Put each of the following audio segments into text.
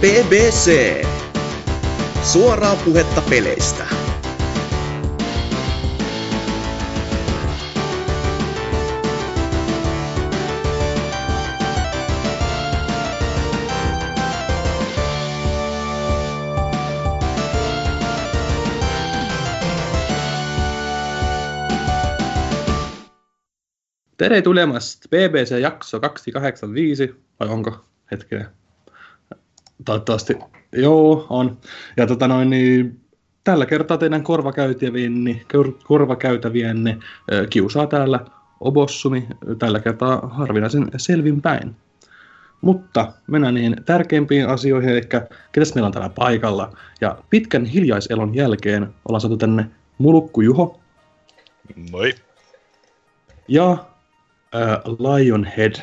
BBC. Suoraa puhetta peleistä. Tere tulemast BBC jakso 285, vai onko? Hetkinen. Toivottavasti. Joo, on. Ja tota noin, niin tällä kertaa teidän korvakäytävienne, korvakäytävienne kiusaa täällä Obossumi, tällä kertaa harvinaisen selvinpäin. Mutta mennään niihin tärkeimpiin asioihin, eli ketäs meillä on täällä paikalla. Ja pitkän hiljaiselon jälkeen ollaan saatu tänne Mulukku Juho. Moi. Ja ää, Lionhead.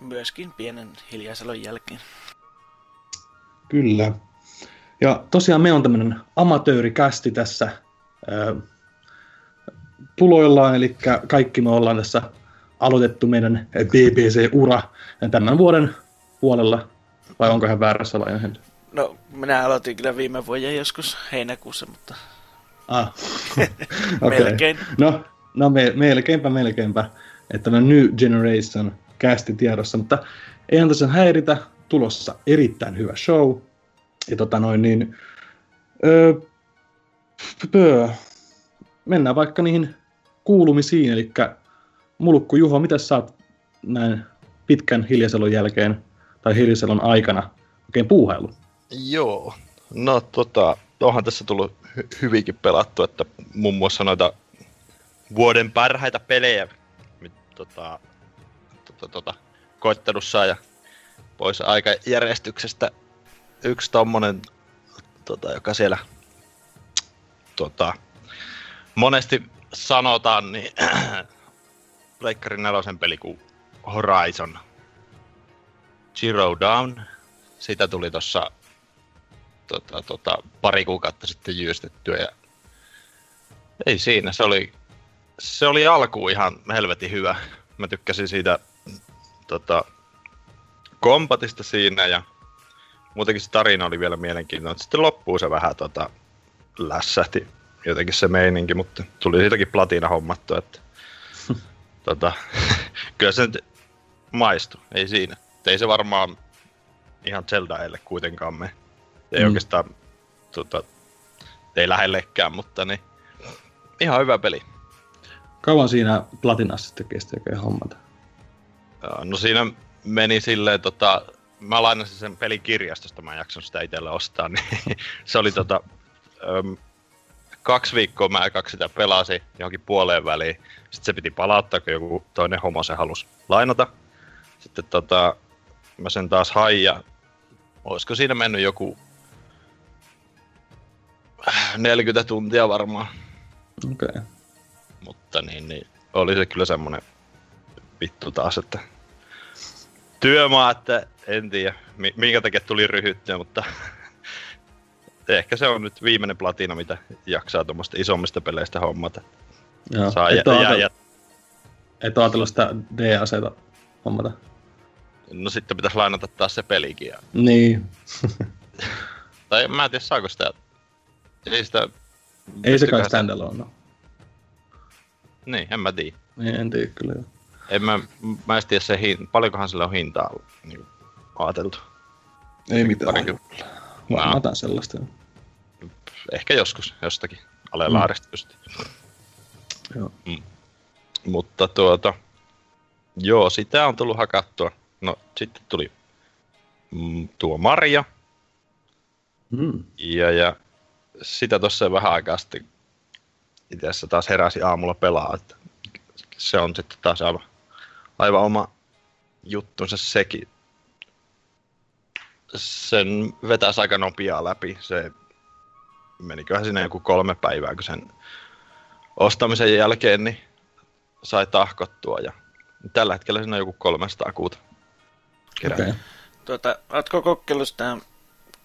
Myöskin pienen hiljaiselon jälkeen. Kyllä. Ja tosiaan me on tämmöinen amatöörikästi tässä ää, puloillaan, eli kaikki me ollaan tässä aloitettu meidän BBC-ura tämän vuoden puolella, vai onko hän väärässä Lionhead? No, minä aloitin kyllä viime vuoden joskus heinäkuussa, mutta Ah, okay. melkein. No, no me, melkeinpä, melkeinpä. Että tämä New Generation kästi tiedossa, mutta eihän tässä häiritä. Tulossa erittäin hyvä show. Ja tota noin niin... Öö, mennään vaikka niihin kuulumisiin, eli Mulkku Juho, mitä sä oot näin pitkän hiljaiselon jälkeen tai hiljaiselon aikana oikein puuhailu? Joo. No tota, onhan tässä tullut hy- hyvinkin pelattu, että muun muassa noita vuoden parhaita pelejä nyt, tota, tota, tota, koittelussa ja pois aikajärjestyksestä yksi tommonen, tota, joka siellä tota, monesti sanotaan, niin Pleikkarin nelosen peli kuin Horizon Zero Down. Siitä tuli tossa tota, tota, pari kuukautta sitten jyystettyä ja ei siinä, se oli, se oli alku ihan helvetin hyvä. Mä tykkäsin siitä tota, kompatista siinä ja muutenkin se tarina oli vielä mielenkiintoinen. Sitten loppuu se vähän tota, lässähti jotenkin se meininki, mutta tuli siitäkin platina hommattu, että tota, kyllä se nyt maistui, ei siinä. Ei se varmaan ihan Zeldaille kuitenkaan me. Ei Mm. oikeastaan, tota, ei lähellekään, mutta niin, ihan hyvä peli. Kauan siinä platinassa sitten kesti oikein hommata? No siinä meni silleen, tota, mä lainasin sen pelin kirjastosta, mä en jaksanut sitä itselle ostaa, niin se oli tota, äm, kaksi viikkoa mä ekaksi sitä pelasin johonkin puoleen väliin. Sitten se piti palauttaa, kun joku toinen homo se halusi lainata. Sitten tota, mä sen taas hain ja olisiko siinä mennyt joku 40 tuntia varmaan. Okei. Okay. Mutta niin, niin oli se kyllä semmonen vittu taas, että työmaa, että en tiedä mi- minkä takia tuli ryhyttyä, mutta ehkä se on nyt viimeinen platina, mitä jaksaa tuommoista isommista peleistä hommata. Joo. Saa et, jä- ole jä- ajatellut, jä- et ajatellut sitä D-aseita hommata? no sitten pitäisi lainata taas se pelikin. Ja... Niin. Tai mä en tiedä saako sitä. Ei sitä... Ei se kai standalone. Niin, en mä tiedä. Niin, en tiedä kyllä. joo. En mä, mä en tiedä se hin... paljonkohan sillä on hintaa niin ajateltu. Ei mitään. Parikymmentä. Varmaan jotain sellaista. Ehkä joskus jostakin alelaarista mm. just. Joo. Mutta tuota, joo, sitä on tullut hakattua. No, sitten tuli mm, tuo Maria, Mm. ja, ja sitä tuossa vähän aikaa sitten itse asiassa taas heräsi aamulla pelaa, että se on sitten taas aivan, aivan oma juttunsa sekin. Sen vetäisi aika nopeaa läpi, se meniköhän sinne joku kolme päivää, kun sen ostamisen jälkeen niin sai tahkottua ja tällä hetkellä siinä on joku 300 kuuta. Okei. Okay. Tuota, ootko kokeillut sitä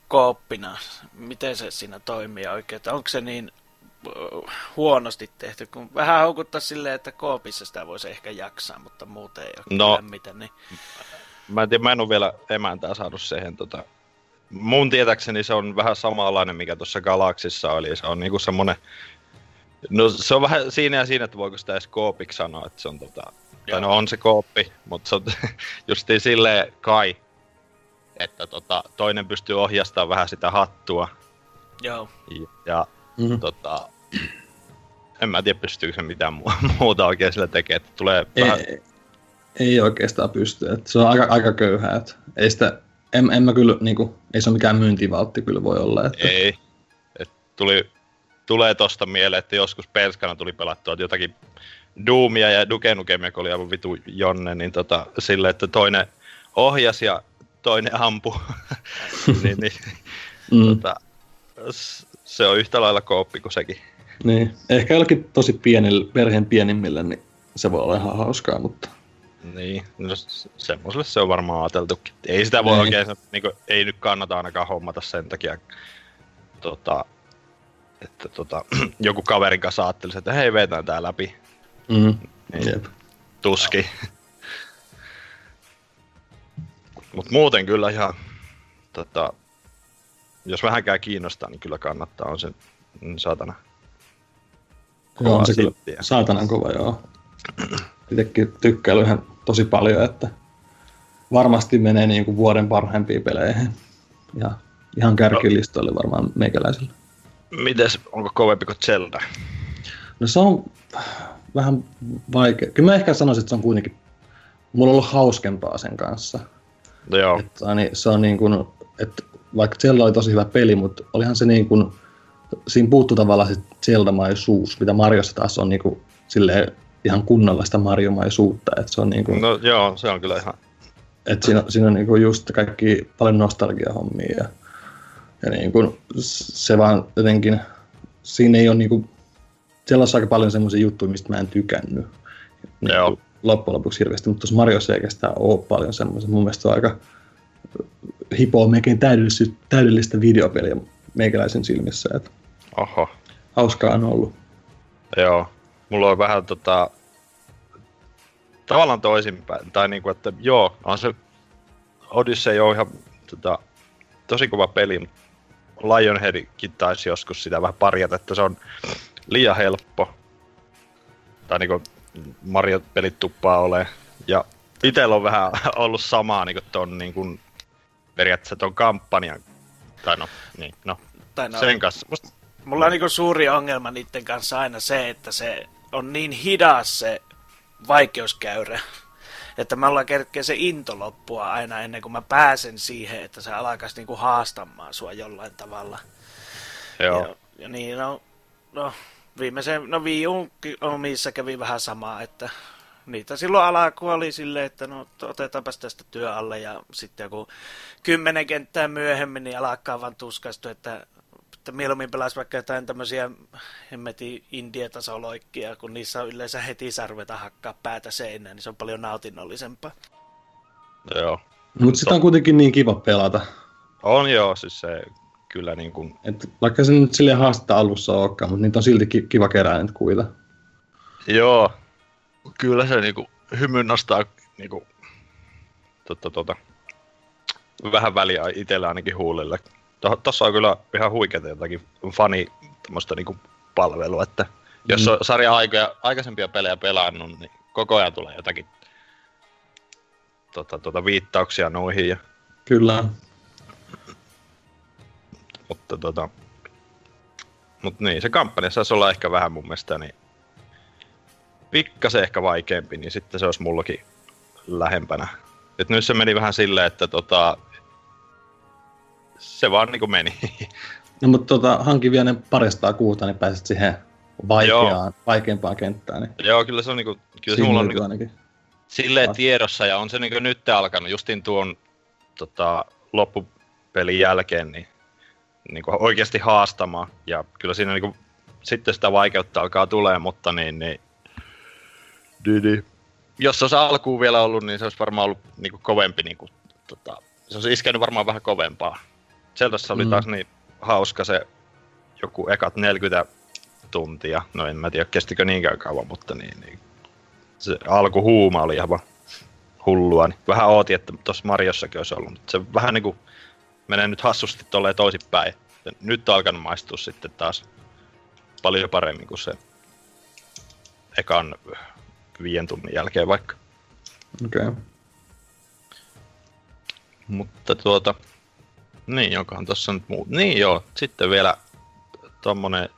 kooppina? Miten se siinä toimii oikein? Onko se niin huonosti tehty, kun vähän houkuttaa silleen, että koopissa sitä voisi ehkä jaksaa, mutta muuten ei ole No. mitään. Niin. Mä en tiedä, mä en ole vielä emäntää saanut siihen tota, mun tietäkseni se on vähän samanlainen, mikä tuossa Galaxissa oli. Se on niinku semmonen... No se on vähän siinä ja siinä, että voiko sitä edes koopiksi sanoa, että se on tota... Tai no on se kooppi, mutta se on justiin silleen kai, että tota, toinen pystyy ohjastamaan vähän sitä hattua. Joo. Ja Mm-hmm. tota, en mä tiedä pystyykö se mitään mu- muuta oikein sillä tekemään, että tulee vähän... Ei, ei oikeastaan pysty. Et se on aika, aika köyhää. Et ei sitä, en, en mä kyllä, niinku, ei se ole mikään myyntivaltti kyllä voi olla. Että, Ei. Et tuli, tulee tosta mieleen, että joskus pelskana tuli pelattua että jotakin Doomia ja Duke Nukemia, kun oli aivan vitu Jonne, niin tota, sille, että toinen ohjas ja toinen ampu. niin, niin, mm, tota, se on yhtä lailla kooppi kuin sekin. Niin. Ehkä jollakin tosi pienille, perheen pienimmille, niin se voi olla ihan hauskaa, mutta Niin, no semmoiselle se on varmaan ajateltukin. Ei sitä voi Niin. oikein, niin kuin, ei nyt kannata ainakaan hommata sen takia, tota, että tota, joku kaverin kanssa ajattelisi, että hei, vetään tää läpi. mm, Niin. jep. Tuski. Mut muuten kyllä ihan, tota, jos vähänkään kiinnostaa, niin kyllä kannattaa, on se mm, saatana. Joo, on se kyllä saatanan kova, joo. Itsekin tykkään ihan tosi paljon, että varmasti menee niin kuin vuoden parhaimpiin peleihin. Ja ihan kärkilistoille varmaan meikäläisellä. Mites, onko kovempi kuin Zelda? No se on vähän vaikea. Kyllä mä ehkä sanoisin, että se on kuitenkin, mulla on ollut hauskempaa sen kanssa. No joo, Että, niin, se on niin kuin, että vaikka Zelda oli tosi hyvä peli, mutta olihan se niin kuin, siinä puuttuu tavallaan se Zelda-maisuus, mitä Mariossa taas on niin kuin, silleen, ihan kunnolla sitä Mario-maisuutta. Että se on niin kuin, no joo, se on kyllä ihan, et siinä, siinä on niin kuin just kaikki paljon nostalgiahommia ja, ja niin kuin, se vaan jotenkin, siinä ei ole niin kuin, siellä on aika paljon semmoisia juttuja, mistä mä en tykännyt niin Joo. loppujen lopuksi hirveästi, mutta tuossa Mariossa ei oikeastaan ole paljon semmoisia. Mun mielestä se on aika hipoa melkein täydellistä, täydellistä videopeliä meikäläisen silmissä, että oho, hauskaa on ollut. joo. Mulla on vähän tota, tavallaan toisinpäin, tai niinku, että joo, on se Odyssey on ihan tota, tosi kova peli, mutta Lionheadkin taisi joskus sitä vähän parjata, että se on liian helppo. Tai niinku Mario-pelit tuppaa ole. Ja itellä on vähän ollut samaa niinku ton niinku, periaatteessa ton kampanjan, tai no, niin, no, Tai no, sen kanssa. Musta, mulla on niinku suuri ongelma niiden kanssa aina se, että se on niin hidas se vaikeuskäyrä. Että mä ollaan kerkeä se into loppua aina ennen kuin mä pääsen siihen, että se alkaisi niinku haastamaan sua jollain tavalla. joo, Ja, ja niin, no, no viimeisen, no Wii omissa kävi vähän samaa, että niitä silloin alkuun oli silleen, että no otetaanpas tästä työ alle ja sitten joku kymmenen kenttää myöhemmin niin alkaa vaan tuskastua, että, että mieluummin pelas vaikka jotain tämmöisiä hemmetin indie-tasoloikkia, kun niissä on yleensä heti sarveta hakkaa päätä seinään, niin se on paljon nautinnollisempaa. joo. Mutta sitä on kuitenkin niin kiva pelata. On joo, siis se kyllä niin kuin, Et vaikka se nyt silleen haastetta alussa olekaan, mutta niitä on silti ki- kiva kerää niitä kuita. joo, kyllä se niinku hymyn nostaa niinku, tota, tota, vähän väliä itsellä ainakin huulille. Tossa on kyllä ihan huikeeta jotakin fani niinku palvelua, että jos Mm. on sarja aikoja, aikaisempia pelejä pelannut, niin koko ajan tulee jotakin tota, tota, viittauksia noihin. Ja, Kyllä. mutta tota, mut niin, se kampanja saisi olla ehkä vähän mun mielestä niin pikkasen ehkä vaikeampi, niin sitten se olisi mullakin lähempänä. Et nyt se meni vähän silleen, että tota, se vaan niinku meni. No, mutta tota, hankin vielä ne parista kuuta, niin pääset siihen vaikeaan, vaikeampaan kenttään. Niin Joo, kyllä se on niinku, kyllä se mulla on niinku ainakin. silleen tiedossa ja on se niinku nyt alkanut justin tuon tota, loppupelin jälkeen niin, niinku oikeasti haastamaan. Ja kyllä siinä niinku, sitten sitä vaikeutta alkaa tulee, mutta niin, niin, niin, niin. jos se olisi alkuun vielä ollut, niin se olisi varmaan ollut niinku kovempi. Niinku, tota, se olisi iskenyt varmaan vähän kovempaa. Zeldassa oli Mm. taas niin hauska se joku ekat 40 tuntia. No en mä tiedä kestikö niinkään kauan, mutta niin, niin se alkuhuuma oli ihan hullua. Niin vähän ootin, että tuossa Mariossakin olisi ollut, mutta se vähän niinku menee nyt hassusti tolleen toisinpäin. Nyt on alkanut maistua sitten taas paljon paremmin kuin se ekan viien tunnin jälkeen vaikka. Okei. Okay. Mutta tuota, niin, jonkahan tossa nyt muu. Niin joo, sitten vielä tommonen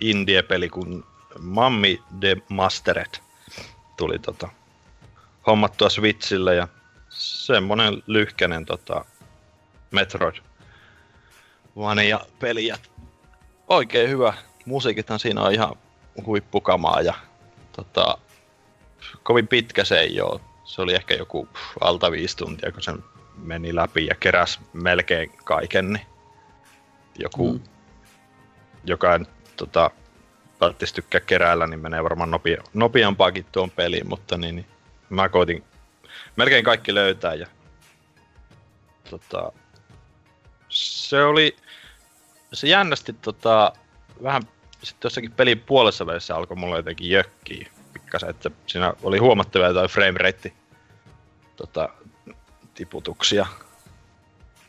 indie-peli kuin Mammi The Mastered tuli tota, hommattua Switchille ja semmonen lyhkänen tota, Metroid Vania peli ja oikein hyvä. Musiikithan siinä on ihan huippukamaa ja tota, kovin pitkä se ei oo. Se oli ehkä joku alta viisi tuntia, kun se meni läpi ja keräs melkein kaiken, niin joku, mm. joka tota, välttämättä tykkää keräällä, niin menee varmaan nopea, nopeampaakin tuon peliin, mutta niin, niin mä koitin melkein kaikki löytää ja tota, se oli, se jännästi tota, vähän sitten jossakin pelin puolessa välissä alkoi mulla jotenkin jökkiä pikkasen, että siinä oli huomattavia jotain frame rate tota, tiputuksia.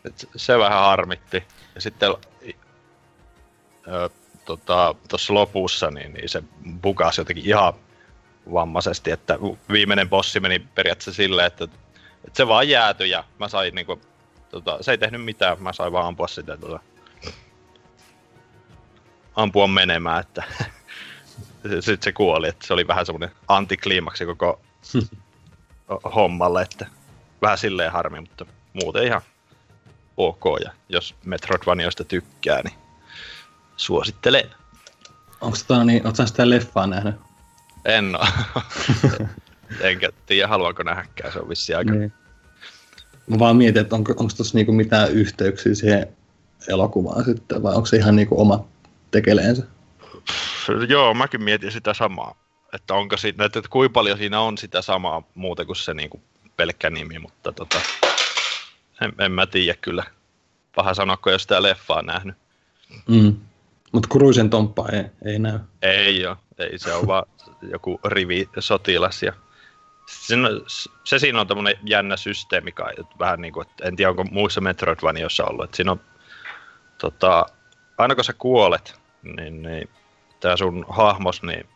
Et se vähän harmitti. Ja sitten ö, tota, tuossa lopussa niin, niin se bugasi jotenkin ihan vammaisesti, että viimeinen bossi meni periaatteessa silleen, että, että se vaan jäätyi ja mä sain niinku, tota, se ei tehnyt mitään, mä sain vaan ampua sitä tota, ampua menemään, että sitten se kuoli, että se oli vähän semmoinen antikliimaksi koko hommalle, että vähän silleen harmi, mutta muuten ihan ok. Ja jos Metroidvanioista tykkää, niin suosittelen. Onko tota, niin, sitä leffaa nähnyt? En oo. Enkä tiedä, haluanko nähdäkään, se on vissi aika. Niin. Mä vaan mietin, että onko, onko tuossa niinku mitään yhteyksiä siihen elokuvaan sitten, vai onko se ihan niinku oma tekeleensä? Joo, mäkin mietin sitä samaa. Että onko siinä, että, kuinka paljon siinä on sitä samaa muuta kuin se niinku pelkkä nimi, mutta tota, en, en mä tiedä kyllä. Paha sanoa, kun jos sitä leffaa nähnyt. Mm. Mutta Kuruisen Tomppa ei, ei näy. Ei joo, ei se on vaan joku rivi sotilas ja Siinä, se siinä on tämmöinen jännä systeemi kai, että vähän niin kuin, että en tiedä onko muissa Metroidvanioissa ollut, että siinä on tota, aina kun sä kuolet, niin, niin tämä sun hahmos niin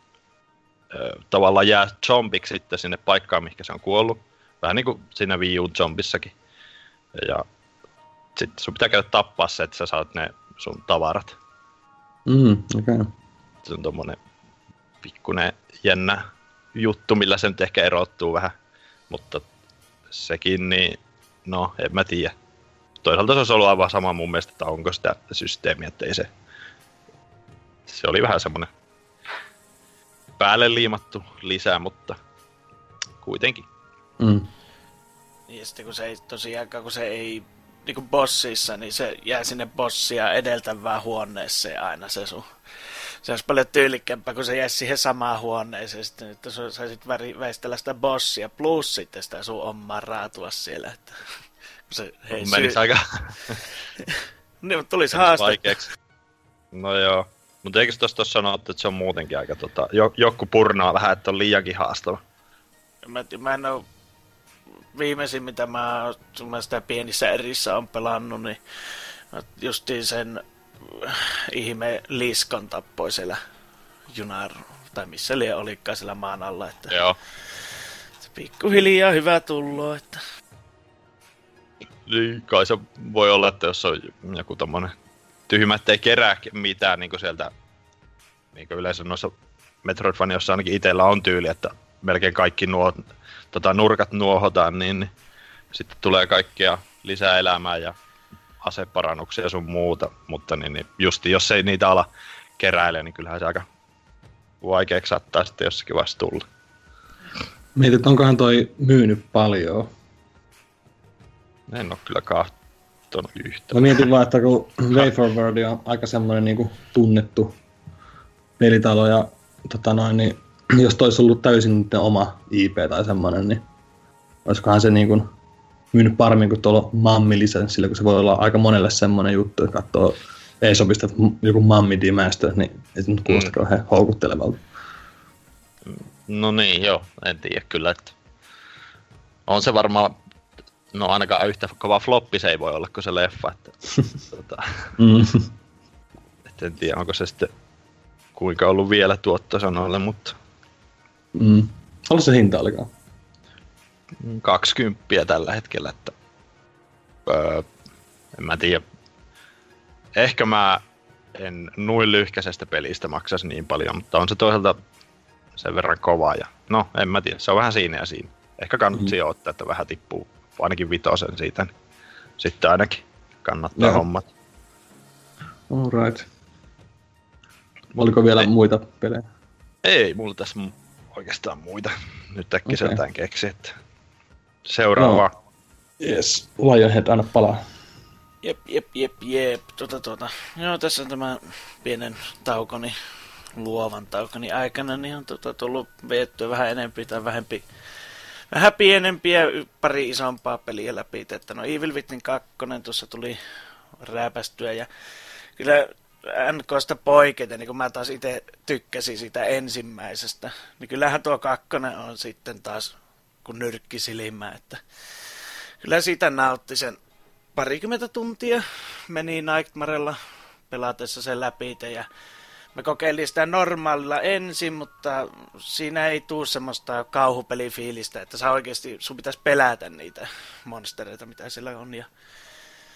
ö, tavallaan jää zombiksi sitten sinne paikkaan, mihin se on kuollut. Vähän niin kuin siinä Wii U zombissakin. Ja sitten sun pitää käydä tappaa se, että sä saat ne sun tavarat. Mm, okei. Okay. Se on tommonen pikkuinen jännä juttu, millä se nyt ehkä erottuu vähän. Mutta sekin, niin no, en mä tiedä. Toisaalta se olisi ollut aivan sama mun mielestä, että onko sitä systeemiä, että ei se... Se oli vähän semmonen päälle liimattu lisää, mutta kuitenkin. Mm. Niin ja sitten kun se ei tosiaankaan, kun se ei niin kuin bossissa, niin se jää sinne bossia edeltävään huoneeseen aina se sun. Se olisi paljon tyylikkäämpää, kun se jäisi siihen samaan huoneeseen, sitten, että sä saisit väistellä sitä bossia, plus sitten sitä sun omaa raatua siellä. Että, kun se, hei, Menisi aika... niin, mutta tulisi haaste. No joo. Mutta eikö tuossa sanottu, että se on muutenkin aika tota, joku purnaa vähän, että on liiankin haastava? Mä, mä en ole viimeisin, mitä mä, mä sitä pienissä erissä on pelannut, niin justiin sen äh, ihme liskon tappoi siellä junar, tai missä liian olikaan siellä maan alla, että Joo. se pikkuhiljaa hyvä tullo, että Niin, kai se voi olla, että jos on joku tommonen tyhmä, ettei kerää mitään niin sieltä, niin kuin yleensä noissa Metroidvanioissa ainakin itsellä on tyyli, että melkein kaikki nuo tota, nurkat nuohotaan, niin, niin sitten tulee kaikkea lisää elämää ja aseparannuksia ja sun muuta, mutta niin, niin justi jos ei niitä ala keräile, niin kyllähän se aika vaikeaksi saattaa sitten jossakin vaiheessa tulla. Mietit, onkohan toi myynyt paljon? En ole kyllä kahtonut yhtään. Mä mietin vaan, että kun Way Forward on aika semmoinen niin tunnettu pelitalo ja tota noin, niin jos toi olisi ollut täysin oma IP tai semmoinen, niin olisikohan se niin kuin myynyt paremmin kuin tuolla mammilisenssillä, kun se voi olla aika monelle semmoinen juttu, että katsoo Eesopista joku mammi Dimästä, niin ei se nyt kuulosta mm. kauhean houkuttelevalta. No niin, joo, en tiedä kyllä, että on se varmaan No ainakaan yhtä kova floppi se ei voi olla kuin se leffa. Että, tota, Mm. et en tiedä, onko se sitten kuinka ollut vielä tuottosanoille, mutta Mm. Haluaa se hinta alkaa. 20 tällä hetkellä, että öö, en mä tiedä. Ehkä mä en noin lyhkäisestä pelistä maksaisi niin paljon, mutta on se toisaalta sen verran kova ja no en mä tiedä, se on vähän siinä ja siinä. Ehkä kannattaisi mm. ottaa, että vähän tippuu ainakin vitosen siitä, niin sitten ainakin kannattaa Joo. hommat. Alright. Oliko vielä Ei. muita pelejä? Ei mulla tässä mu- oikeastaan muita nyt äkkiseltään Okei. keksi, että seuraava. No. Yes. Lionhead, anna palaa. Jep, jep, jep, jep. Tota, tota. Joo, tässä on tämä pienen taukoni, luovan taukoni aikana, niin on tota, tullut viettyä vähän enempi tai vähempi, vähän pienempiä, pari isompaa peliä läpi. Että no Evil Within 2 tuossa tuli rääpästyä ja kyllä NKsta poiketen, niin kun mä taas itse tykkäsin sitä ensimmäisestä, niin kyllähän tuo kakkonen on sitten taas kun nyrkki silmä, että kyllä sitä nautti sen parikymmentä tuntia meni Nightmarella pelatessa sen läpi ja mä kokeilin sitä normaalilla ensin, mutta siinä ei tuu semmoista kauhupelifiilistä, että sä oikeasti, sun pitäisi pelätä niitä monstereita, mitä siellä on. Ja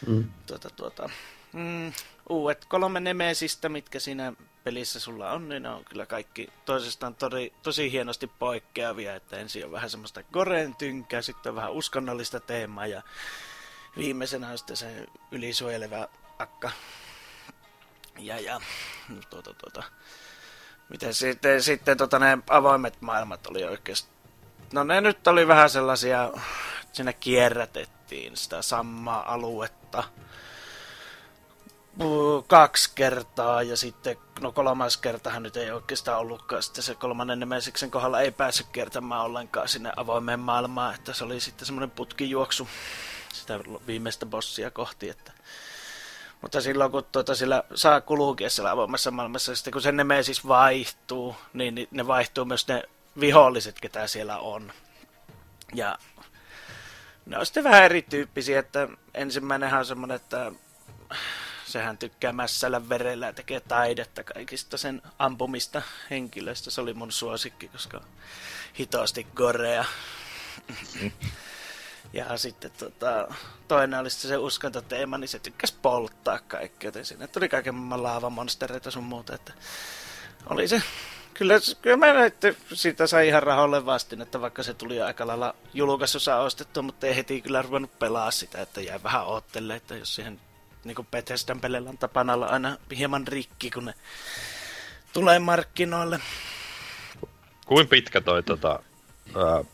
Mm. tuota, tuota, mm, uudet kolme Nemesistä, mitkä siinä pelissä sulla on, niin ne on kyllä kaikki toisestaan tori, tosi hienosti poikkeavia, että ensin on vähän semmoista Goren tynkää, sitten on vähän uskonnollista teemaa ja viimeisenä on sitten se ylisuojeleva akka. Ja, ja tuota, tuota, miten sitten, sitten tota, ne avoimet maailmat oli oikeasti, no ne nyt oli vähän sellaisia, siinä kierrätettiin sitä samaa aluetta. Kaksi kertaa ja sitten, no kolmas kertahan nyt ei oikeastaan ollutkaan, sitten se kolmannen Nemesiksen kohdalla ei päässyt kiertämään ollenkaan sinne avoimeen maailmaan, että se oli sitten semmoinen putkijuoksu sitä viimeistä bossia kohti, että mutta silloin kun tuota, sillä saa kulkea siellä avoimessa maailmassa, sitten kun se Nemesis vaihtuu, niin ni- ne vaihtuu myös ne viholliset, ketä siellä on. Ja ne on sitten vähän erityyppisiä, että ensimmäinenhän on semmoinen, että sehän tykkää mässällä verellä ja tekee taidetta kaikista sen ampumista henkilöistä. Se oli mun suosikki, koska hitoasti gorea. Ja sitten tota, toinen oli se uskontoteema, niin se tykkäsi polttaa kaikkea, joten sinne tuli kaiken maailman laavamonstereita sun muuta, että oli se, kyllä, kyllä mä näette, siitä sai ihan rahoille vastin, että vaikka se tuli aika lailla julkaisussa ostettua, mutta ei heti kyllä ruvennut pelaa sitä, että jäi vähän oottelle, että jos siihen niin kuin Bethesdan pelillä on tapana olla aina hieman rikki, kun ne tulee markkinoille. Kuin pitkä toi tota, ää,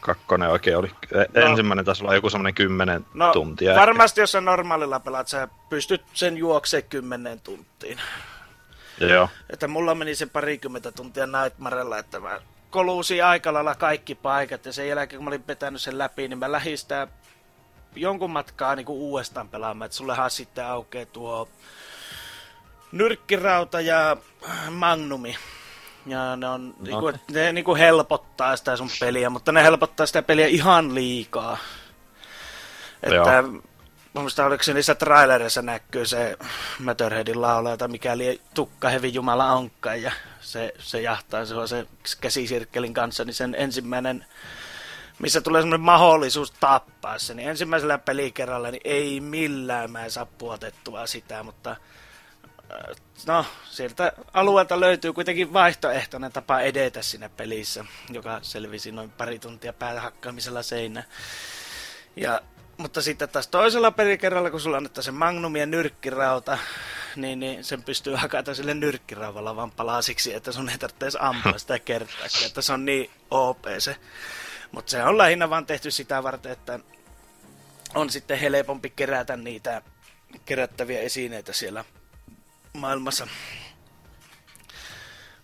kakkonen oikein oli? E- No. Ensimmäinen taisi olla joku semmoinen 10 No tuntia. ehkä. varmasti jos sä normaalilla pelaat, sä pystyt sen juokseen kymmenen tuntiin. Joo. Että mulla meni se parikymmentä tuntia Nightmarella, että mä kolusin aika lailla kaikki paikat ja sen jälkeen kun mä olin vetänyt sen läpi, niin mä lähdin sitä jonkun matkaa niin uudestaan pelaamaan, että sullehan sitten aukeaa tuo nyrkkirauta ja magnumi. Ja ne, on, no. niinku, ne niinku helpottaa sitä sun peliä, mutta ne helpottaa sitä peliä ihan liikaa. Että Joo. mun mielestä oliko se niissä trailereissa näkyy se Motorheadin laulaja, tai mikäli tukka hevi jumala onkaan, ja se, se jahtaa se, se käsisirkkelin kanssa, niin sen ensimmäinen, missä tulee semmoinen mahdollisuus tappaa se, niin ensimmäisellä pelikerralla niin ei millään mä en saa puotettua sitä, mutta no, sieltä alueelta löytyy kuitenkin vaihtoehtoinen tapa edetä siinä pelissä, joka selvisi noin pari tuntia päätä hakkaamisella seinään. Ja, mutta sitten taas toisella pelikerralla, kun sulla annetaan se magnum ja nyrkkirauta, niin, niin sen pystyy hakata sille nyrkkirauvalla vaan palasiksi, että sun ei tarvitse ampua sitä kertaakaan, että se on niin OP se. Mutta se on lähinnä vaan tehty sitä varten, että on sitten helpompi kerätä niitä kerättäviä esineitä siellä maailmassa.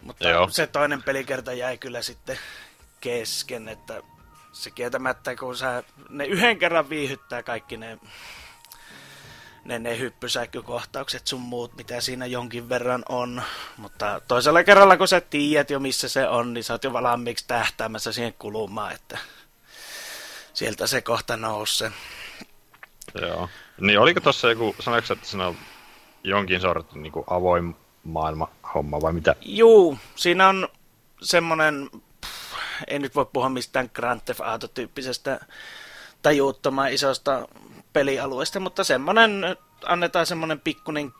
Mutta Joo. se toinen pelikerta jäi kyllä sitten kesken, että se kieltämättä, kun sä ne yhden kerran viihyttää kaikki ne, ne, ne hyppysäkkykohtaukset sun muut, mitä siinä jonkin verran on. Mutta toisella kerralla, kun sä tiedät jo missä se on, niin sä oot jo valmiiksi tähtäämässä siihen kulumaan, että sieltä se kohta nousee. Joo. Niin oliko tossa joku, sanoiko että siinä on jonkin sortin niin avoin maailma homma vai mitä? Juu, siinä on semmoinen, ei nyt voi puhua mistään Grand Theft Auto-tyyppisestä tajuuttoman isosta pelialueesta, mutta semmoinen, annetaan semmoinen pikkuinen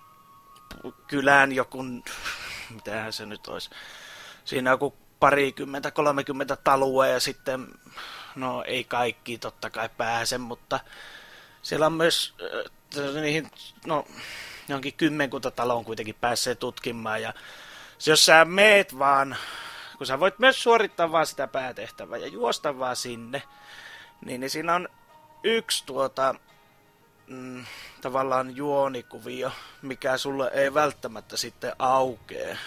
kylään joku, mitähän se nyt olisi, siinä joku parikymmentä, kolmekymmentä talua ja sitten, no ei kaikki totta kai pääse, mutta siellä on myös äh, niihin, no johonkin kymmenkunta taloon kuitenkin pääsee tutkimaan ja jos sä meet vaan, kun sä voit myös suorittaa vaan sitä päätehtävää ja juosta vaan sinne, niin, niin siinä on yksi tuota, mm, tavallaan juonikuvio, mikä sulle ei välttämättä sitten aukee.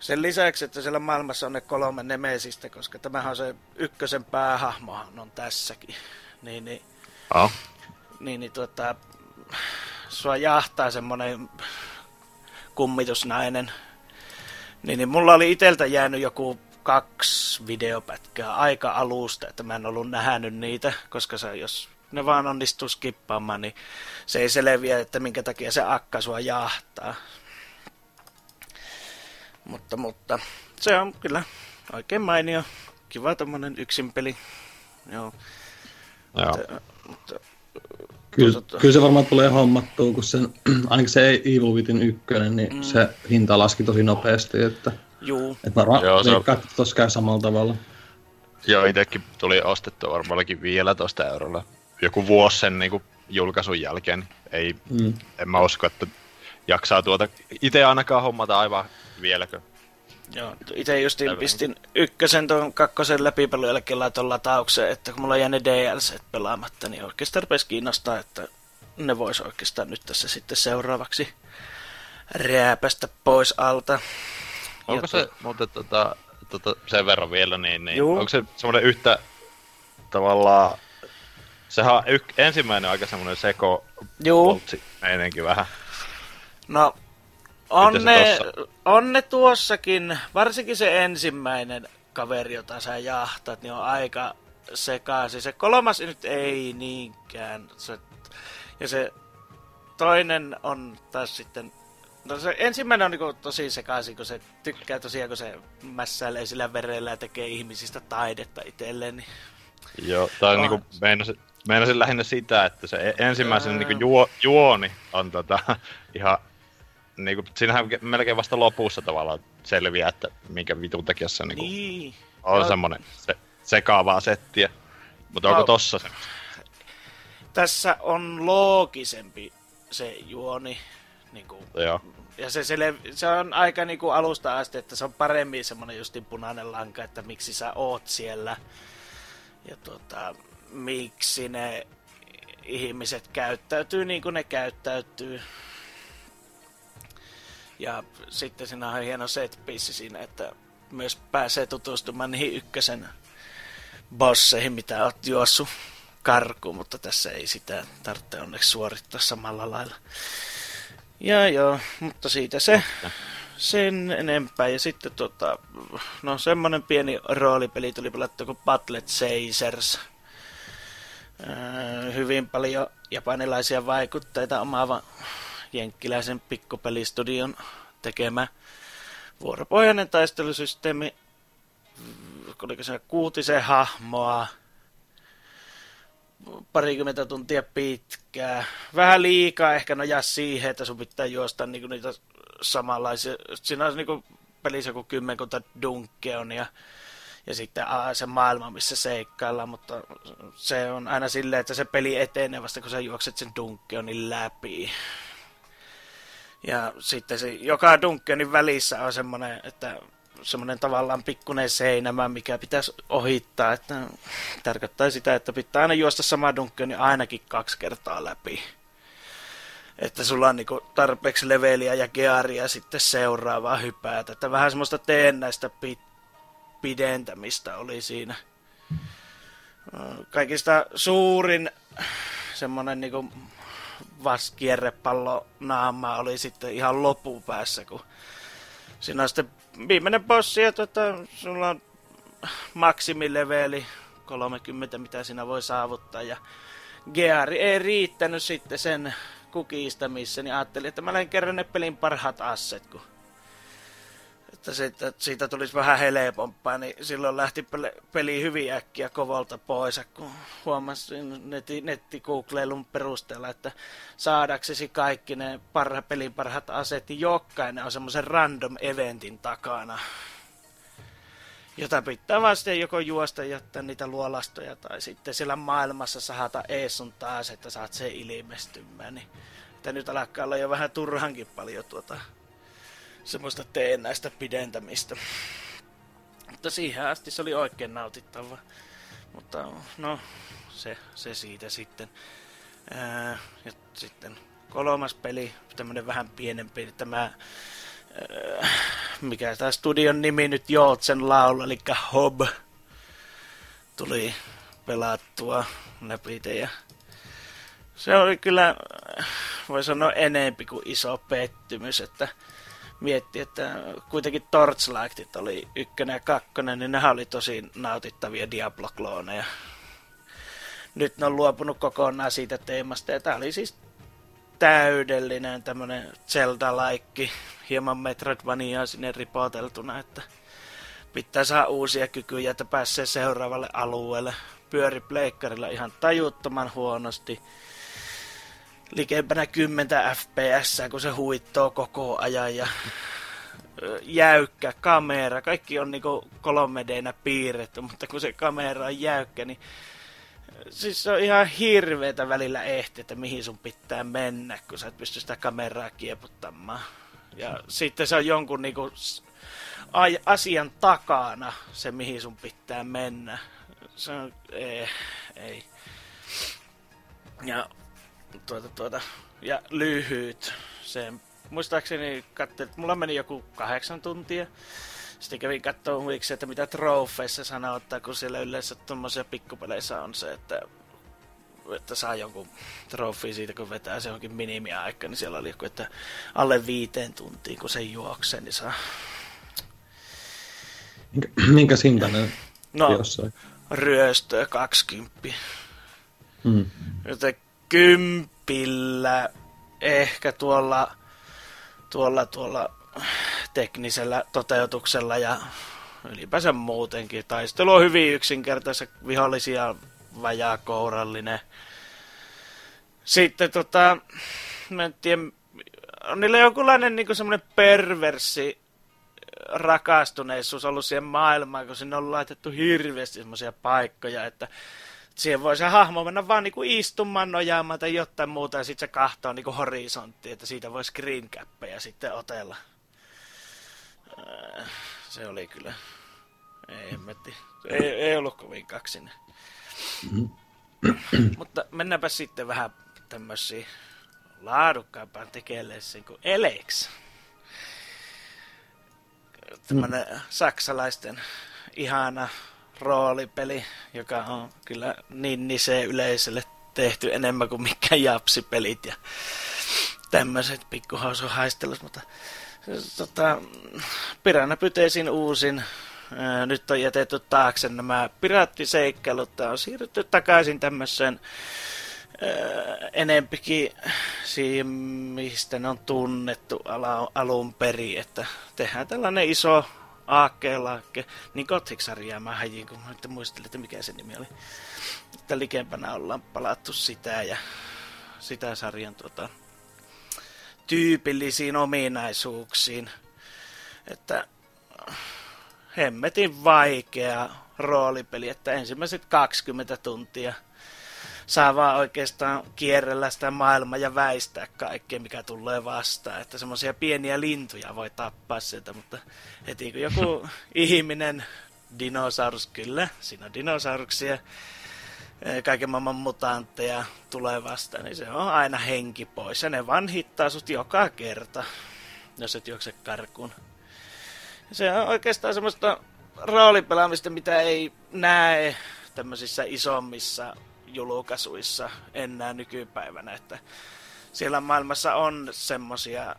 Sen lisäksi, että siellä maailmassa on ne kolme nemesistä, koska tämähän on se ykkösen päähahmohan on tässäkin. Niin, niin, Oh. niin, niin tuota, sua jahtaa semmonen kummitusnainen. Niin, niin mulla oli iteltä jäänyt joku kaksi videopätkää aika alusta, että mä en ollut nähnyt niitä, koska se, jos ne vaan onnistuu skippaamaan, niin se ei selviä, että minkä takia se akka sua jahtaa. Mutta, mutta se on kyllä oikein mainio. Kiva tommonen yksin peli. Joo. Joo. Mutta, mutta Kyllä, Tota- kyllä se varmaan tulee hommattua, kun sen, ainakin se Evil Within 1, niin Mm. se hinta laski tosi nopeasti, että, juu, että varmaan Joo, se on- tuossa käy samalla tavalla. Joo, itsekin tuli ostettua varmaankin 15 eurolla. Joku vuosi sen niin kuin, julkaisun jälkeen. niin Ei, Mm. en mä usko, että jaksaa tuota itse ainakaan hommata aivan vieläkö. Joo, itse justiin Aivan. pistin ykkösen tuon kakkosen läpipelun jälkeen laitoin lataukseen, että kun mulla jäi ne DLC pelaamatta, niin oikeastaan rupesi kiinnostaa, että ne vois oikeastaan nyt tässä sitten seuraavaksi rääpästä pois alta. Onko Ja se muuten tota, tota, sen verran vielä, niin, niin Juu. onko se semmoinen yhtä tavallaan, sehän on yk, ensimmäinen aika semmoinen seko Juu, vähän. no on ne, on ne tuossakin, varsinkin se ensimmäinen kaveri, jota sä jahtat, niin on aika sekaisin. Se kolmas nyt ei niinkään. Se, ja se toinen on taas sitten... No se ensimmäinen on niinku tosi sekaisin, kun se tykkää tosiaan, kun se mässäilee sillä verellä ja tekee ihmisistä taidetta itselleen. Niin... Joo, tai On. niinku meinasin, meinasin lähinnä sitä, että se e- ensimmäisen Ää. niinku juo, juoni on tota, ihan niinku, siinähän melkein vasta lopussa tavallaan selviää, että minkä vitun takia se niinku niin. on Joo. semmonen se, sekaavaa settiä. Mutta onko No. tossa se? Tässä on loogisempi se juoni. Niin kuin, Joo. ja se, sele, se on aika niin kuin alusta asti, että se on paremmin semmoinen justin punainen lanka, että miksi sä oot siellä. Ja tuota, miksi ne ihmiset käyttäytyy niin kuin ne käyttäytyy. Ja sitten siinä on hieno set siinä, että myös pääsee tutustumaan niihin ykkösen bosseihin, mitä oot juossut karkuun, mutta tässä ei sitä tarvitse onneksi suorittaa samalla lailla. Ja joo, mutta siitä se sen enempää. Ja sitten tota, no semmonen pieni roolipeli tuli pelattu kuin Battle Chasers. Öö, hyvin paljon japanilaisia vaikutteita omaava jenkkiläisen pikkupelistudion tekemä vuoropohjainen taistelusysteemi. Oliko se kuutisen hahmoa, parikymmentä tuntia pitkää. Vähän liikaa ehkä nojaa siihen, että sun pitää juosta niinku niitä samanlaisia. Siinä on niinku pelissä joku kymmenkunta Dunkeon ja, ja sitten aa, se maailma, missä seikkaillaan, mutta se on aina silleen, että se peli etenee vasta, kun sä juokset sen Dunkeonin läpi. Ja sitten se, joka Dunkeonin välissä on semmoinen, että semmoinen tavallaan pikkuinen seinämä, mikä pitäisi ohittaa, että tarkoittaa sitä, että pitää aina juosta sama Dunkeoni ainakin kaksi kertaa läpi. Että sulla on niinku tarpeeksi leveliä ja gearia sitten seuraavaa hypätä. Että vähän semmoista teennäistä pi- pidentämistä oli siinä. Kaikista suurin semmonen niinku vaskierrepallo naama oli sitten ihan lopupäässä, kun siinä on sitten viimeinen bossi, ja tota, sulla on maksimileveli 30, mitä siinä voi saavuttaa, ja Geari ei riittänyt sitten sen kukistamiseen, niin ajattelin, että mä lähden kerran ne pelin parhaat asset, kun että siitä, siitä tulisi vähän helpompaa, niin silloin lähti peli hyvin äkkiä kovolta pois, kun huomasin netti, nettikugleilun perusteella, että saadaksesi kaikki ne parha, pelin parhaat aset, niin jokainen on semmoisen random eventin takana jota pitää vaan sitten joko juosta ja jättää niitä luolastoja tai sitten siellä maailmassa sahata ees sun taas, että saat sen ilmestymään. Niin, että nyt alkaa olla jo vähän turhankin paljon tuota semmoista näistä pidentämistä. Mutta siihen asti se oli oikein nautittava. Mutta no, se, se siitä sitten. Ää, ja sitten kolmas peli, tämmönen vähän pienempi, tämä ää, mikä tämä studion nimi nyt Joutsen laulu, eli Hob, tuli pelattua läpi ja se oli kyllä, voi sanoa, enempi kuin iso pettymys, että mietti, että kuitenkin Torchlightit oli ykkönen ja kakkonen, niin nehän oli tosi nautittavia Diablo-klooneja. Nyt ne on luopunut kokonaan siitä teemasta, ja tämä oli siis täydellinen tämmönen Zelda-laikki, hieman Metroidvaniaa sinne ripoteltuna, että pitää saa uusia kykyjä, että pääsee seuraavalle alueelle. Pyöri pleikkarilla ihan tajuttoman huonosti likempänä 10 fps, kun se huittoo koko ajan ja jäykkä kamera. Kaikki on niinku 3 d piirretty, mutta kun se kamera on jäykkä, niin siis se on ihan hirveetä välillä ehti, että mihin sun pitää mennä, kun sä et pysty sitä kameraa kieputtamaan. Ja sitten se on jonkun niinku asian takana se, mihin sun pitää mennä. Se on, ei, ei. Ja tuota, tuota, ja lyhyt. Se, muistaakseni katselin, että mulla meni joku kahdeksan tuntia. Sitten kävin katsoa huiksi, että mitä trofeissa sanotaan, kun siellä yleensä tuommoisia pikkupeleissä on se, että, että saa jonkun trofi siitä, kun vetää se johonkin minimiaika, niin siellä oli joku, että alle viiteen tuntiin, kun se juoksee, niin saa... Minkä, minkä hintainen no, jossain? ryöstöä 20. Mm. Joten kympillä, ehkä tuolla, tuolla, tuolla teknisellä toteutuksella ja ylipäänsä muutenkin. Taistelu on hyvin yksinkertaisia vihollisia vajaa kourallinen. Sitten tota, mä en tiedä, on niillä jonkunlainen niin semmoinen perversi rakastuneisuus ollut siihen maailmaan, kun sinne on laitettu hirveästi semmoisia paikkoja, että siihen voi se hahmo mennä vaan niinku istumaan, nojaamaan tai jotain muuta, ja sitten se kahtoo niinku horisonttiin, että siitä voi screen cappeja sitten otella. Äh, se oli kyllä... Ei, emmetti. Ei, ei ollut kovin kaksinen. Mm-hmm. Mutta mennäänpä sitten vähän tämmöisiin laadukkaampaan tekeleeseen kuin Elex. Tämmönen mm. saksalaisten ihana roolipeli, joka on kyllä niin nisee yleisölle tehty enemmän kuin mikään japsipelit ja tämmöiset pikkuhausuhaistelut, mutta tota, Piranha Pyteesin uusin nyt on jätetty taakse nämä piraattiseikkailut. Tämä on siirrytty takaisin tämmöiseen enempikin siihen, mistä ne on tunnettu alun perin, että tehdään tällainen iso Aakkeenlaakke, niin Gothic-sarjaa mä hajin, kun mä nyt muistelin, että mikä se nimi oli. Että likempänä ollaan palattu sitä ja sitä sarjan tuota, tyypillisiin ominaisuuksiin. Että hemmetin vaikea roolipeli, että ensimmäiset 20 tuntia – saa vaan oikeastaan kierrellä sitä maailmaa ja väistää kaikkea, mikä tulee vastaan. Että semmoisia pieniä lintuja voi tappaa sieltä, mutta heti kun joku ihminen, dinosaurus, kyllä, siinä on dinosauruksia, e, kaiken maailman mutantteja tulee vastaan, niin se on aina henki pois. Ja ne vaan hittaa sut joka kerta, jos et juokse karkuun. Se on oikeastaan semmoista roolipelaamista, mitä ei näe tämmöisissä isommissa julkaisuissa enää nykypäivänä, että siellä maailmassa on semmosia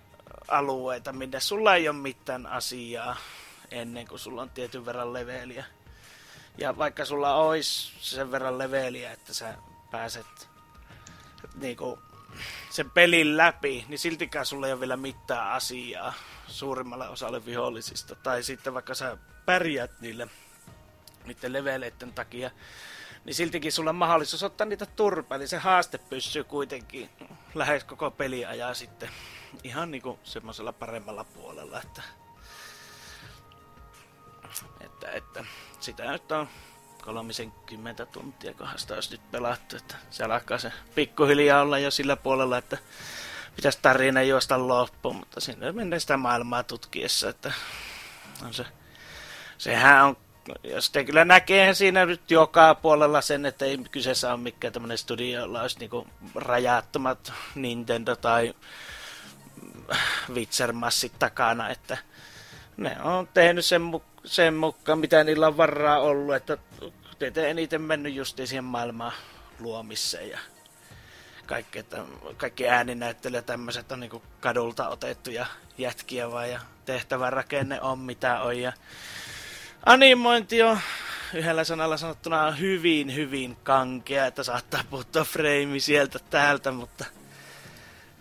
alueita, minne sulla ei ole mitään asiaa ennen kuin sulla on tietyn verran leveliä. Ja vaikka sulla olisi sen verran leveliä, että sä pääset niinku, sen pelin läpi, niin siltikään sulla ei ole vielä mitään asiaa suurimmalle osalle vihollisista. Tai sitten vaikka sä pärjät niille niiden leveleiden takia, niin siltikin sulla on mahdollisuus ottaa niitä turpaa, eli se haaste pysyy kuitenkin lähes koko peliajaa sitten ihan niinku semmoisella paremmalla puolella, että, että, että sitä nyt on 30 tuntia, sitä olisi nyt pelattu, että se alkaa se pikkuhiljaa olla jo sillä puolella, että pitäisi tarina juosta loppuun, mutta sinne menee sitä maailmaa tutkiessa, että on se, sehän on ja sitten kyllä näkee siinä nyt joka puolella sen, että ei kyseessä ole mikään tämmöinen studio, jolla olisi niinku rajattomat Nintendo tai Witcher-massit takana, että ne on tehnyt sen, mu- sen mukaan, mitä niillä on varaa ollut, että tietenkin eniten mennyt just siihen maailmaan luomiseen ja kaikki, että kaikki ääninäyttelijät tämmöiset on niinku kadulta otettuja jätkiä vai ja tehtävän rakenne on mitä on ja animointi on yhdellä sanalla sanottuna hyvin, hyvin kankea, että saattaa puuttua frame sieltä täältä, mutta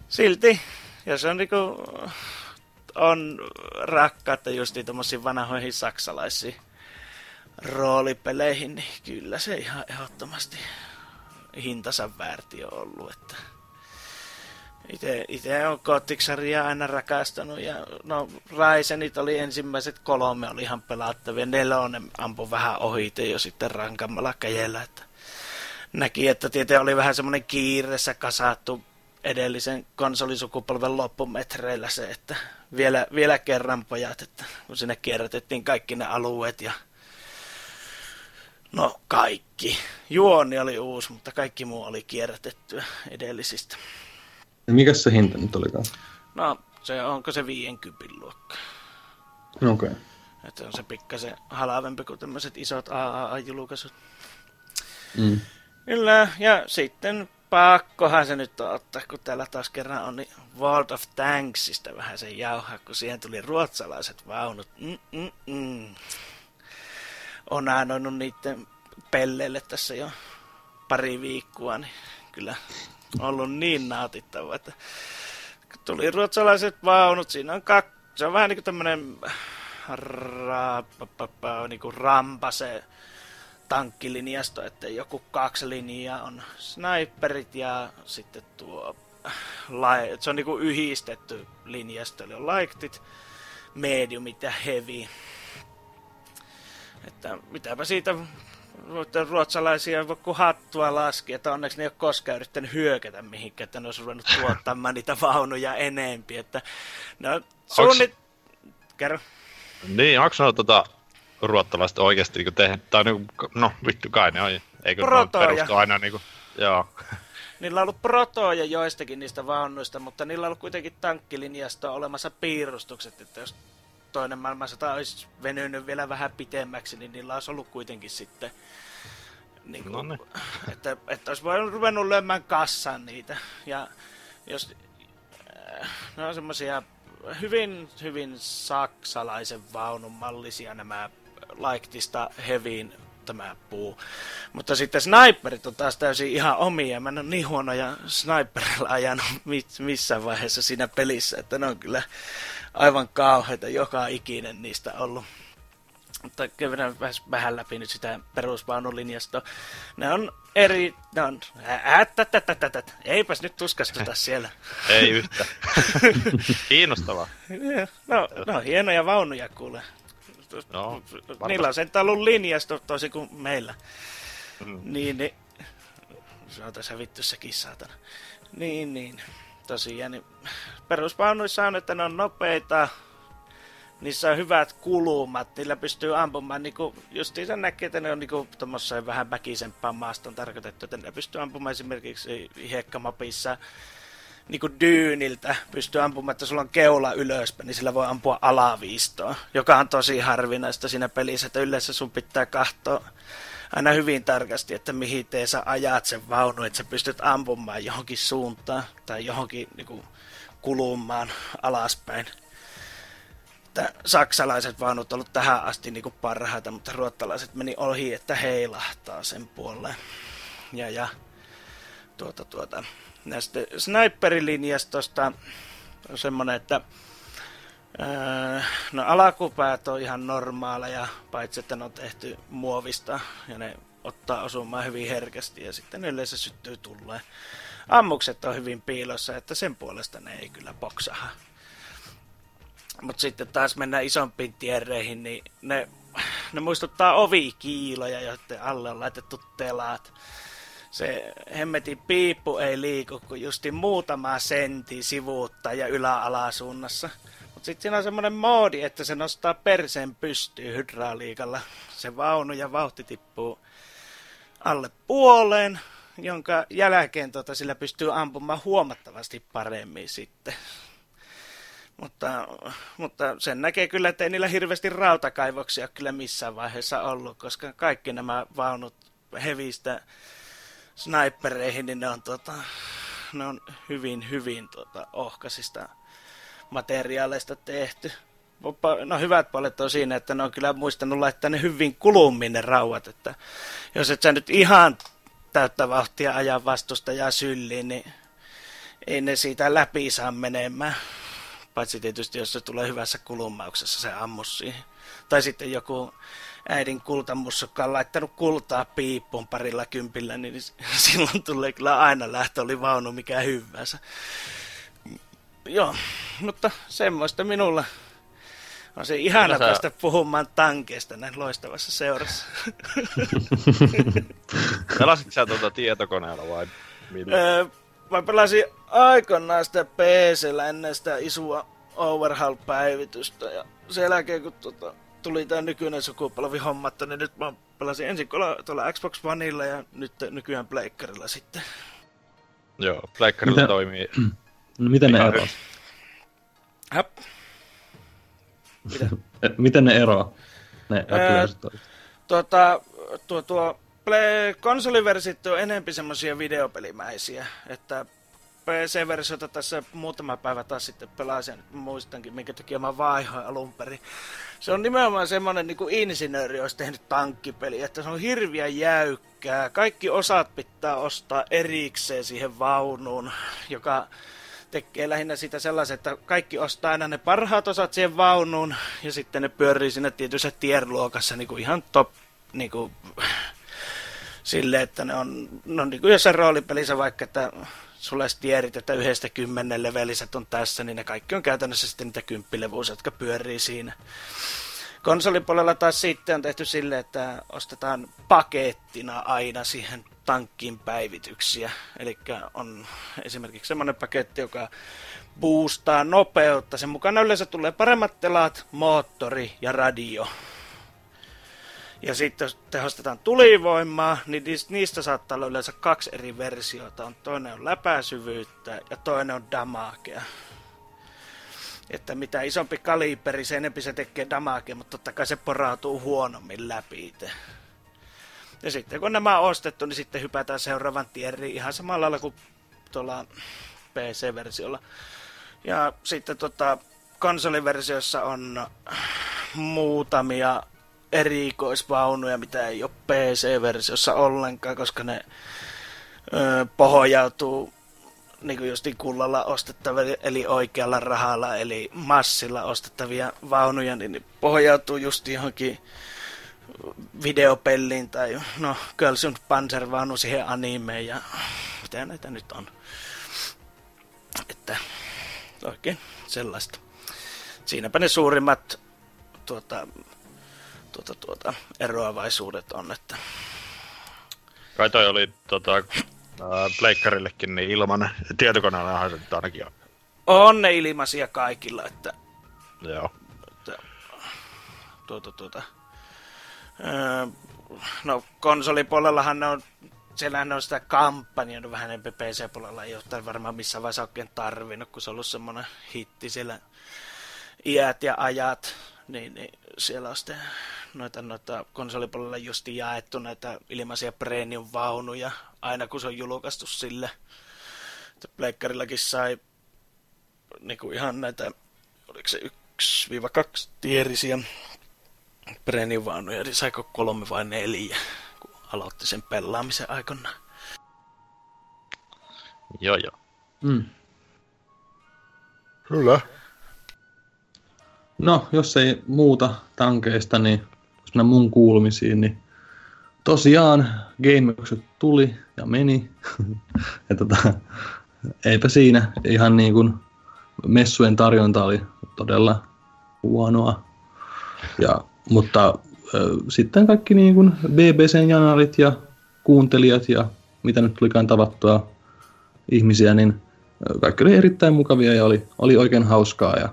silti, jos on niinku on rakkautta just tuommoisiin vanhoihin saksalaisiin roolipeleihin, niin kyllä se ihan ehdottomasti hintansa väärti on ollut, että itse on Gothic-sarjaa aina rakastanut ja no Raisenit oli ensimmäiset kolme oli ihan pelattavia. Nelonen ampui vähän ohite jo sitten rankammalla käjellä, että näki, että tietenkin oli vähän semmoinen kiireessä kasattu edellisen konsolisukupolven loppumetreillä se, että vielä, vielä kerran pojat, että kun sinne kierrätettiin kaikki ne alueet ja no kaikki. Juoni oli uusi, mutta kaikki muu oli kierrätettyä edellisistä. Mikä se hinta nyt olikaan? No, se onko se 50 luokka. Okei. Okay. Että on se pikkasen halavempi kuin tämmöiset isot AAA-julkaisut. Mm. Kyllä, ja sitten pakkohan se nyt ottaa, kun täällä taas kerran on niin World of Tanksista vähän se jauha, kun siihen tuli ruotsalaiset vaunut. Mm-mm-mm. On anoinut niiden pelleille tässä jo pari viikkoa, niin kyllä ollut niin nautittava, että tuli ruotsalaiset vaunut, siinä on kaksi, se on vähän niin kuin tämmönen ra, niin kuin rampa se tankkilinjasto, että joku kaksi linjaa on sniperit ja sitten tuo se on niinku yhdistetty linjasto, eli on lightit, mediumit ja heavy. Että mitäpä siitä ruotsalaisia kun hattua laski, että onneksi ne ei ole koskaan yrittänyt hyökätä mihinkään, että ne olisi ruvennut tuottamaan niitä vaunuja enempi. Että, no, suunnit... Onks... Kerro. Niin, onko ne tota, ruottalaiset oikeasti niin tehnyt, tai niin, no vittu kai ne on, eikö Protoja. ne perustu aina niin kuin, joo. Niillä on ollut protoja joistakin niistä vaunuista, mutta niillä on ollut kuitenkin tankkilinjasta olemassa piirustukset, että jos toinen maailmansota olisi venynyt vielä vähän pitemmäksi, niin niillä olisi ollut kuitenkin sitten... Niin kuin, no että, että olisi voinut ruvennut lyömään kassan niitä. Ja jos... Äh, ne on semmoisia hyvin, hyvin saksalaisen vaunun mallisia nämä Laiktista Heviin tämä puu. Mutta sitten sniperit on taas täysin ihan omia. Mä en ole niin huonoja sniperilla ajanut missään vaiheessa siinä pelissä, että ne on kyllä aivan kauheita joka ikinen niistä ollut. Mutta käydään vähän läpi nyt sitä perusvaunulinjasta. Ne on eri... Ne on... Ättättättättätät. Eipäs nyt tuskastuta siellä. Ei yhtä. Kiinnostavaa. No, no, hienoja vaunuja kuule. No, Niillä on sen ollut linjasto toisin kuin meillä. Mm. Niin, niin... Se on tässä vittu sekin saatana. Niin, niin tosiaan, niin perusvaunuissa on, että ne on nopeita, niissä on hyvät kulumat, niillä pystyy ampumaan, niin kuin, justiin näkee, että ne on niin tuommoiseen vähän väkisempään maaston tarkoitettu, että ne pystyy ampumaan esimerkiksi hiekkamapissa niin kuin dyyniltä pystyy ampumaan, että sulla on keula ylöspäin, niin sillä voi ampua alaviistoa, joka on tosi harvinaista siinä pelissä, että yleensä sun pitää katsoa aina hyvin tarkasti, että mihin tee sä ajat sen vaunu, että sä pystyt ampumaan johonkin suuntaan tai johonkin niin kuin, kulumaan alaspäin. Että saksalaiset vaunut on ollut tähän asti niin kuin parhaita, mutta ruottalaiset meni ohi, että heilahtaa sen puolelle. Ja, ja tuota, tuota, näistä sniperilinjastosta on semmoinen, että no alakupäät on ihan normaaleja, paitsi että ne on tehty muovista ja ne ottaa osumaan hyvin herkästi ja sitten yleensä syttyy tulleen. Ammukset on hyvin piilossa, että sen puolesta ne ei kyllä boksaha. Mutta sitten taas mennään isompiin tierreihin, niin ne, ne muistuttaa ovikiiloja, joiden alle on laitettu telaat. Se hemmetin piippu ei liiku kuin justi muutama sentti sivuutta ja ylä-alasuunnassa. Mutta sitten siinä on semmoinen moodi, että se nostaa perseen pystyyn hydrauliikalla. Se vaunu ja vauhti tippuu alle puoleen, jonka jälkeen tota, sillä pystyy ampumaan huomattavasti paremmin sitten. Mutta, mutta sen näkee kyllä, että ei niillä hirveästi rautakaivoksia kyllä missään vaiheessa ollut, koska kaikki nämä vaunut hevistä snipereihin, niin ne on, tota, ne on hyvin, hyvin tota, ohkaisista materiaaleista tehty. No hyvät puolet on siinä, että ne on kyllä muistanut laittaa ne hyvin kulummin ne rauhat, että jos et sä nyt ihan täyttä vauhtia ajan vastusta ja sylliin, niin ei ne siitä läpi saa menemään. Paitsi tietysti, jos se tulee hyvässä kulumauksessa se ammus siihen. Tai sitten joku äidin kultamussukka on laittanut kultaa piippuun parilla kympillä, niin silloin tulee kyllä aina lähtö oli vaunu mikä hyvänsä. Joo, mutta semmoista minulla on se ihana sä... päästä puhumaan tankeista näin loistavassa seurassa. Pelasit sä tuota tietokoneella vai millä? Öö, mä pelasin aikanaan sitä PCllä ennen sitä isua Overhaul-päivitystä ja sen jälkeen kun tuota, tuli tämä nykyinen sukupolvi hommattu, niin nyt mä pelasin ensin tuolla Xbox Oneilla ja nyt nykyään Pleikkarilla sitten. Joo, Pleikkarilla Mitä? toimii. No, miten ne eroavat? Häp. Miten ne eroaa? Ne öö, tuota, tuo, tuo Play, konsoliversiot on enempi semmoisia videopelimäisiä, että PC-versiota tässä muutama päivä taas sitten pelasin, muistankin, minkä takia mä vaihoin alun perin. Se on nimenomaan semmoinen niin kuin insinööri olisi tehnyt tankkipeli, että se on hirviä jäykkää. Kaikki osat pitää ostaa erikseen siihen vaunuun, joka tekee lähinnä sitä sellaisen, että kaikki ostaa aina ne parhaat osat siihen vaunuun ja sitten ne pyörii siinä tietyssä tierluokassa niin kuin ihan top niin kuin, sille, että ne on, no niin kuin jossain roolipelissä vaikka, että sulle tierit, että yhdestä kymmenen leveliset on tässä, niin ne kaikki on käytännössä sitten niitä kymppilevuus, jotka pyörii siinä. Konsolipuolella taas sitten on tehty sille, että ostetaan pakettina aina siihen tankkiin päivityksiä. Eli on esimerkiksi semmoinen paketti, joka boostaa nopeutta. Sen mukana yleensä tulee paremmat telat, moottori ja radio. Ja sitten jos tehostetaan tulivoimaa, niin niistä saattaa olla yleensä kaksi eri versiota. On toinen on läpäisyvyyttä ja toinen on damagea. Että mitä isompi kaliberi, sen enempi se tekee damagea, mutta totta kai se porautuu huonommin läpi itse. Ja sitten kun nämä on ostettu, niin sitten hypätään seuraavan tieriin ihan samalla lailla kuin tuolla PC-versiolla. Ja sitten tota, konsoliversiossa on muutamia erikoisvaunuja, mitä ei ole PC-versiossa ollenkaan, koska ne ö, pohjautuu niin kuin justiin kullalla ostettavia, eli oikealla rahalla, eli massilla ostettavia vaunuja, niin ne pohjautuu just johonkin videopelliin tai no Girls und Panzer vaunu siihen animeen ja mitä näitä nyt on. Että oikein sellaista. Siinäpä ne suurimmat tuota, tuota, tuota, eroavaisuudet on, että... Kai toi oli tota, Pleikkarillekin niin ilman tietokoneella se ainakin on. On ne ilmaisia kaikilla, että... Joo. Että, tuota, tuota, öö, no konsolipuolellahan on siellähän on sitä kampanjaa vähän enemmän PC-puolella, ei ole varmaan missään vaiheessa oikein tarvinnut, kun se on ollut semmoinen hitti siellä iät ja ajat, niin, niin siellä on sitten noita, noita konsolipuolella justi jaettu näitä ilmaisia premium-vaunuja, aina kun se on julkaistu sille. Pleikkarillakin sai niin kuin ihan näitä, oliko se 1-2 tierisiä premium-vaunuja, niin saiko kolme vai neljä, kun aloitti sen pelaamisen aikana. Joo, joo. Mm. Kyllä. No, jos ei muuta tankeista, niin jos mennään mun kuulumisiin, niin tosiaan GameXet tuli ja meni. ja tota, eipä siinä ihan niin kuin messujen tarjonta oli todella huonoa. Ja, mutta äh, sitten kaikki niin kuin BBCn janarit ja kuuntelijat ja mitä nyt tulikaan tavattua ihmisiä, niin kaikki oli erittäin mukavia ja oli, oli oikein hauskaa ja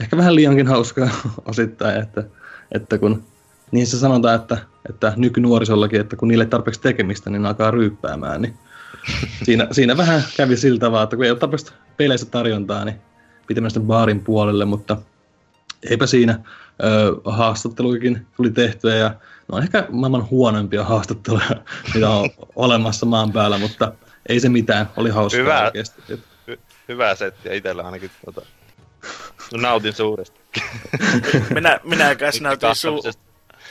ehkä vähän liiankin hauskaa osittain, että, että kun niissä sanotaan, että, että nykynuorisollakin, että kun niille tarpeeksi tekemistä, niin ne alkaa ryyppäämään, niin siinä, siinä vähän kävi sillä tavalla, että kun ei ole tarpeeksi peleissä tarjontaa, niin piti mennä baarin puolelle, mutta eipä siinä. Öö, haastatteluikin tuli tehtyä ja no on ehkä maailman huonoimpia haastatteluja, mitä on olemassa maan päällä, mutta ei se mitään, oli hauskaa Hyvä. oikeasti. Hy- hyvää settiä itsellä ainakin. Tota, nautin suuresti. Minä, minä kanssa nautin su- Katsamisesta.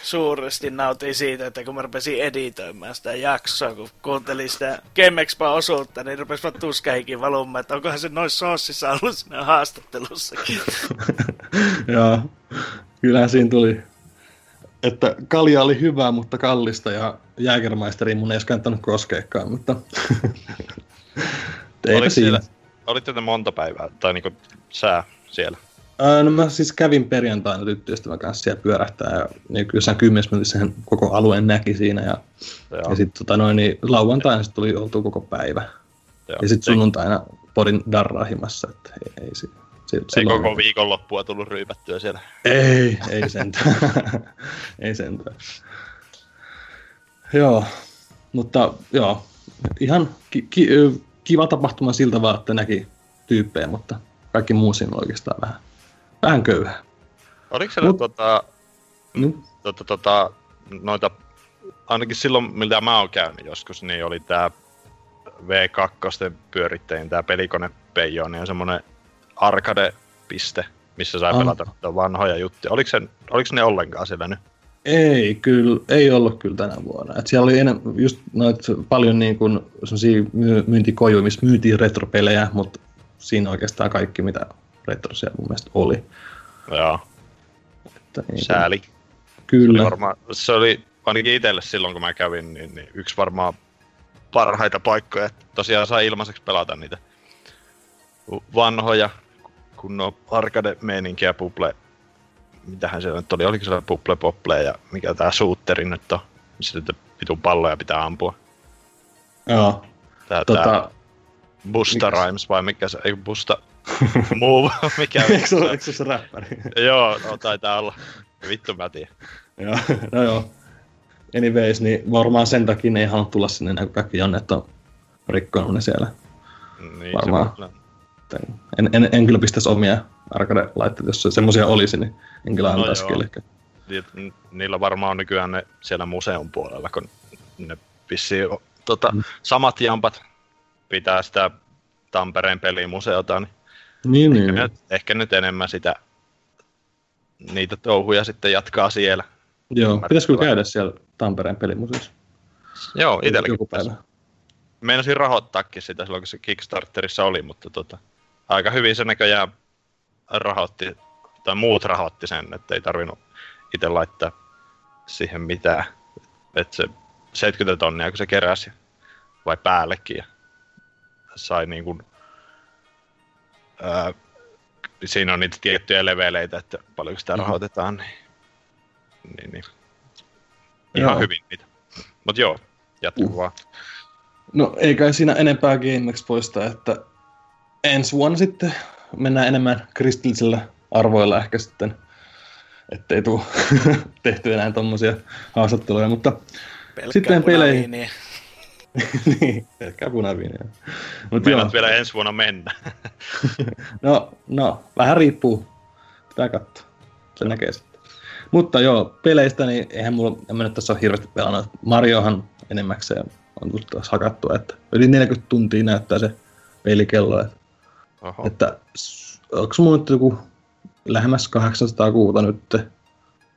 Suuresti nautin siitä, että kun mä rupesin editoimaan sitä jaksoa, kun kuuntelin sitä Game osuutta, niin rupesi vaan tuskahikin valumaan, että onkohan se noin soossissa ollut siinä haastattelussakin. Joo, kyllähän siinä tuli, että kalja oli hyvää, mutta kallista ja jääkermaisteriin mun ei olisi kannattanut koskeekaan, mutta eipä Oliko siinä. siellä, olitte te monta päivää, tai niinku sää siellä? No mä siis kävin perjantaina tyttöystävän kanssa siellä pyörähtää ja niin jossain kymmenessä minuutissa sen koko alueen näki siinä ja, Joo. ja sitten tota noin, niin lauantaina sit tuli oltu koko päivä. Joo. Ja sitten sunnuntaina podin darraahimassa, että ei, ei, si- si- Ei koko viikonloppua tullut ryypättyä siellä. Ei, ei sentään. ei sentään. Joo, mutta joo, ihan ki- ki- kiva tapahtuma siltä vaan, että näki tyyppejä, mutta kaikki muu siinä oli oikeastaan vähän, vähän köyhää. Oliko siellä Mut- tota, Mm. tota, tota, noita, ainakin silloin miltä mä oon käynyt joskus, niin oli tää V2 pyörittäjien tää pelikone Peijo, niin on semmonen arcade-piste, missä sai Ah. pelata vanhoja juttuja. Oliko, se, oliko ne ollenkaan siellä nyt? Ei, kyllä, ei ollut kyllä tänä vuonna. Et siellä oli enemmän, just noit paljon niin kuin myy- myyntikojuja, missä myytiin retropelejä, mutta siinä oikeastaan kaikki, mitä retro siellä mun mielestä oli. Joo, Että niin sääli. Se oli, Kyllä. varmaan, se oli ainakin itselle silloin, kun mä kävin, niin, niin yksi varmaan parhaita paikkoja. Tosiaan sai ilmaiseksi pelata niitä vanhoja kunnon arcade-meininkiä, puple, mitähän siellä nyt oli, oliko siellä puple pople ja mikä tää suutteri nyt on, missä niitä vitun palloja pitää ampua. Joo. Tää, Tota, tää Busta mikäs- Rhymes vai mikä se, ei Busta Move, mikä eikö se ole, eikö se ole se räppäri? Joo, no, taitaa olla. Vittu mä tiedän. joo, no joo. Anyways, niin varmaan sen takia ne ei halua tulla sinne, enää, kun kaikki jonnet on rikkonut ne siellä. Niin, Varmaan. Se, Että En, en, en kyllä pistäisi omia arcade-laitteita, jos semmoisia olisi, niin en kyllä No antaisi joo. kellekään. Ni- niillä varmaan on nykyään ne siellä museon puolella, kun ne vissiin o- tota, Mm. samat jampat pitää sitä Tampereen pelimuseota, niin, Niin, ehkä, niin. nyt, ehkä nyt enemmän sitä niitä touhuja sitten jatkaa siellä. Joo, pitäisi kyllä Ymmärrettävää. käydä siellä Tampereen pelimuseossa. Joo, itselläkin. Joku päivä. Meinasin rahoittaakin sitä silloin, kun se Kickstarterissa oli, mutta tota, aika hyvin se näköjään rahoitti, tai muut rahoitti sen, että ei tarvinnut itse laittaa siihen mitään. Että se 70 tonnia, kun se keräsi, vai päällekin, ja sai niin kuin, ää, siinä on niitä tiettyjä leveleitä, että paljonko sitä Mhm. rahoitetaan, niin, niin, niin. ihan Joo. hyvin niitä. Mutta joo, jatka Uh. vaan. No ei kai siinä enempää GameX poista, että ensi vuonna sitten mennään enemmän kristillisillä arvoilla ehkä sitten, ettei tule tehty enää tommosia haastatteluja, mutta Pelkkää Sitten peleihin. punaviiniä. niin, pelkkää punaviiniä. Mut joo, vielä ensi vuonna mennä. no, no, vähän riippuu. Pitää katsoa. Se näkee sitten. Mutta joo, peleistä, niin eihän mulla, en mä nyt tässä ole hirveästi pelannut. Mariohan enemmäkseen on tullut taas hakattua, että yli 40 tuntia näyttää se pelikello. Että, Oho. että onko mulla nyt joku lähemmäs 800 kuuta nyt.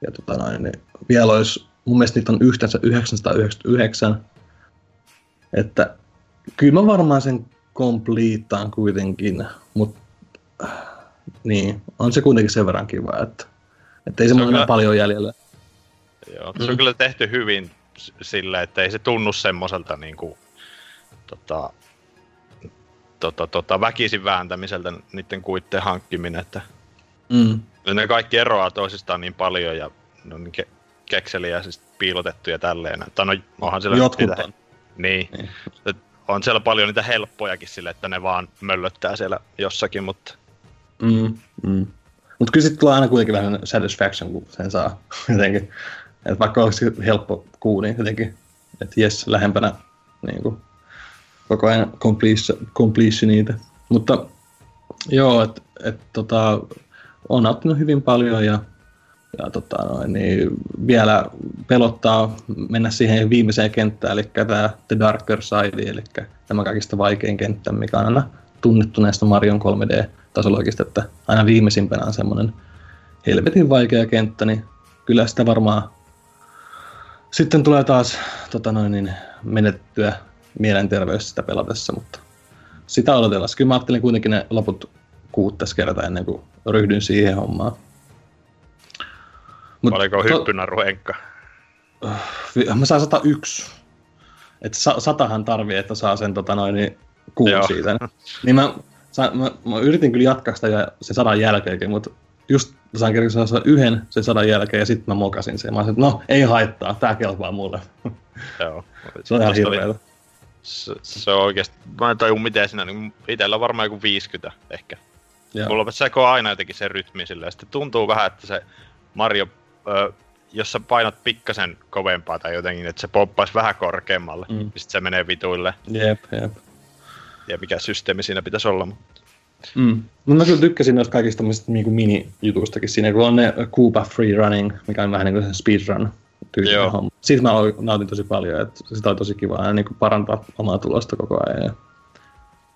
Ja tota noin, niin vielä olisi, mun mielestä niitä on yhteensä 999. Että kyllä mä varmaan sen completeaan kuitenkin, mutta niin, on se kuitenkin sen verran kiva, että, että ei se, Se kyllä- paljon jäljellä. Joo, se on kyllä tehty hyvin sillä, että ei se tunnu semmoiselta niinku, tota, tota, tota, väkisin vääntämiseltä niiden kuitteen hankkiminen, että Mm. ne kaikki eroaa toisistaan niin paljon ja ne on niin ke- kekseliä ja siis piilotettuja tälleen. Tai no, onhan siellä Jotkut on. Niin. Niin. On siellä paljon niitä helppojakin sille, että ne vaan möllöttää siellä jossakin, mutta Mm. Mm. Mutta kyllä sitten tulee aina kuitenkin vähän satisfaction, kun sen saa jotenkin. Et vaikka olisi helppo kuu, niin jotenkin, että jes, lähempänä niin kuin, koko ajan completion niitä. Mutta joo, että et, tota, on nauttinut hyvin paljon ja, ja tota, noin, niin vielä pelottaa mennä siihen viimeiseen kenttään, eli tämä The Darker Side, eli tämä kaikista vaikein kenttä, mikä on aina tunnettu näistä Marion 3D-tasologista, että aina viimeisimpänä on semmoinen helvetin vaikea kenttä, niin kyllä sitä varmaan sitten tulee taas tota noin, niin menetettyä mielenterveys sitä pelatessa, mutta sitä odotellaan. Kyllä mä ajattelin kuitenkin ne loput kuut kertaa ennen kuin ryhdyn siihen hommaan. Mut oliko to- hyppynaru Henkka? Mä saan 101. Että sa- satahan tarvii, että saa sen tota noin, niin kuun Joo. siitä. Niin mä, sa- mä, mä, yritin kyllä jatkaa sitä ja sen sadan jälkeenkin, mutta just sain kerran saa yhden sen sadan jälkeen ja sitten mä mokasin sen. Mä sanoin, että no ei haittaa, tää kelpaa mulle. Joo. Se on ihan hirveetä. Se, se on oikeesti, mä en tajua miten siinä, niin itellä on varmaan joku 50 ehkä. Joo. Mulla sekoo aina jotenkin se rytmi silleen. Sitten tuntuu vähän, että se Mario, ö, jos sä painat pikkasen kovempaa tai jotenkin, että se poppaisi vähän korkeammalle, Mm. niin sit se menee vituille. Jep, jep. Ja mikä systeemi siinä pitäisi olla. Mutta Mm. No mä kyllä tykkäsin noista kaikista tämmöisistä niin mini-jutuistakin siinä, kun on ne Koopa Free Running, mikä on vähän niin kuin se speedrun tyylinen homma. Siitä mä nautin tosi paljon, että sitä oli tosi kiva aina niin kuin parantaa omaa tulosta koko ajan. Ja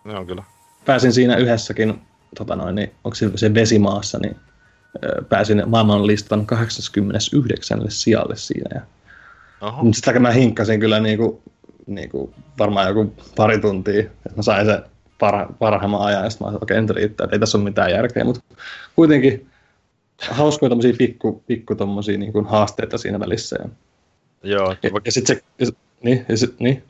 ne on kyllä. pääsin siinä yhdessäkin, tota noin, niin, onko se, vesimaassa, niin pääsin maailmanlistan 89. sijalle siinä. Ja, Oho. mutta sitä mä hinkkasin kyllä niinku, niinku varmaan joku pari tuntia, että mä sain se parha, parhaimman ajan, ja sitten mä olin, okei, nyt riittää, että ei tässä ole mitään järkeä, mutta kuitenkin hauskoja tommosia pikku, pikku tommosia niin haasteita siinä välissä. Ja, Joo, ja, ja sitten se, ja, niin, ja sit, niin,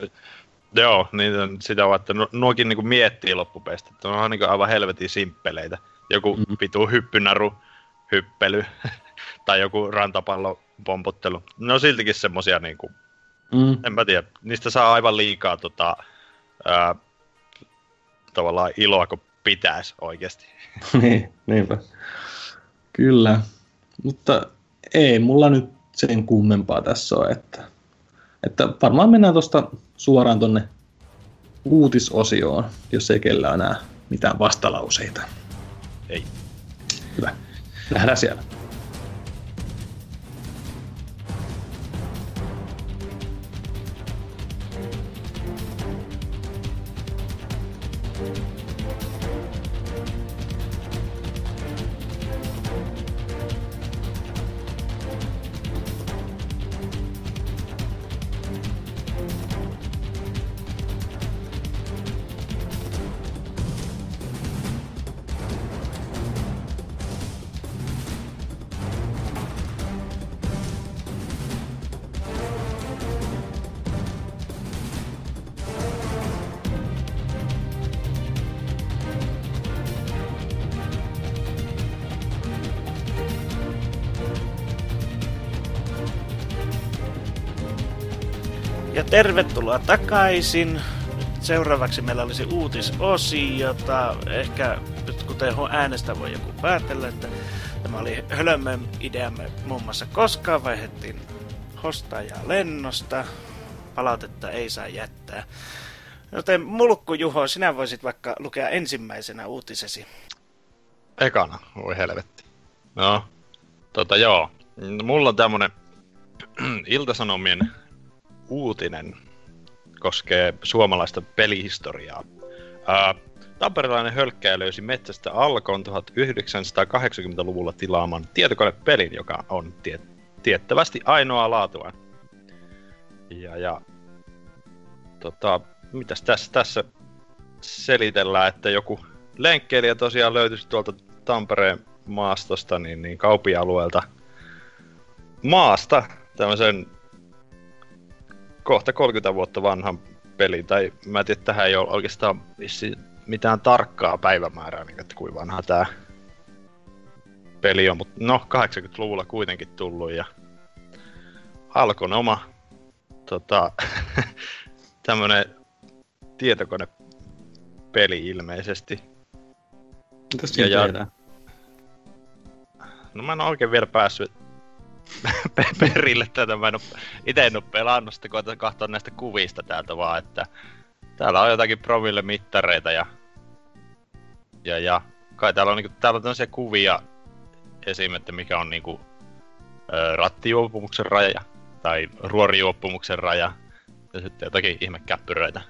Joo, niin sitä vaan, että nu- nuokin niinku miettii loppupeistä, että ne on niinku aivan helvetin simppeleitä. Joku Mm. mm. vitu hyppynaru, hyppely tai joku rantapallo pomputtelu. Ne on siltikin semmosia niinku, mm, en mä tiedä, niistä saa aivan liikaa tota, ää, tavallaan iloa, kun pitäisi oikeasti. niin, niinpä. Kyllä. Mutta ei mulla nyt sen kummempaa tässä ole, että, että varmaan mennään tuosta suoraan tonne uutisosioon, jos ei kellään enää mitään vastalauseita. Ei. Hyvä. Nähdään tervetuloa takaisin. Seuraavaksi meillä olisi uutisosiota. Ehkä nyt kuten äänestä voi joku päätellä, että tämä oli hölmön ideamme muun muassa koskaan vaihdettiin hostajaa lennosta. Palautetta ei saa jättää. Joten Mulkku Juho, sinä voisit vaikka lukea ensimmäisenä uutisesi. Ekana, voi helvetti. No, tota joo. Mulla on tämmönen Iltasanomien uutinen koskee suomalaista pelihistoriaa. Ää, Tamperelainen hölkkäjä löysi metsästä Alkon 1980-luvulla tilaaman tietokonepelin, joka on tie- tiettävästi ainoa laatua. Ja, ja tota, mitäs tässä, tässä selitellään, että joku lenkkeilijä tosiaan löytyisi tuolta Tampereen maastosta, niin, niin kaupialueelta maasta tämmöisen kohta 30 vuotta vanhan pelin, tai mä en tiedä, tähän ei ole oikeastaan mitään tarkkaa päivämäärää, niin että kuinka vanha tämä peli on, mutta no 80-luvulla kuitenkin tullut ja Alkon oma tota, tämmönen tietokonepeli ilmeisesti. Mitä siinä ja, tehdään? No mä en oikein vielä päässyt perille tätä. Mä en ole, ite en ole pelannut sitä, koetan katsoa näistä kuvista täältä vaan, että täällä on jotakin promille mittareita ja ja, ja kai täällä on, niinku, täällä on tämmöisiä kuvia esim. että mikä on niinku, rattijuopumuksen raja tai ruorijuopumuksen raja ja sitten jotakin ihmekäppyröitä.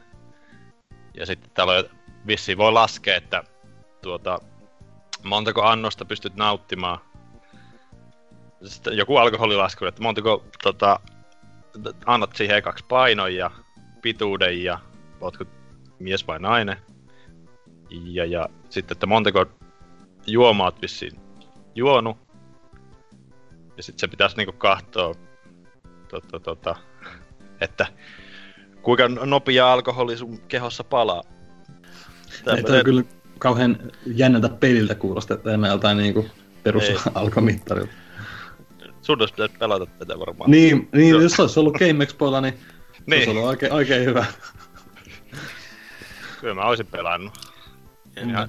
Ja sitten täällä on, vissiin voi laskea, että tuota, montako annosta pystyt nauttimaan. Sitten joku alkoholilasku, että montako tota, annat siihen ekaksi painon ja pituuden ja ootko mies vai nainen. Ja, ja sitten, että montako juomaa oot vissiin juonut. Ja sitten se pitäisi niinku kahtoa, tota, tota, että kuinka nopea alkoholi sun kehossa palaa. Tämä on kyllä kauhean jännältä peliltä kuulosta, että enää jotain niinku perus alkomittarilta. Sun olisi pitäisi pelata tätä varmaan. Niin, niin jos olisi ollut Game Expoilla, niin, niin. olisi ollut oikein, oikein hyvä. Kyllä mä olisin pelannut. Ja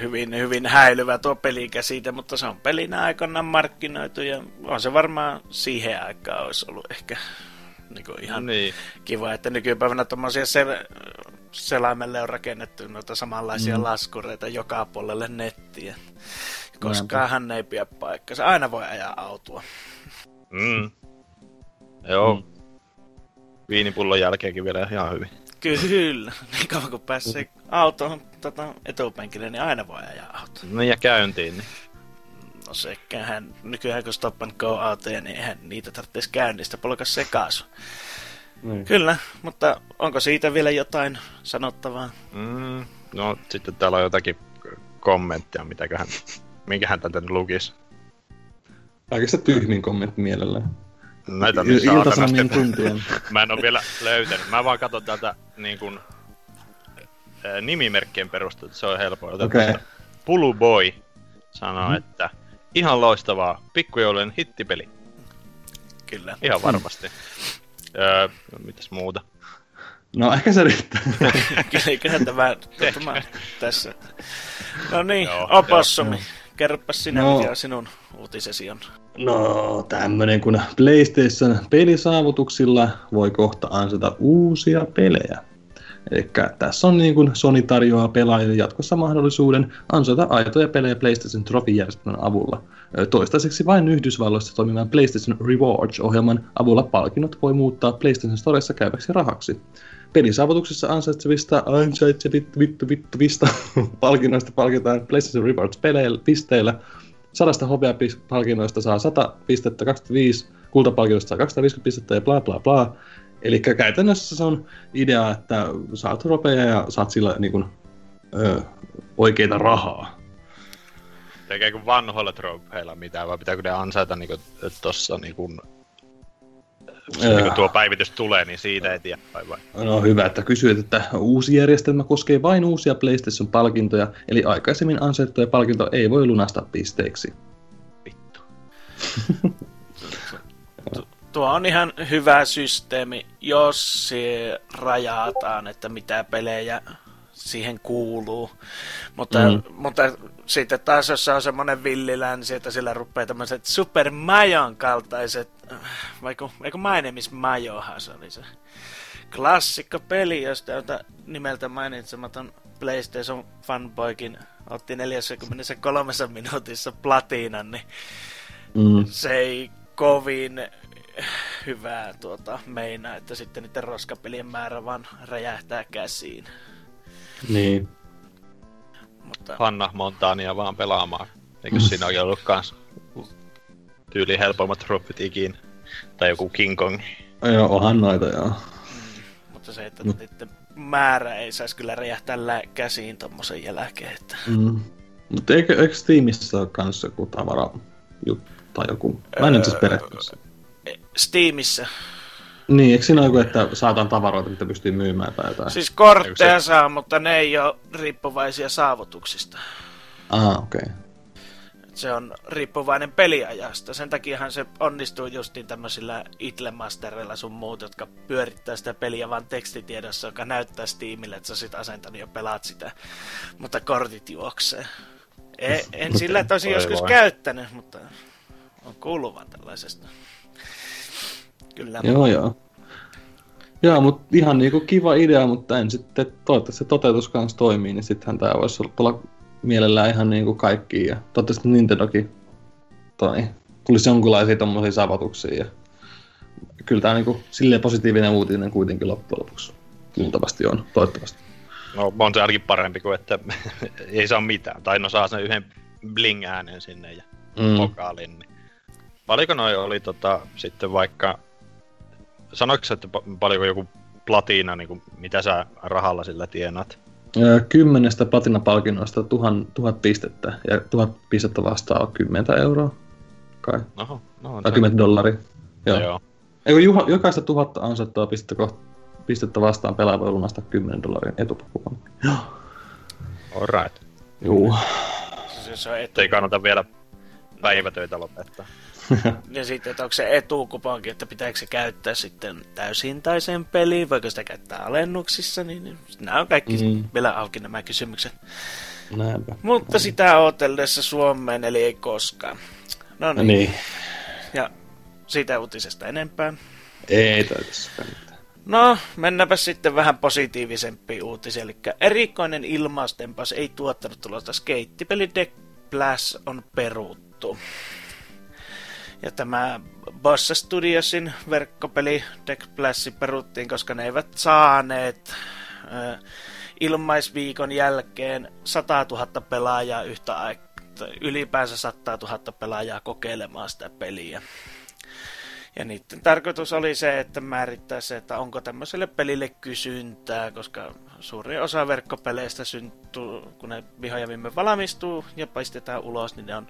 hyvin, hyvin häilyvä tuo pelikäsite, mutta se on pelinä aikanaan markkinoitu ja on se varmaan siihen aikaan olisi ollut ehkä niin kuin ihan niin. kiva, että nykypäivänä tuommoisia sel- selaimelle on rakennettu noita samanlaisia mm. laskureita joka puolelle nettiä. Koska hän ei pidä paikkansa. Aina voi ajaa autoa. Mm. Joo. Mm. Viinipullon jälkeenkin vielä ihan hyvin. Kyllä. Niin kauan kun pääsee autoon tota, etupenkille, niin aina voi ajaa autoa. No ja käyntiin. Niin. No sekähän, nykyään kun stop and go autoja, niin eihän niitä tarvitsisi käynnistä polkas sekaisu. Niin. Kyllä, mutta onko siitä vielä jotain sanottavaa? Mm, no sitten täällä on jotakin kommenttia, mitäköhän, minkähän tätä nyt lukisi. Kaikista tyhmin kommentti mielellään. Näitä niin tuntien. Mä en ole vielä löytänyt. Mä vaan katson täältä niin kuin, nimimerkkien perusteella, se on helppoa. Okay. Pulu Boy sanoo, mm. että ihan loistavaa, pikkujoulujen hittipeli. Kyllä. Ihan varmasti. Mm. Öö, mitäs muuta? No ehkä se riittää. kyllä, tämä, tämä tässä. No niin, Opossumi. Kerropas sinä, no. mikä sinun uutisesi on. No, tämmönen kun PlayStation pelisaavutuksilla voi kohta ansata uusia pelejä. Eli tässä on niin kuin Sony tarjoaa pelaajille jatkossa mahdollisuuden ansata aitoja pelejä PlayStation Trophy-järjestelmän avulla. Toistaiseksi vain Yhdysvalloissa toimivan PlayStation Rewards-ohjelman avulla palkinnot voi muuttaa PlayStation Storessa käyväksi rahaksi. Pelisaavutuksessa ansaitsevista, ansaitsevit, vittu, vittu, vista palkinnoista palkitaan PlayStation Rewards pisteillä. Sadasta hopeapalkinnoista saa 100 pistettä, 25 kultapalkinnoista saa 250 pistettä ja bla bla bla. Eli käytännössä se on idea, että saat ropeja ja saat sillä niin kuin, ö, oikeita rahaa. Tekeekö vanhoilla tropeilla mitään vai pitääkö ne ansaita niin tuossa niin kuin, niin kun tuo päivitys tulee, niin siitä eteenpäin vai? No hyvä, että kysyit, että uusi järjestelmä koskee vain uusia PlayStation-palkintoja, eli aikaisemmin ansaittuja palkintoja ei voi lunastaa pisteiksi. Vittu. tuo on ihan hyvä systeemi, jos rajataan, että mitä pelejä siihen kuuluu. Mutta, mm. mutta sitten taas, jos se on semmoinen villilänsi, että sillä rupeaa tämmöiset Super Majon kaltaiset, vaikka, vaikka My Name is Majohan se oli se klassikko peli, josta jota nimeltä mainitsematon PlayStation fanboykin otti 43 minuutissa platinan, niin mm. se ei kovin hyvää tuota, meinaa, että sitten niiden roskapelien määrä vaan räjähtää käsiin. Niin. Mutta... Panna Montania vaan pelaamaan. Eikö mm. siinä ole ollut kans tyyli helpommat troffit ikin? Tai joku King Kong. Joo, onhan noita joo. Mm, mutta se, että Mut... määrä ei saisi kyllä räjähtää lä- käsiin tommosen jälkeen. Että... Mm. Mutta eikö, eikö Steamissa ole kans joku tavara juttu tai joku? Mä en nyt siis perehtynyt. Steamissa. Niin, eikö siinä ole joku, että saataan tavaroita, mitä pystyy myymään tai jotain? Siis kortteja se- saa, mutta ne ei ole riippuvaisia saavutuksista. Ah, okei. Okay. Se on riippuvainen peliajasta. Sen takiahan se onnistuu justiin tämmöisillä Itlemasterilla sun muut, jotka pyörittää sitä peliä vaan tekstitiedossa, joka näyttää Steamille, että sä sit asentanut ja pelaat sitä. Mutta kortit juoksee. E, en sillä, että olisin Voi joskus käyttänyt, mutta on kuullut vaan tällaisesta. Kyllä. Joo, joo. Joo, mutta ihan niinku kiva idea, mutta en sitten, toivottavasti se toteutus kanssa toimii, niin sittenhän tämä voisi olla- tulla mielellään ihan niinku kaikkiin. Ja toivottavasti Nintendokin toi, tulisi jonkinlaisia tommosia saavutuksia. Ja kyllä tämä niinku silleen positiivinen uutinen kuitenkin loppujen lopuksi. Luultavasti on, toivottavasti. No on se ainakin parempi kuin, että ei saa mitään. Tai no saa sen yhden bling-äänen sinne ja Mm. vokaalin. Niin. Paljonko noi oli tota, sitten vaikka... Sanoiko sä, että pa- paljonko joku platiina, niin kuin, mitä sä rahalla sillä tienaat? Ö, Kymmenestä platinapalkinnoista tuhan, tuhat pistettä, ja tuhat pistettä vastaa on 10 euroa, kai. Oho, no on Tai se. 10 dollaria. Joo. Joo. Joo. Eikö juha, jokaista tuhatta ansaittua pistettä, kohta, pistettä vastaan pelaa voi lunastaa 10 dollarin etupakupon. Alright. Juu. Se, se kannata vielä päivätöitä lopettaa. Ja sitten, että onko se etukuponki, että pitääkö se käyttää sitten täysintaiseen peliin, voiko sitä käyttää alennuksissa, niin niin nämä on kaikki Mm. vielä auki nämä kysymykset. Näinpä. Mutta sitä ootellessa Suomeen, eli ei koskaan. No niin, Niin. ja siitä uutisesta enempää. Ei mitään. No, mennäänpä sitten vähän positiivisempiin uutisiin. Eli erikoinen ilmaustempas ei tuottanut tulosta. Skeittipeli Deck Blast on peruttu. Ja tämä Bossa Studiosin verkkopeli Deck Blast peruttiin, koska ne eivät saaneet äh, ilmaisviikon jälkeen 100 000 pelaajaa yhtä aikaa, ylipäänsä 100 000 pelaajaa kokeilemaan sitä peliä. Ja niiden tarkoitus oli se, että määrittää se, että onko tämmöiselle pelille kysyntää, koska suurin osa verkkopeleistä syntyy, kun ne vihoja viime valmistuu ja paistetaan ulos, niin ne on,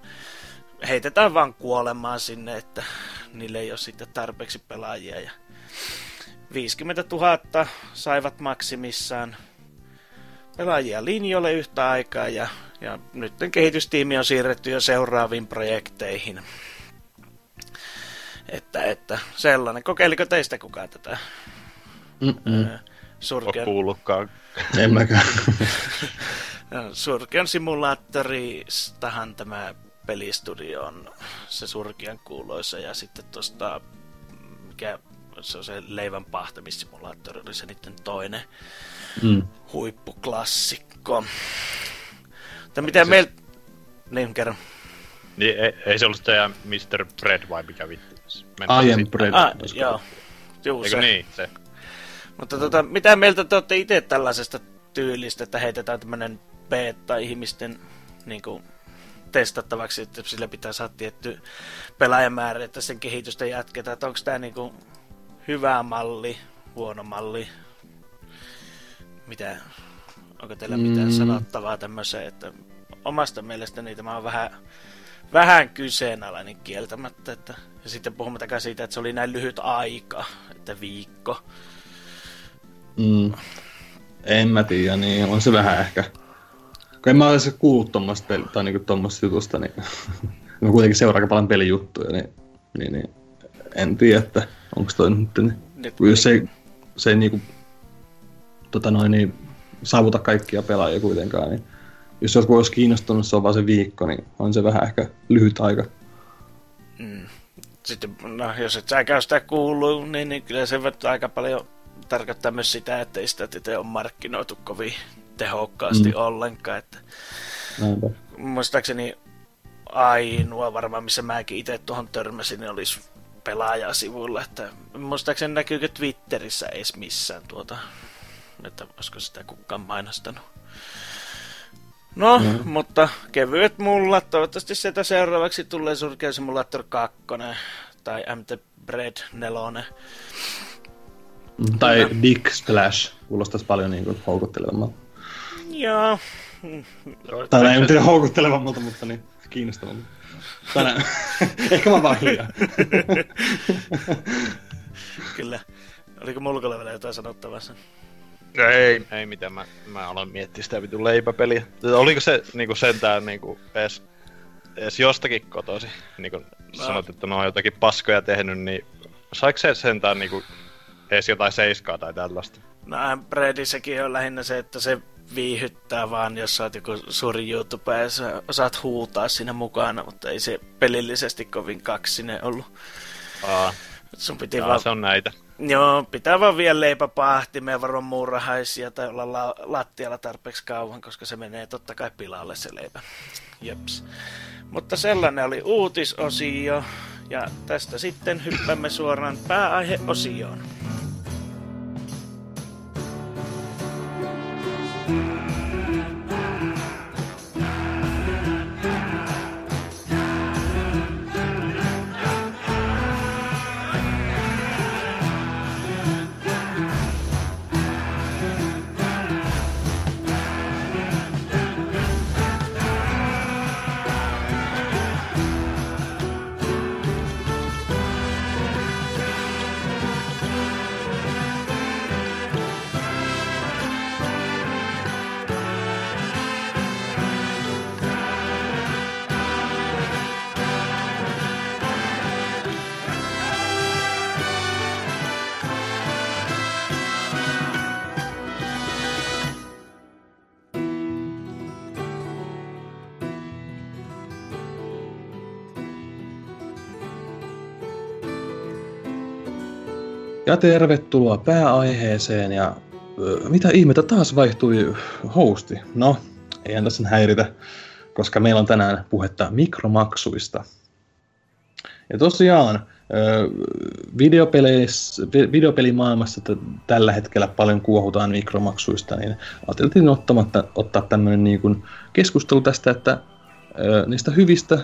heitetään vaan kuolemaan sinne, että niille ei ole sitten tarpeeksi pelaajia. Ja 50 000 saivat maksimissaan pelaajia linjoille yhtä aikaa ja, ja nyt kehitystiimi on siirretty jo seuraaviin projekteihin. Että, että sellainen. Kokeiliko teistä kukaan tätä Mm-mm. mm. surkean, kuullutkaan. En mäkään. surkean simulaattoristahan tämä pelistudio on se surkean kuuloisa ja sitten tuosta mikä se on se leivän pahtamissimulaattori oli se niiden toinen mm. huippuklassikko. Mutta mitä se- meiltä... Niin, kerro. Niin, ei, ei se ollut tämä Mr. Bread vai mikä vittu? I am bread. Ah, joo. Juu, Eikö se. niin? Se. Mutta tota, mitä mieltä te olette itse tällaisesta tyylistä, että heitetään tämmönen beta-ihmisten niin kuin, testattavaksi, että sille pitää saada tietty pelaajamäärä, että sen kehitystä jatketaan. Että onko tämä niin kuin, hyvä malli, huono malli? Mitä, onko teillä mitään Mm. sanottavaa tämmöiseen, että omasta mielestäni tämä on vähän, vähän kyseenalainen kieltämättä. Että, ja sitten puhumattakaan siitä, että se oli näin lyhyt aika, että viikko. Mm. En mä tiedä, niin on se vähän ehkä. Kun en mä olisi kuullut tuommoista peli- tai niinku tuommoista jutusta, niin mä kuitenkin seuraan aika paljon pelijuttuja, niin, niin, niin en tiedä, että onko toi nyt, niin, Nyt, jos se ei, se ei niinku, tota noin, niin, saavuta kaikkia pelaajia kuitenkaan, niin jos jotkut olisi kiinnostunut, se on vaan se viikko, niin on se vähän ehkä lyhyt aika. Mm. Sitten, no, jos et säkään sitä kuuluu, niin, niin kyllä se aika paljon tarkoittaa myös sitä, että ei sitä itse ole markkinoitu kovin tehokkaasti Mm. ollenkaan. Että, Näinpä. muistaakseni ainoa varmaan, missä mäkin itse tuohon törmäsin, niin olisi pelaajasivuilla. Että, muistaakseni näkyykö Twitterissä edes missään tuota, että olisiko sitä kukaan mainostanut. No, Mm. mutta kevyet mullat. Toivottavasti sieltä seuraavaksi tulee Surgeon Simulator 2 tai MT Bread 4. Mm, Tai Dick Splash kuulostaisi paljon niin kuin houkuttelevammalta. Joo. Tai en tiedä houkuttelevammalta, mutta niin kiinnostavammalta. Tänään. Ehkä mä vaan hiljaa. Kyllä. Oliko mulkolla vielä jotain sanottavaa sen? No ei, ei mitään. Mä, mä aloin miettiä sitä vitun leipäpeliä. Oliko se niinku sentään niinku edes, edes jostakin kotosi? Niinku No. sanot, että ne on jotakin paskoja tehnyt, niin saiko se sentään niinku edes jotain seiskaa tai tällaista? No Breadissäkin on lähinnä se, että se viihyttää vaan, jos sä oot joku suuri YouTuber ja sä osaat huutaa siinä mukana, mutta ei se pelillisesti kovin kaksinen ollut. Aa, Sun piti jaa, vaan, se on näitä. joo, pitää vaan vielä leipäpaahtimia, varon muurahaisia tai olla la- lattialla tarpeeksi kauan, koska se menee totta kai pilalle se leipä. Jeps. Mutta sellainen oli uutisosio, ja tästä sitten hyppäämme suoraan pääaiheosioon. Thank you. Ja tervetuloa pääaiheeseen ja mitä ihmettä taas vaihtui hosti? No, ei tässä häiritä, koska meillä on tänään puhetta mikromaksuista. Ja tosiaan, videopelimaailmassa tällä hetkellä paljon kuohutaan mikromaksuista, niin ajateltiin ottamatta, ottaa tämmöinen niin keskustelu tästä, että niistä hyvistä,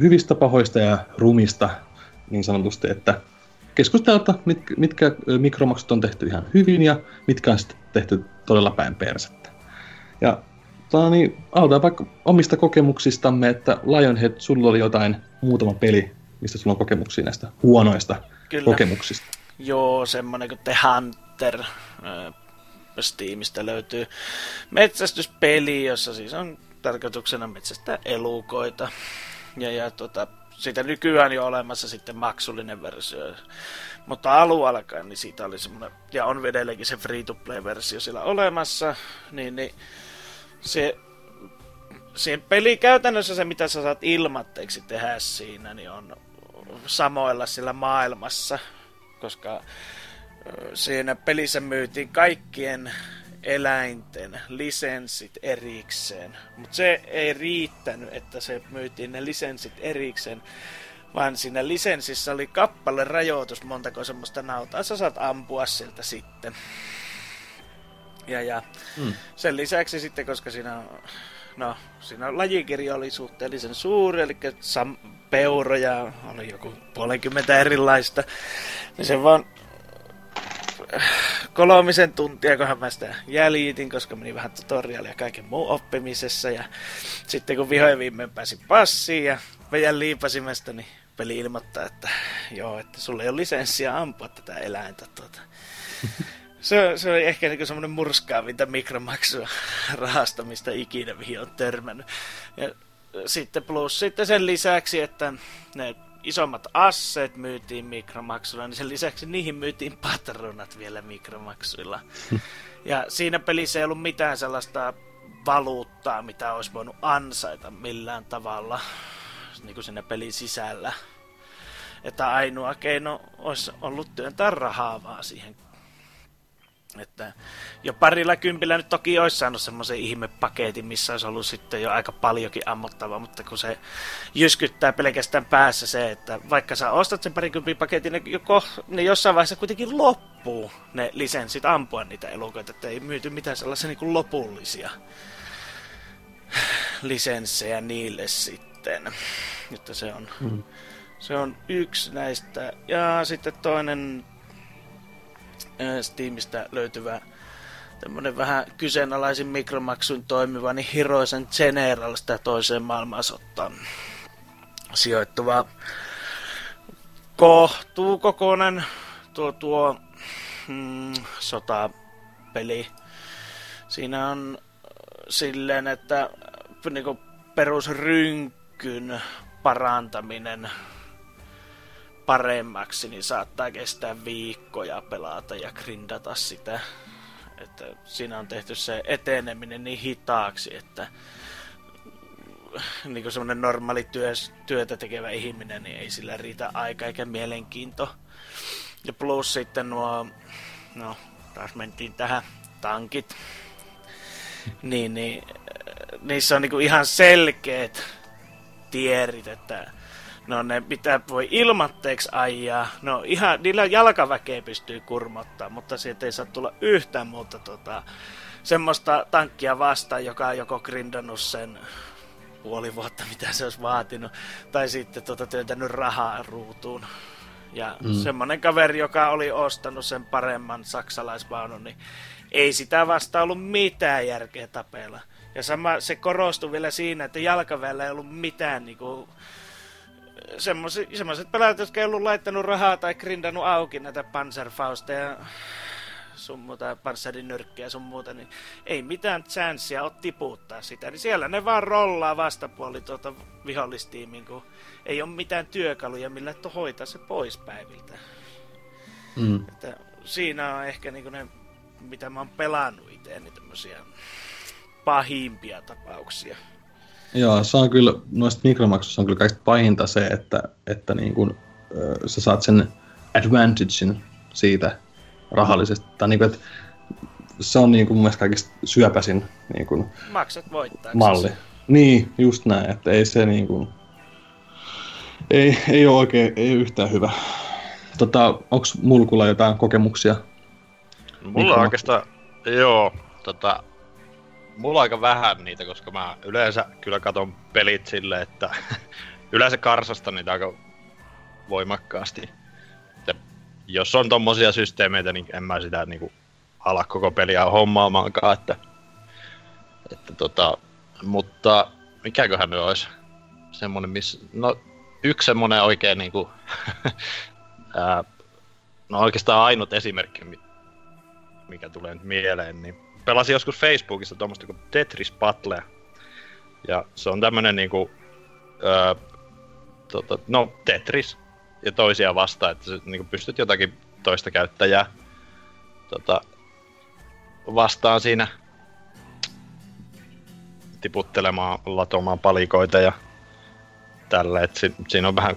hyvistä, pahoista ja rumista niin sanotusti, että keskustelta, mitkä, mitkä mikromaksut on tehty ihan hyvin ja mitkä on sitten tehty todella päin persettä. Ja tota, niin, aloitetaan vaikka omista kokemuksistamme, että Lionhead, sulla oli jotain muutama peli, mistä sulla on kokemuksia näistä huonoista Kyllä. kokemuksista. Joo, semmonen kuin The Hunter. ö, Steamista löytyy metsästyspeli, jossa siis on tarkoituksena metsästää elukoita. Ja, ja tota, siitä nykyään jo olemassa sitten maksullinen versio. Mutta alun alkaen, niin siitä oli semmoinen, ja on edelleenkin se free-to-play-versio siellä olemassa, niin, niin se, se peli käytännössä se, mitä sä saat ilmatteeksi tehdä siinä, niin on samoilla sillä maailmassa, koska siinä pelissä myytiin kaikkien eläinten lisenssit erikseen. Mutta se ei riittänyt, että se myytiin ne lisenssit erikseen, vaan siinä lisenssissä oli kappale rajoitus, montako semmoista nautaa sä saat ampua sieltä sitten. Ja, ja Hmm. sen lisäksi sitten, koska siinä on, no, siinä lajikirjo oli suhteellisen suuri, eli sam, peuroja oli joku puolenkymmentä erilaista, niin se vaan kolmisen tuntia, kunhan mä sitä jäljitin, koska meni vähän tutorialia ja kaiken muun oppimisessa. Ja sitten kun vihoin viimein pääsin passiin ja vejan liipasimesta, niin peli ilmoittaa, että joo, että sulla ei ole lisenssiä ampua tätä eläintä. Tuota. Se, se oli ehkä niin semmoinen murskaavinta mikromaksua rahasta, mistä ikinä mihin on törmännyt. Ja sitten plus sitten sen lisäksi, että ne isommat asseet myytiin mikromaksuilla, niin sen lisäksi niihin myytiin patronat vielä mikromaksuilla. ja siinä pelissä ei ollut mitään sellaista valuuttaa, mitä olisi voinut ansaita millään tavalla niin kuin siinä pelin sisällä. Että ainoa keino olisi ollut työntää rahaa vaan siihen että jo parilla kympillä nyt toki olisi saanut semmoisen ihmepaketin, missä olisi ollut sitten jo aika paljonkin ammottavaa, mutta kun se jyskyttää pelkästään päässä se, että vaikka sä ostat sen parikympin paketin, niin, joko, niin jossain vaiheessa kuitenkin loppuu ne lisenssit ampua niitä elukoita, että ei myyty mitään sellaisia niin kuin lopullisia lisenssejä niille sitten. Että se on, Mm. se on yksi näistä. Ja sitten toinen Steamista löytyvä tämmönen vähän kyseenalaisin mikromaksuin toimiva, niin Heroes General sitä toiseen maailmansottaan sijoittuva kohtuukokoinen tuo, tuo mm, sotapeli. Siinä on silleen, että niin perusrynkyn parantaminen paremmaksi, niin saattaa kestää viikkoja pelata ja grindata sitä. Että siinä on tehty se eteneminen niin hitaaksi, että niin kuin semmoinen normaali työ, työtä tekevä ihminen, niin ei sillä riitä aika eikä mielenkiinto. Ja plus sitten nuo, no taas mentiin tähän, tankit. Niin, niin niissä on niinku ihan selkeät tierit, että no ne mitä voi ilmatteeksi ajaa. No ihan, niillä jalkaväkeä pystyy kurmottaa, mutta siitä ei saa tulla yhtään muuta tota, semmoista tankkia vastaan, joka on joko grindannut sen puoli vuotta, mitä se olisi vaatinut, tai sitten tota, työntänyt rahaa ruutuun. Ja mm. semmonen kaveri, joka oli ostanut sen paremman saksalaisvaunun, niin ei sitä vasta ollut mitään järkeä tapella. Ja sama, se korostui vielä siinä, että jalkaväellä ei ollut mitään niinku, semmoiset pelaajat, jotka ei ollut laittanut rahaa tai grindannut auki näitä Panzerfausteja sun muuta, panssarin nyrkkiä sun muuta, niin ei mitään chanssia ole tiputtaa sitä. Niin siellä ne vaan rollaa vastapuoli tuota vihollistiimiin, kun ei ole mitään työkaluja, millä to hoitaa se pois päiviltä. Mm. Että siinä on ehkä niin ne, mitä mä oon pelannut itse, niin tämmöisiä pahimpia tapauksia. Joo, se on kyllä, noista mikromaksuista on kyllä kaikista pahinta se, että, että niin kun, ö, sä saat sen advantagein siitä rahallisesti. Tai niin kuin, että se on niin kuin mun mielestä kaikista syöpäsin niin kuin Maksat malli. Niin, just näin, että ei se niin kuin, ei, ei ole oikein, ei ole yhtään hyvä. Tota, onko Mulkulla jotain kokemuksia? Mulla on oikeastaan, joo, tota, mulla aika vähän niitä, koska mä yleensä kyllä katon pelit silleen, että yleensä karsasta niitä aika voimakkaasti. Jos on tommosia systeemeitä, niin en mä sitä niinku ala koko peliä hommaamaankaan, että, että tota, mutta mikäköhän ne olisi semmonen, missä, no yksi semmonen oikein niinku, no oikeastaan ainut esimerkki, mikä tulee nyt mieleen, niin pelasin joskus Facebookissa tuommoista kuin Tetris Battle. Ja se on tämmönen niinku, ää, tota, no Tetris, ja toisia vastaan, että sä niin pystyt jotakin toista käyttäjää tota, vastaan siinä tiputtelemaan, latomaan palikoita ja tällä, että si- siinä on vähän,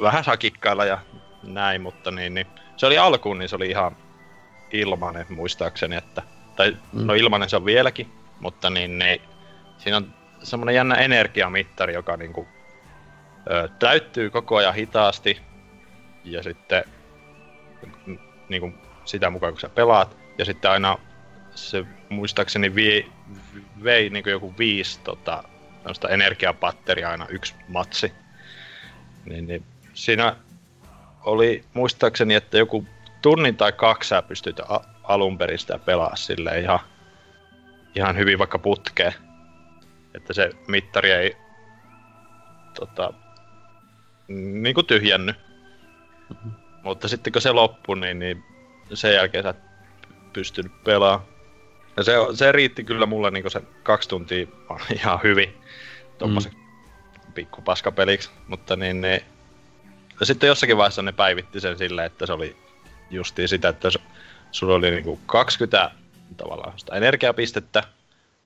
vähän sakikkailla ja näin, mutta niin, niin, se oli alkuun, niin se oli ihan ilmanen muistaakseni, että, tai mm. no ilmanen se on vieläkin, mutta niin, niin siinä on semmoinen jännä energiamittari, joka niinku ö, täyttyy koko ajan hitaasti ja sitten niin kuin sitä mukaan kun sä pelaat ja sitten aina se muistaakseni vei, vei niin kuin joku viisi tota, energiapatteria aina yksi matsi. Niin, niin siinä oli muistaakseni, että joku tunnin tai kaksi sä pystyt a- alun perin sitä pelaa sille ihan, ihan hyvin vaikka putkeen. Että se mittari ei tota, niin kuin tyhjenny. Mm-hmm. Mutta sitten kun se loppui, niin, niin sen jälkeen sä et pystynyt pelaamaan. Ja se, se riitti kyllä mulle niin se kaksi tuntia ihan hyvin tuommoisen mm. pikkupaskapeliksi. Mutta niin, niin, ja sitten jossakin vaiheessa ne päivitti sen silleen, että se oli justiin sitä, että sulla oli niinku 20 tavallaan sitä energiapistettä,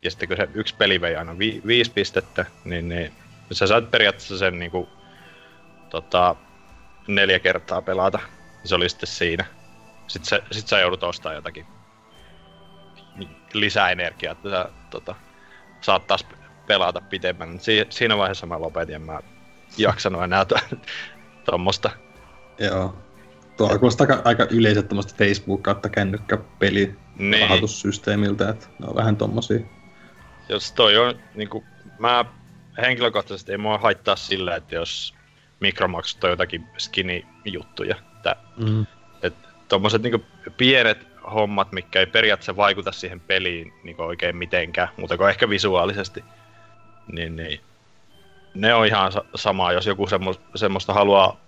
ja sitten kun se yksi peli vei aina vi- viisi pistettä, niin, niin sä saat periaatteessa sen niinku, tota, neljä kertaa pelata. Se oli sitten siinä. Sitten sä, sit sä joudut ostamaan jotakin lisää energiaa, että sä tota, saat taas pelata pitemmän. Si- siinä vaiheessa mä lopetin, en mä jaksanut enää tuommoista. Joo. Tuo on aika, aika yleiset tuommoista Facebook kautta kännykkäpeli niin. rahoitussysteemiltä, että ne on vähän tommosia. Jos toi on, niinku, mä henkilökohtaisesti ei mua haittaa sillä, että jos mikromaksut on jotakin skinny-juttuja. Että, mm. et, tuommoiset niin pienet hommat, mikä ei periaatteessa vaikuta siihen peliin niin oikein mitenkään, mutta kuin ehkä visuaalisesti, niin, niin ne on ihan sa- samaa, jos joku semmo, semmoista haluaa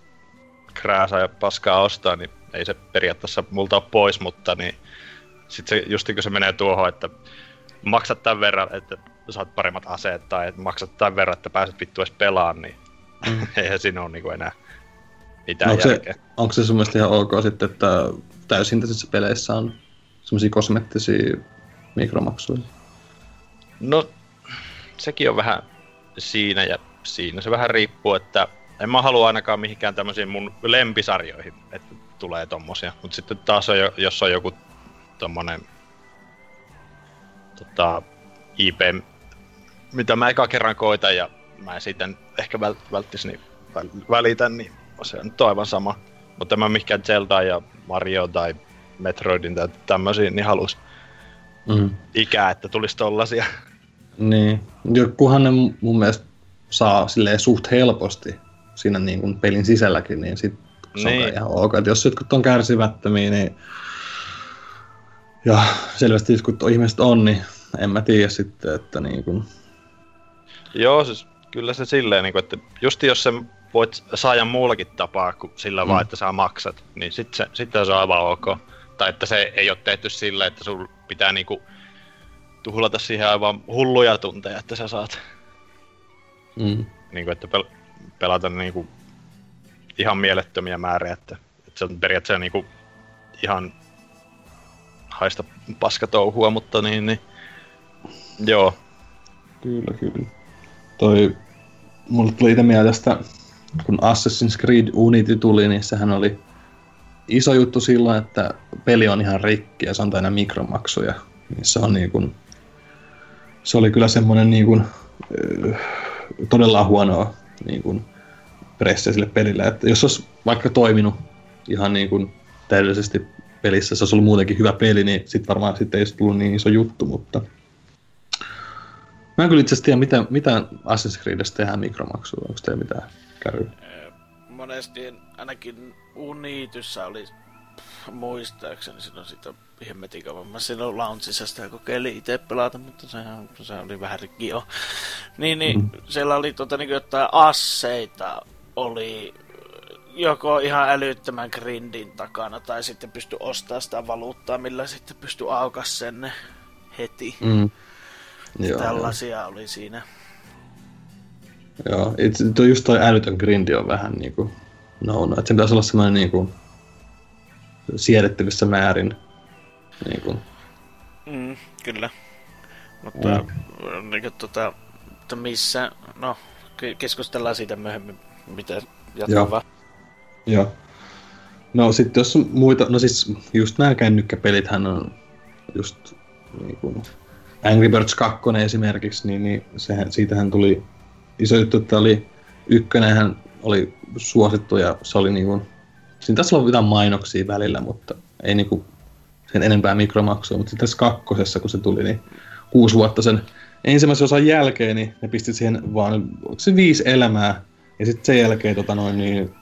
krääsää ja paskaa ostaa, niin ei se periaatteessa multa ole pois, mutta niin sitten se, just kun se menee tuohon, että maksat tämän verran, että saat paremmat aseet, tai että maksat tämän verran, että pääset vittu edes pelaan, niin mm. eihän siinä ole niin enää mitään onko järkeä. se, onko se sun mielestä ihan ok sitten, että täysintäisissä peleissä on semmoisia kosmettisia mikromaksuja? No, sekin on vähän siinä ja siinä. Se vähän riippuu, että en mä halua ainakaan mihinkään tämmöisiin mun lempisarjoihin, että tulee tommosia. Mutta sitten taas on, jo, jos on joku tommonen tota, IP, mitä mä eka kerran koitan ja mä sitten ehkä vält, välttis, niin välitän, niin se on nyt aivan sama. Mutta mä mihinkään Zelda ja Mario tai Metroidin tai tämmöisiin, niin halus mm. ikää, että tulisi tollasia. Niin, jokuhan ne mun mielestä saa silleen suht helposti siinä niin kuin pelin sisälläkin, niin sit se niin. on ihan ok. Et jos jotkut on kärsimättömiä, niin ja selvästi kun ihmiset on, niin en mä tiedä sitten, että niin kuin... Joo, siis kyllä se silleen, niin kuin, että just jos se voit saada muullakin tapaa kuin sillä mm. vaan, että sä maksat, niin sitten se, sitten se on aivan ok. Tai että se ei ole tehty sillä, että sun pitää niinku tuhlata siihen aivan hulluja tunteja, että sä saat mm. niinku, että pel- pelata niinku ihan mielettömiä määriä, että, että se on periaatteessa niinku ihan haista paskatouhua, mutta niin, niin joo. Kyllä, kyllä. Toi, mulle tuli itse mieleen tästä, kun Assassin's Creed Unity tuli, niin sehän oli iso juttu silloin, että peli on ihan rikki ja se on aina mikromaksuja. Niin se on niin kuin, se oli kyllä semmoinen niin kuin, todella huonoa niin kuin pressiä sille pelille. Että jos olisi vaikka toiminut ihan niin kuin täydellisesti pelissä, se olisi ollut muutenkin hyvä peli, niin sitten varmaan sitten ei olisi tullut niin iso juttu, mutta Mä en kyllä itse asiassa tiedä, mitä, mitä Assassin's Creedessä tehdään mikromaksua. Onko teillä mitään käy? Monesti ainakin Unityssä oli muistaakseni silloin sitä hemmetin kauan. Mä silloin launchissa sitä kokeilin itse pelata, mutta sehän, se oli vähän rikki jo. Niin, niin mm. siellä oli tota, niin jotain asseita, oli joko ihan älyttömän grindin takana, tai sitten pysty ostamaan sitä valuuttaa, millä sitten pysty aukas sen heti. Mm. Joo, Tällaisia joo. oli siinä. Joo, itse, just toi älytön grindi on vähän niinku no, no, että se pitäisi olla semmoinen niinku siedettävissä määrin. Niinku. Mm, kyllä. Mutta ja. niin, tota, että missä, no keskustellaan siitä myöhemmin, mitä jatkaa vaan. Joo. No sitten jos muita, no siis just nämä kännykkäpelithän on just niin kuin Angry Birds 2 esimerkiksi, niin, niin sehän, siitähän tuli iso juttu, että oli ykkönen hän oli suosittu ja se oli niin kuin, siinä tässä oli jotain mainoksia välillä, mutta ei niin kuin sen enempää mikromaksua, mutta sitten tässä kakkosessa, kun se tuli, niin kuusi vuotta sen ensimmäisen osan jälkeen, niin ne pisti siihen vaan, onko se viisi elämää, ja sitten sen jälkeen tota noin, niin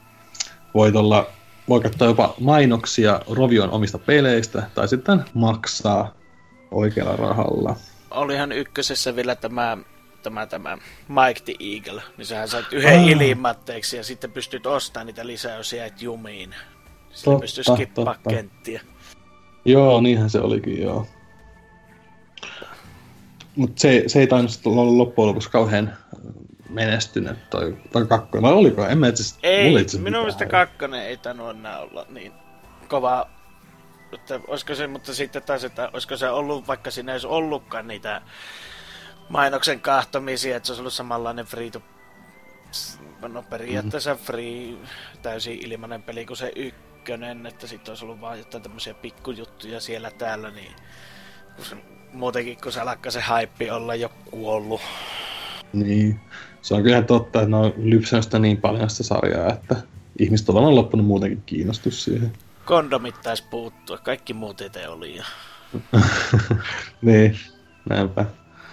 voit olla, voi katsoa jopa mainoksia Rovion omista peleistä, tai sitten maksaa oikealla rahalla. Olihan ykkösessä vielä tämä, tämä, tämä Mike the Eagle, niin sähän sait yhden ah. ilmatteeksi ja sitten pystyt ostamaan niitä lisää, jos jäit jumiin. Sitten pystyy skippaa kenttiä. Joo, niinhän se olikin, joo. Mutta se, se ei tainnut olla loppujen lopuksi kauhean menestynyt toi, toi kakkonen, vai oliko? En mä itse Ei, minun mielestä kakkonen ei tainnut enää olla niin kova että olisiko se, mutta sitten taas, että olisiko se ollut, vaikka siinä ei olisi ollutkaan niitä mainoksen kahtomisia, että se olisi ollut samanlainen free to no periaatteessa mm-hmm. free, täysin ilmainen peli kuin se ykkönen, että sitten olisi ollut vaan jotain tämmöisiä pikkujuttuja siellä täällä, niin kun se, muutenkin kun se alkaa se haippi olla jo kuollut. Niin, se on kyllä totta, että ne on lypsänyt niin paljon sitä sarjaa, että ihmiset on loppunut muutenkin kiinnostus siihen. Kondomit taisi puuttua, kaikki muut ei oli. Ja... niin, näinpä.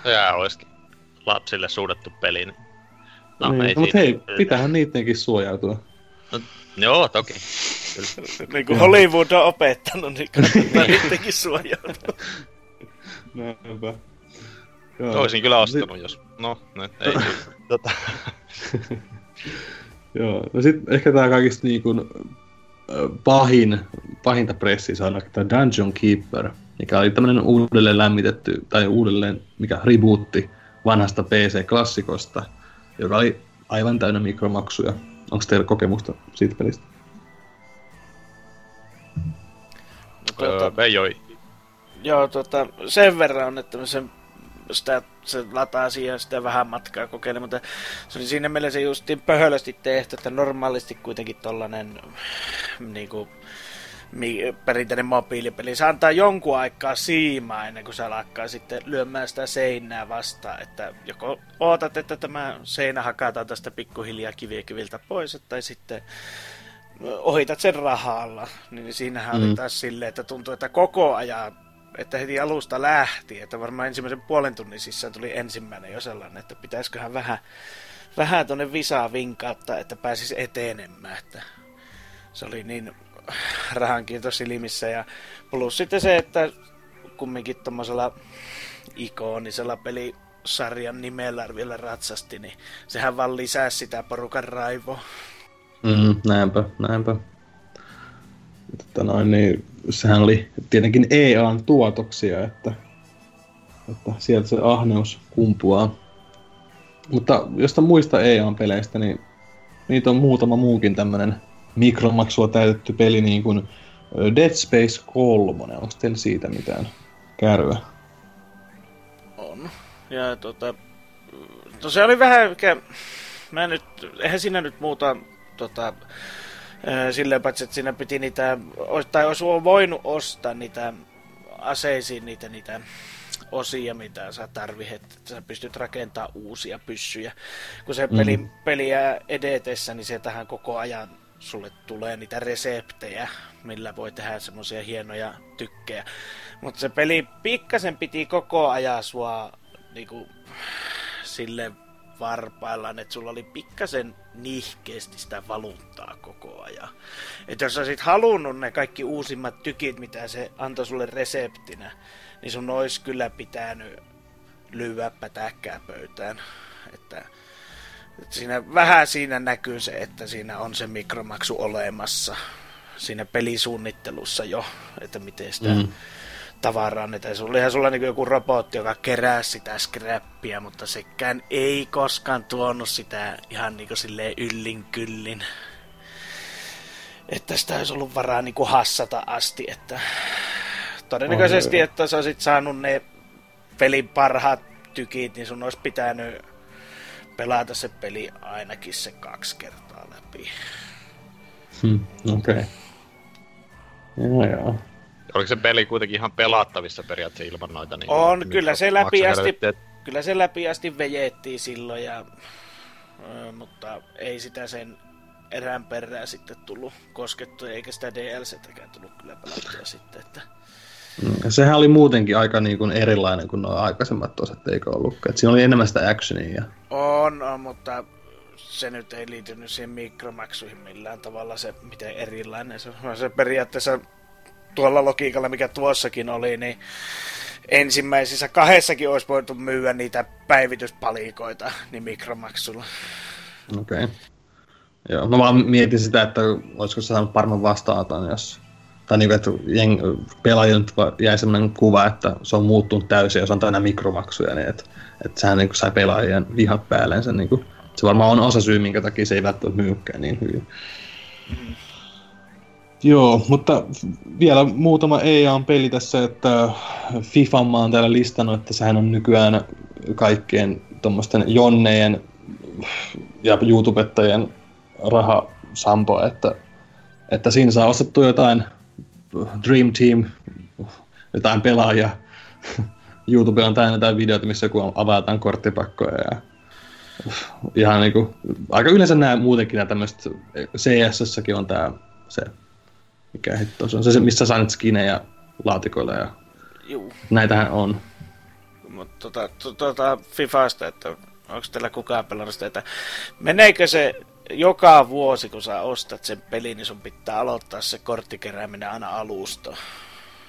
Ja olisi lapsille suunnattu peli. Niin... No, niin, mutta hei, pitäähän niidenkin suojautua. No, Joo, toki. niin kuin Hollywood on opettanut, niin kannattaa niidenkin suojautua. Näinpä. Olisin kyllä ostanut, jos... No, nyt ei kyllä. Tota. Joo, no sit ehkä tää kaikista niin kuin, pahin, pahinta pressiä saa tämä Dungeon Keeper, mikä oli tämmönen uudelleen lämmitetty, tai uudelleen, mikä rebootti vanhasta PC-klassikosta, joka oli aivan täynnä mikromaksuja. Onko teillä kokemusta siitä pelistä? No, tuota, ei ole. Joo, tota, sen verran on, että sen sitä, se lataa siihen sitä vähän matkaa kokeilla, mutta se oli siinä mielessä justiin pöhölösti tehty, että normaalisti kuitenkin tollanen niinku, perinteinen mobiilipeli. Se antaa jonkun aikaa siimaa ennen kuin se alkaa sitten lyömään sitä seinää vastaan. Että joko ootat, että tämä seinä hakataan tästä pikkuhiljaa kiviä kiviltä pois, tai sitten ohitat sen rahalla. Niin siinähän mm. oli taas silleen, että tuntuu, että koko ajan että heti alusta lähti, että varmaan ensimmäisen puolen tunnin sisään tuli ensimmäinen jo sellainen, että pitäisiköhän vähän, vähän tuonne visaa vinkauttaa, että pääsisi etenemään, että se oli niin rahankiinto silmissä ja plus sitten se, että kumminkin tuommoisella ikonisella pelisarjan nimellä vielä ratsasti, niin sehän vaan lisää sitä porukan raivoa. Mm, näinpä, näinpä. Että noin, niin sehän oli tietenkin EAN tuotoksia, että, että sieltä se ahneus kumpuaa. Mutta josta muista EAN-peleistä, niin niitä on muutama muukin tämmönen mikromaksua täytetty peli, niin kuin Dead Space 3. Onko teillä siitä mitään kärryä? On. Ja tota... No se oli vähän, mikä... Mä nyt, eihän siinä nyt muuta tota, silleen paitsi, että siinä piti niitä, tai olisi voinut ostaa niitä aseisiin niitä, niitä osia, mitä sä tarvit, että sä pystyt rakentamaan uusia pyssyjä. Kun se peli, mm. peliä edetessä, niin sieltähän koko ajan sulle tulee niitä reseptejä, millä voi tehdä semmoisia hienoja tykkejä. Mutta se peli pikkasen piti koko ajan sua niinku, sille varpaillaan, että sulla oli pikkasen nihkeästi sitä valuuttaa koko ajan. Että jos olisit halunnut ne kaikki uusimmat tykit, mitä se antoi sulle reseptinä, niin sun olisi kyllä pitänyt lyödä pätäkkää pöytään. Siinä, vähän siinä näkyy se, että siinä on se mikromaksu olemassa siinä pelisuunnittelussa jo, että miten sitä mm tavaraa. Että sulla olihan sulla niin joku robotti, joka kerää sitä scrappia, mutta sekään ei koskaan tuonut sitä ihan niin silleen yllin kyllin. Että sitä olisi ollut varaa niin hassata asti, että todennäköisesti, että sä olisit saanut ne pelin parhaat tykit, niin sun olisi pitänyt pelata se peli ainakin se kaksi kertaa läpi. Hmm, okei. Okay. Joo, joo. Oliko se peli kuitenkin ihan pelattavissa periaatteessa ilman noita? Niin on, kyllä se, läpi asti, kyllä se läpi asti vejettiin silloin, ja, mutta ei sitä sen erään perään sitten tullut koskettu, eikä sitä DLCtäkään tullut kyllä pelattua sitten. Että... Mm, sehän oli muutenkin aika niin kuin erilainen kuin nuo aikaisemmat osat, eikö ollut? Et siinä oli enemmän sitä actionia. On, on, mutta se nyt ei liittynyt siihen mikromaksuihin millään tavalla se, miten erilainen se on. Se periaatteessa tuolla logiikalla, mikä tuossakin oli, niin ensimmäisissä kahdessakin olisi voitu myyä niitä päivityspalikoita niin mikromaksulla. Okei. Okay. Joo, mä vaan mietin sitä, että olisiko se saanut paremman vastaanoton, jos... Tai niin että jeng, pelaajille jäi sellainen kuva, että se on muuttunut täysin, jos on aina mikromaksuja, niin että, että sehän niin sai pelaajien vihat päällensä. Niin kuin, se varmaan on osa syy, minkä takia se ei välttämättä myykään niin hyvin. Joo, mutta vielä muutama EA-peli tässä, että FIFA mä oon täällä listannut, että sehän on nykyään kaikkien tuommoisten jonnejen ja YouTubettajien rahasampo, että, että siinä saa ostettua jotain Dream Team, jotain pelaajia. YouTube on täynnä jotain videoita, missä joku avataan korttipakkoja ja ihan niinku, aika yleensä nämä muutenkin nämä tämmöiset, CS-säkin on tämä se mikä hitto se on se, missä saat skinejä laatikoilla ja Juu. näitähän on. Mutta tota, tota Fifasta, että onko teillä kukaan pelannut sitä, että meneekö se joka vuosi, kun sä ostat sen pelin, niin sun pitää aloittaa se korttikerääminen aina alusta.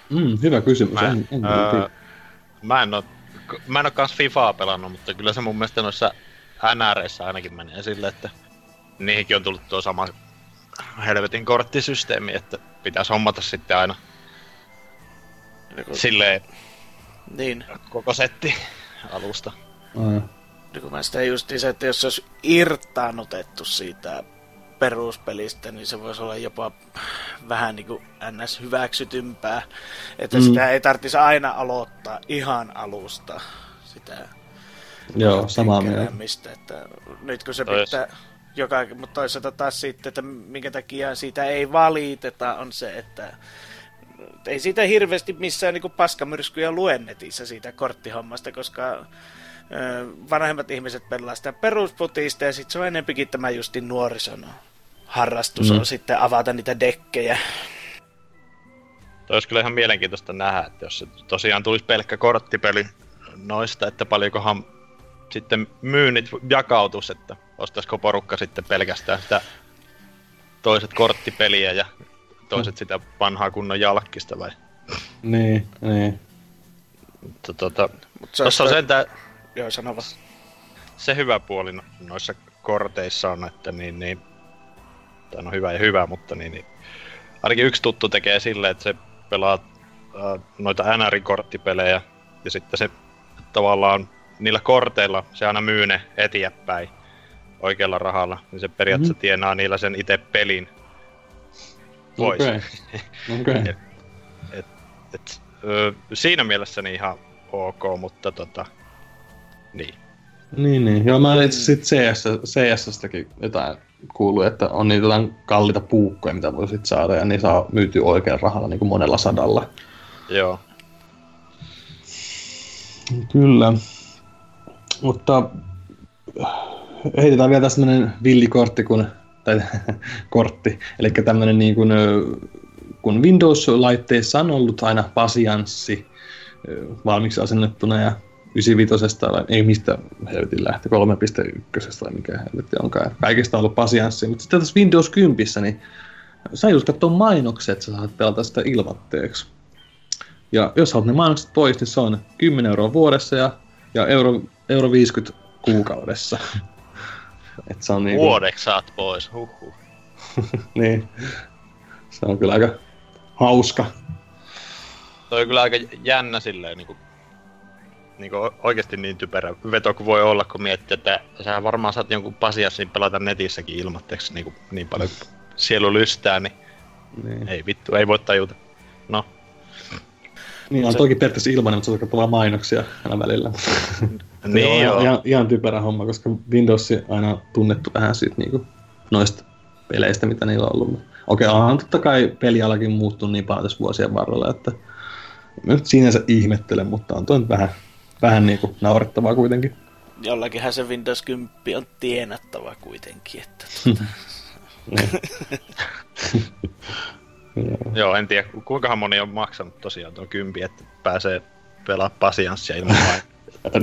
Mm, hyvä kysymys. Mä, en, en öö, mä en oo, mä en oo kans FIFAa pelannut, mutta kyllä se mun mielestä noissa NRissä ainakin menee sille, että niihinkin on tullut tuo sama helvetin korttisysteemi, että pitäisi hommata sitten aina silleen Niin. koko setti alusta. Ai. Niin kun mä sitä just se, että jos se olisi irtaanotettu siitä peruspelistä, niin se voisi olla jopa vähän niin kuin ns. hyväksytympää. Että mm. sitä ei tarvitsisi aina aloittaa ihan alusta sitä Joo, samaa mieltä. Että nyt kun se Tois- pitää joka, mutta toisaalta taas sitten, että minkä takia siitä ei valiteta, on se, että ei siitä hirveästi missään niin paskamyrskyjä lue netissä siitä korttihommasta, koska vanhemmat ihmiset pelaa sitä perusputista ja sitten se on enempikin tämä justi nuorison harrastus Mm. on sitten avata niitä dekkejä. Toi olisi kyllä ihan mielenkiintoista nähdä, että jos se tosiaan tulisi pelkkä korttipeli noista, että paljonkohan sitten myynnit jakautus, että ostaisiko porukka sitten pelkästään sitä toiset korttipeliä ja toiset sitä vanhaa kunnon jalkkista vai? Niin, niin. Mutta tota, Mut se on sentään Joo, sano vaan. se hyvä puoli no- noissa korteissa on, että niin, niin tai no hyvä ja hyvä, mutta niin, niin ainakin yksi tuttu tekee silleen, että se pelaa äh, noita NR-korttipelejä ja sitten se tavallaan niillä korteilla se aina myy ne eteenpäin oikealla rahalla, niin se periaatteessa Mhm. mm. tienaa niillä sen itse pelin pois. Okei. Okei. Et, ö, siinä mielessä niin ihan ok, mutta tota, niin. Niin, niin. Joo, mä itse sit CS, CS-stäkin jotain kuullut, että on niitä jotain kalliita puukkoja, mitä voi sit saada, ja niin saa myytyä oikealla rahalla niin kuin monella sadalla. Joo. Kyllä. Mutta heitetään vielä tästä tämmönen villikortti, kun, tai kortti, eli tämmönen niin kuin, kun Windows-laitteissa on ollut aina pasianssi valmiiksi asennettuna ja 95 tai ei mistä helvetin lähti, 3.1 tai mikä helvetti onkaan. Kaikista on ollut pasianssi, mutta sitten tässä Windows 10, niin sä just katsoa mainokset, että sä saat pelata sitä ilmatteeksi. Ja jos haluat ne mainokset pois, niin se on 10 euroa vuodessa ja, ja euro, euro 50 kuukaudessa. Et se on niinku, Vuodeksi saat pois, huhhuh. niin, se on kyllä aika hauska. Toi on kyllä aika jännä silleen niinku, niinku oikeesti niin typerä veto kuin voi olla, kun miettii, että sä varmaan saat jonkun pasiassin pelata netissäkin ilmatteeksi niinku, niin paljon kuin sielu lystää, niin Niin, ei vittu, ei voi tajuta. No, niin on se- toki periaatteessa ilmainen, mutta se on vaan mainoksia aina välillä. niin on joo. Ihan, ihan, typerä homma, koska Windows on aina tunnettu vähän siitä niinku, noista peleistä, mitä niillä on ollut. Okei, onhan totta kai pelialakin muuttunut niin paljon tässä vuosien varrella, että en mä nyt sinänsä ihmettele, mutta on toi nyt vähän, niinku naurettavaa kuitenkin. Jollakinhan se Windows 10 on tienattava kuitenkin, että Niin. Joo. Joo, en tiedä ku- kuinkahan moni on maksanut tosiaan tuon kympi, että pääsee pelaa pasianssia ilman vain.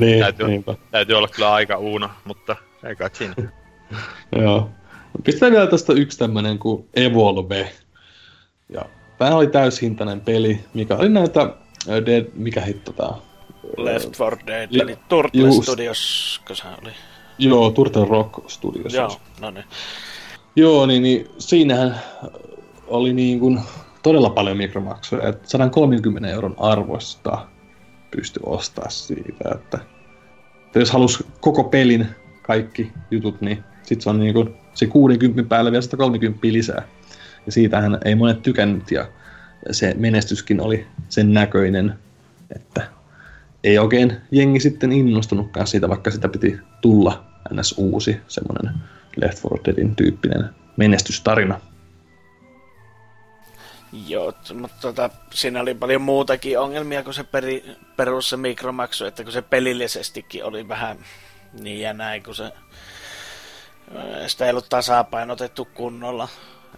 niin, Täytyy- niinpä. Täytyy olla kyllä aika uuna, mutta ei kai siinä. Joo. Pistetään vielä tästä yksi tämmönen kuin Evolve. Ja tämä oli täyshintainen peli, mikä oli näitä, mikä hitto tää on? Left 4 Dead, Le- eli Turtle just. Studios, kun se oli. Joo, Turtle Rock Studios. Joo, no niin. Joo, niin, niin siinähän oli niin kuin todella paljon mikromaksuja, että 130 euron arvosta pystyi ostaa siitä, että, että jos halus koko pelin kaikki jutut, niin sit se on niin kuin se 60 päälle vielä 130 lisää. Ja siitähän ei monet tykännyt ja se menestyskin oli sen näköinen, että ei oikein jengi sitten innostunutkaan siitä, vaikka sitä piti tulla ns. uusi semmoinen Left 4 Deadin tyyppinen menestystarina. Joo, mutta tota, siinä oli paljon muutakin ongelmia kuin se peri, perus se mikromaksu, että kun se pelillisestikin oli vähän niin ja näin, kun se sitä ei ollut tasapainotettu kunnolla.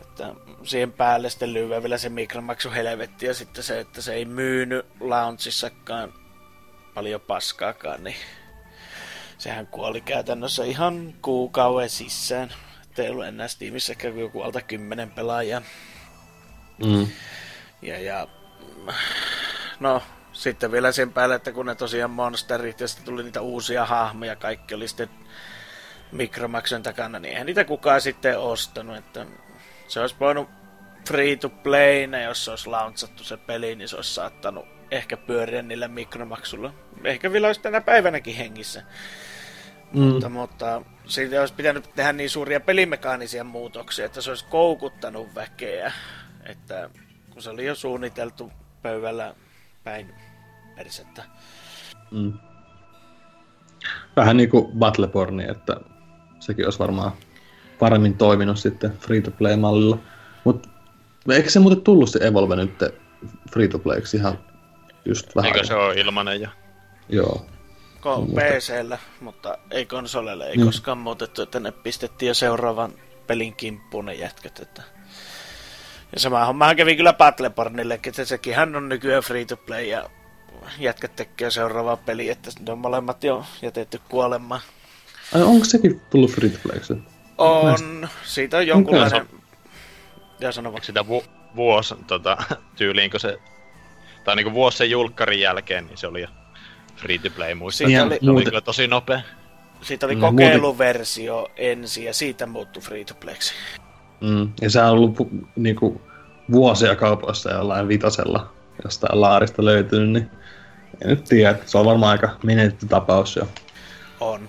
Että siihen päälle sitten vielä se mikromaksu helvetti ja sitten se, että se ei myynyt launchissakaan paljon paskaakaan, niin sehän kuoli käytännössä ihan kuukauden sisään. ei ollut enää Steamissäkään joku alta kymmenen pelaajaa. Mm. Ja, ja no, sitten vielä sen päälle, että kun ne tosiaan monsterit ja sitten tuli niitä uusia hahmoja, kaikki oli sitten Micromaxen takana, niin eihän niitä kukaan sitten ostanut. Että se olisi voinut free to play, jos se olisi launchattu se peli, niin se olisi saattanut ehkä pyöriä niillä mikromaksulla. Ehkä vielä olisi tänä päivänäkin hengissä. Mm. Mutta, mutta siitä olisi pitänyt tehdä niin suuria pelimekaanisia muutoksia, että se olisi koukuttanut väkeä. Että kun se oli jo suunniteltu pöydällä päin persettä. Mm. Vähän niin kuin Battleborni, että sekin olisi varmaan paremmin toiminut sitten free-to-play-mallilla. Mutta eikö se muuten tullut se Evolve nyt free-to-playksi ihan just vähän? Eikö se ole ilmanen jo? Joo. Ko- PCllä, mutta ei konsolelle, ei mm. koskaan muutettu, että ne pistettiin jo seuraavan pelin kimppuun ne jätkät. Että... Ja sama hommahan kävi kyllä Battlebornillekin, että sekin hän on nykyään free to play ja jätkät tekee seuraavaa peliä, että ne on molemmat jo jätetty kuolemaan. Ai onko sekin tullut free to playksi? On, Näistä. siitä on jonkunlainen... Ja sano vaan. Sitä vu- vuosi tota, tyyliin, kun se... Tai niinku vuosi sen julkkarin jälkeen, niin se oli jo free to play muista. Siitä oli, oli kyllä tosi nopea. Siitä oli kokeiluversio ensin ja siitä muuttui free to playksi. Mm, ja se on ollut niinku, vuosia kaupoissa jollain vitosella jostain laarista löytynyt, niin en nyt tiedä, se on varmaan aika menetetty tapaus jo. On.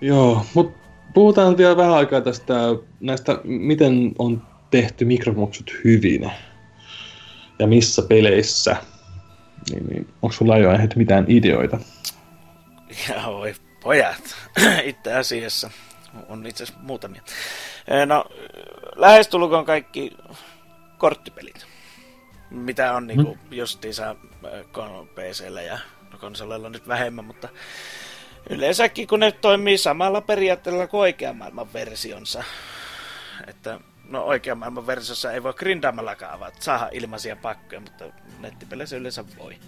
Joo, mutta puhutaan vielä vähän aikaa tästä näistä, miten on tehty mikromaksut hyvin ja missä peleissä. Niin, niin onko sulla jo mitään ideoita? Ja voi pojat, itse asiassa on itse asiassa muutamia. No, lähestulkoon kaikki korttipelit, mitä on niinku hmm. justiinsa PCllä ja konsolilla nyt vähemmän, mutta yleensäkin kun ne toimii samalla periaatteella kuin oikean maailman versionsa. Että no oikean maailman versiossa ei voi grindaamallakaan avata, saada ilmaisia pakkoja, mutta nettipeleissä yleensä voi.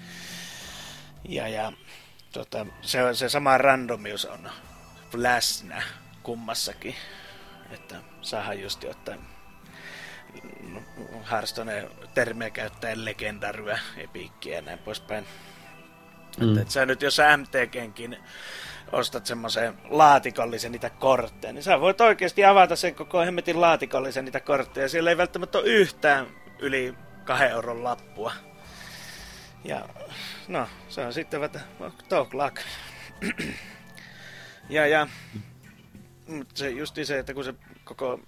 Ja, ja tota, se, se sama randomius on läsnä kummassakin. Että saadaan just jotain no, Hearthstone termiä käyttäen legendaryä, epiikkiä ja näin poispäin. Mm. Että, että sä nyt, jos sä MTGnkin ostat semmoisen laatikollisen niitä kortteja, niin sä voit oikeasti avata sen koko hemmetin laatikollisen niitä kortteja. Siellä ei välttämättä ole yhtään yli kahden euron lappua. Ja no, se on sitten vähän talk luck. ja, ja mutta se justi se, että kun se koko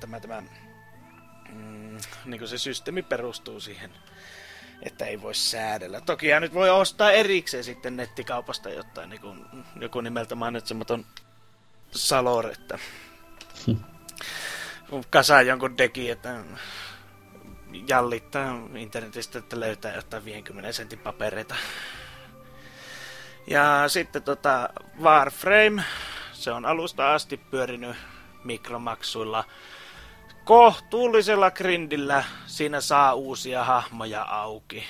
tämä, tämä mm, niin se systeemi perustuu siihen että ei voi säädellä. Toki nyt voi ostaa erikseen sitten nettikaupasta jotain, niin kuin joku nimeltä mainitsematon Salor, että kasaa jonkun deki, että jallittaa internetistä, että löytää jotain 50 sentin papereita. Ja sitten tota Warframe, se on alusta asti pyörinyt mikromaksuilla kohtuullisella grindillä siinä saa uusia hahmoja auki.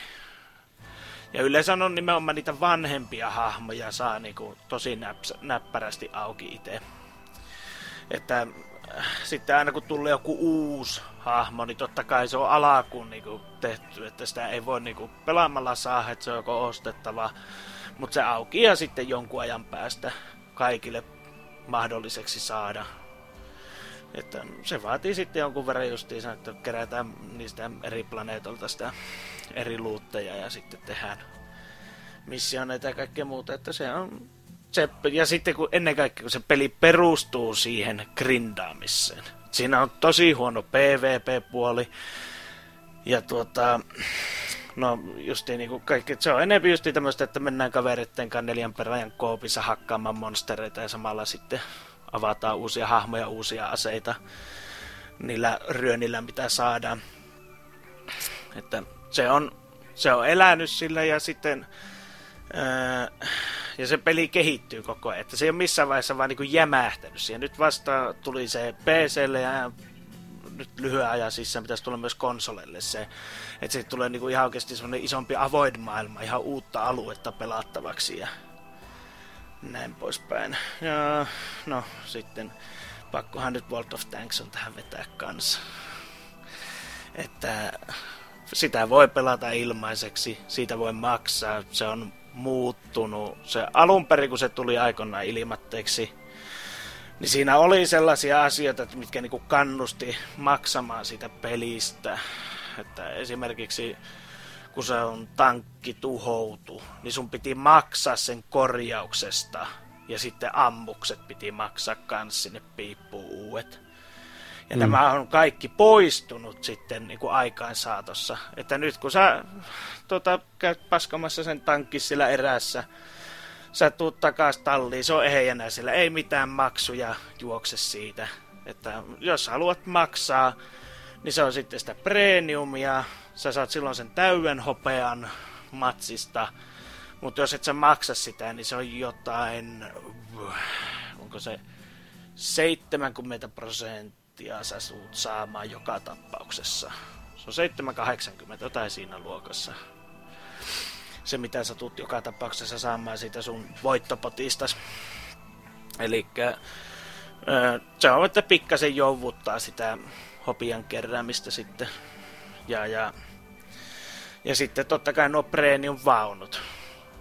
Ja yleensä on nimenomaan niitä vanhempia hahmoja saa niinku tosi näps, näppärästi auki itse. Että äh, sitten aina kun tulee joku uusi hahmo, niin totta kai se on alakuun niinku tehty, että sitä ei voi niinku pelaamalla saa, että se on joko ostettava, mutta se auki ja sitten jonkun ajan päästä kaikille mahdolliseksi saada. Että se vaatii sitten jonkun verran justiinsa, että kerätään niistä eri planeetolta sitä eri luutteja ja sitten tehdään missioneita ja kaikkea muuta. Että se on se, ja sitten kun ennen kaikkea kun se peli perustuu siihen grindaamiseen. Siinä on tosi huono PvP-puoli. Ja tuota, no justiin niinku kaikki, se on enemmän justiin tämmöistä, että mennään kavereitten kanssa neljän perään koopissa hakkaamaan monstereita ja samalla sitten avataan uusia hahmoja, uusia aseita niillä ryönillä, mitä saadaan. Että se on, se on elänyt sillä ja sitten ää, ja se peli kehittyy koko ajan, että se ei ole missään vaiheessa vaan niin jämähtänyt siihen. Nyt vasta tuli se PClle ja nyt lyhyen ajan sisään pitäisi tulla myös konsolelle se, että se tulee niin kuin ihan oikeasti semmoinen isompi avoid maailma, ihan uutta aluetta pelattavaksi ja näin poispäin. Ja no sitten pakkohan nyt World of Tanks on tähän vetää kanssa. Että sitä voi pelata ilmaiseksi, siitä voi maksaa, se on muuttunut. Se alun perin, kun se tuli aikoinaan ilmatteeksi, niin siinä oli sellaisia asioita, mitkä niinku kannusti maksamaan sitä pelistä. Että esimerkiksi kun se on tankki tuhoutu, niin sun piti maksaa sen korjauksesta. Ja sitten ammukset piti maksaa kans sinne piippuun uudet. Ja mm. nämä on kaikki poistunut sitten niin kuin aikaan saatossa. Että nyt kun sä tota, käyt paskamassa sen tankki sillä erässä, sä tuut takas talliin, se on ehjänä sillä, ei mitään maksuja juokse siitä. Että jos haluat maksaa, niin se on sitten sitä premiumia, sä saat silloin sen täyden hopean matsista, mutta jos et sä maksa sitä, niin se on jotain, onko se 70 prosenttia sä suut saamaan joka tapauksessa. Se on 780, jotain siinä luokassa. Se mitä sä tuut joka tapauksessa saamaan siitä sun voittopotista. Eli se on, että pikkasen jouvuttaa sitä hopian keräämistä sitten. Ja, ja, ja sitten totta kai nuo premium-vaunut.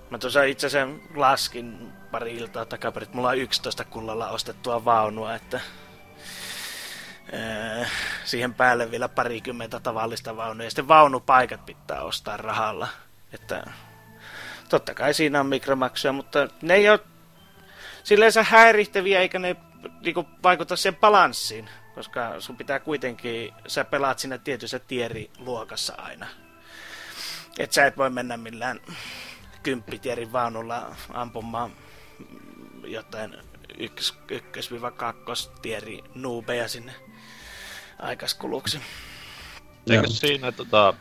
Mä tuossa itse asiassa laskin pari iltaa takaperin, että mulla on 11 kullalla ostettua vaunua, että siihen päälle vielä parikymmentä tavallista vaunua. Ja sitten vaunupaikat pitää ostaa rahalla. Että totta kai siinä on mikromaksuja, mutta ne ei ole silleen häirittäviä eikä ne niinku, vaikuta siihen balanssiin koska sun pitää kuitenkin, sä pelaat siinä tietyssä tieriluokassa aina. Et sä et voi mennä millään kymppitierin vaunulla ampumaan jotain ykkös, ykkös tieri nuubeja sinne aikaskuluksi. Eikö siinä tota,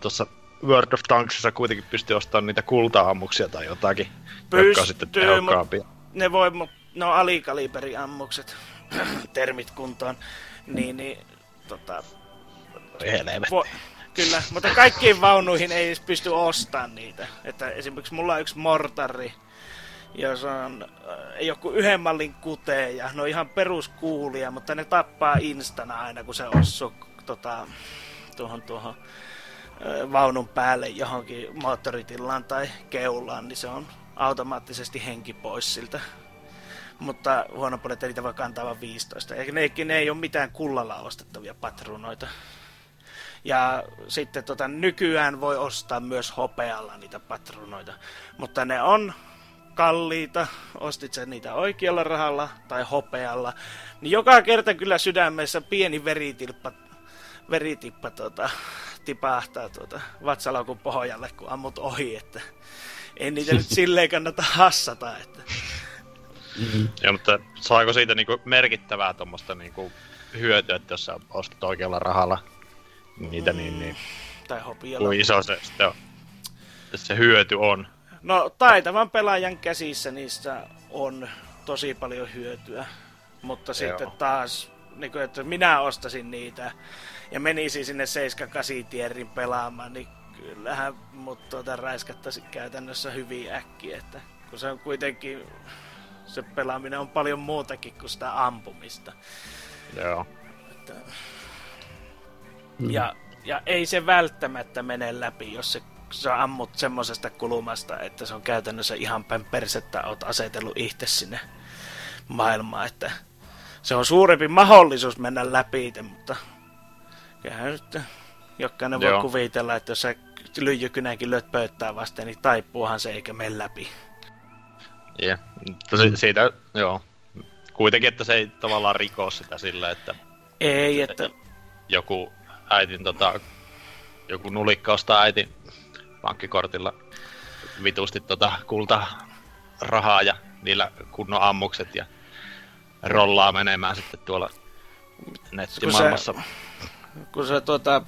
tuossa World of Tanksissa kuitenkin pystyy ostamaan niitä kulta-ammuksia tai jotakin, pystyy, jotka on sitten tehokkaampia? Ne voi, ne on alikaliberiammukset termit kuntoon, niin, niin tota, vo, kyllä, mutta kaikkiin vaunuihin ei edes pysty ostamaan niitä. Että esimerkiksi mulla on yksi mortari, jos on äh, joku yhden mallin kuteja, ne on ihan peruskuulia, mutta ne tappaa instana aina, kun se osuu tota, tuohon, tuohon äh, vaunun päälle johonkin moottoritilaan tai keulaan, niin se on automaattisesti henki pois siltä mutta huono puoli, että niitä voi kantaa vain 15. Eikä ne, ne ei ole mitään kullalla ostettavia patruunoita. Ja sitten tota, nykyään voi ostaa myös hopealla niitä patruunoita. Mutta ne on kalliita, ostit sen niitä oikealla rahalla tai hopealla, niin joka kerta kyllä sydämessä pieni veritilppa, veritippa tota, tipahtaa tuota, vatsalaukun pohjalle, kun ammut ohi, että ei niitä nyt silleen kannata hassata, että Mm-hmm. Joo, mutta saako siitä niinku merkittävää tuommoista niinku hyötyä, että jos sä ostat oikealla rahalla niitä, mm. niin, niin tai hopialla. Kuin iso se, se, se hyöty on? No taitavan pelaajan käsissä niistä on tosi paljon hyötyä, mutta Joo. sitten taas, niin kuin, että minä ostasin niitä ja menisin sinne 7-8 tierin pelaamaan, niin kyllähän mut tuota raiskattaisi käytännössä hyvin äkkiä, että kun se on kuitenkin se pelaaminen on paljon muutakin kuin sitä ampumista. Joo. Että... Mm. Ja, ja ei se välttämättä mene läpi, jos se sä ammut semmosesta kulmasta, että se on käytännössä ihan päin persettä, oot asetellut itse sinne maailmaan, että se on suurempi mahdollisuus mennä läpi itse, mutta kyllähän nyt jokainen voi kuvitella, että jos sä lyijykynäkin lyöt pöytää vasten, niin taipuuhan se eikä mene läpi. Yeah. Tosi, siitä, joo. Kuitenkin, että se ei tavallaan rikoo sitä sillä, että... Ei, että... Joku äitin tota... Joku nulikka ostaa äitin pankkikortilla vitusti tota kulta rahaa ja niillä kunnon ammukset ja rollaa menemään sitten tuolla nettimaailmassa. Kun se, kun se tuota,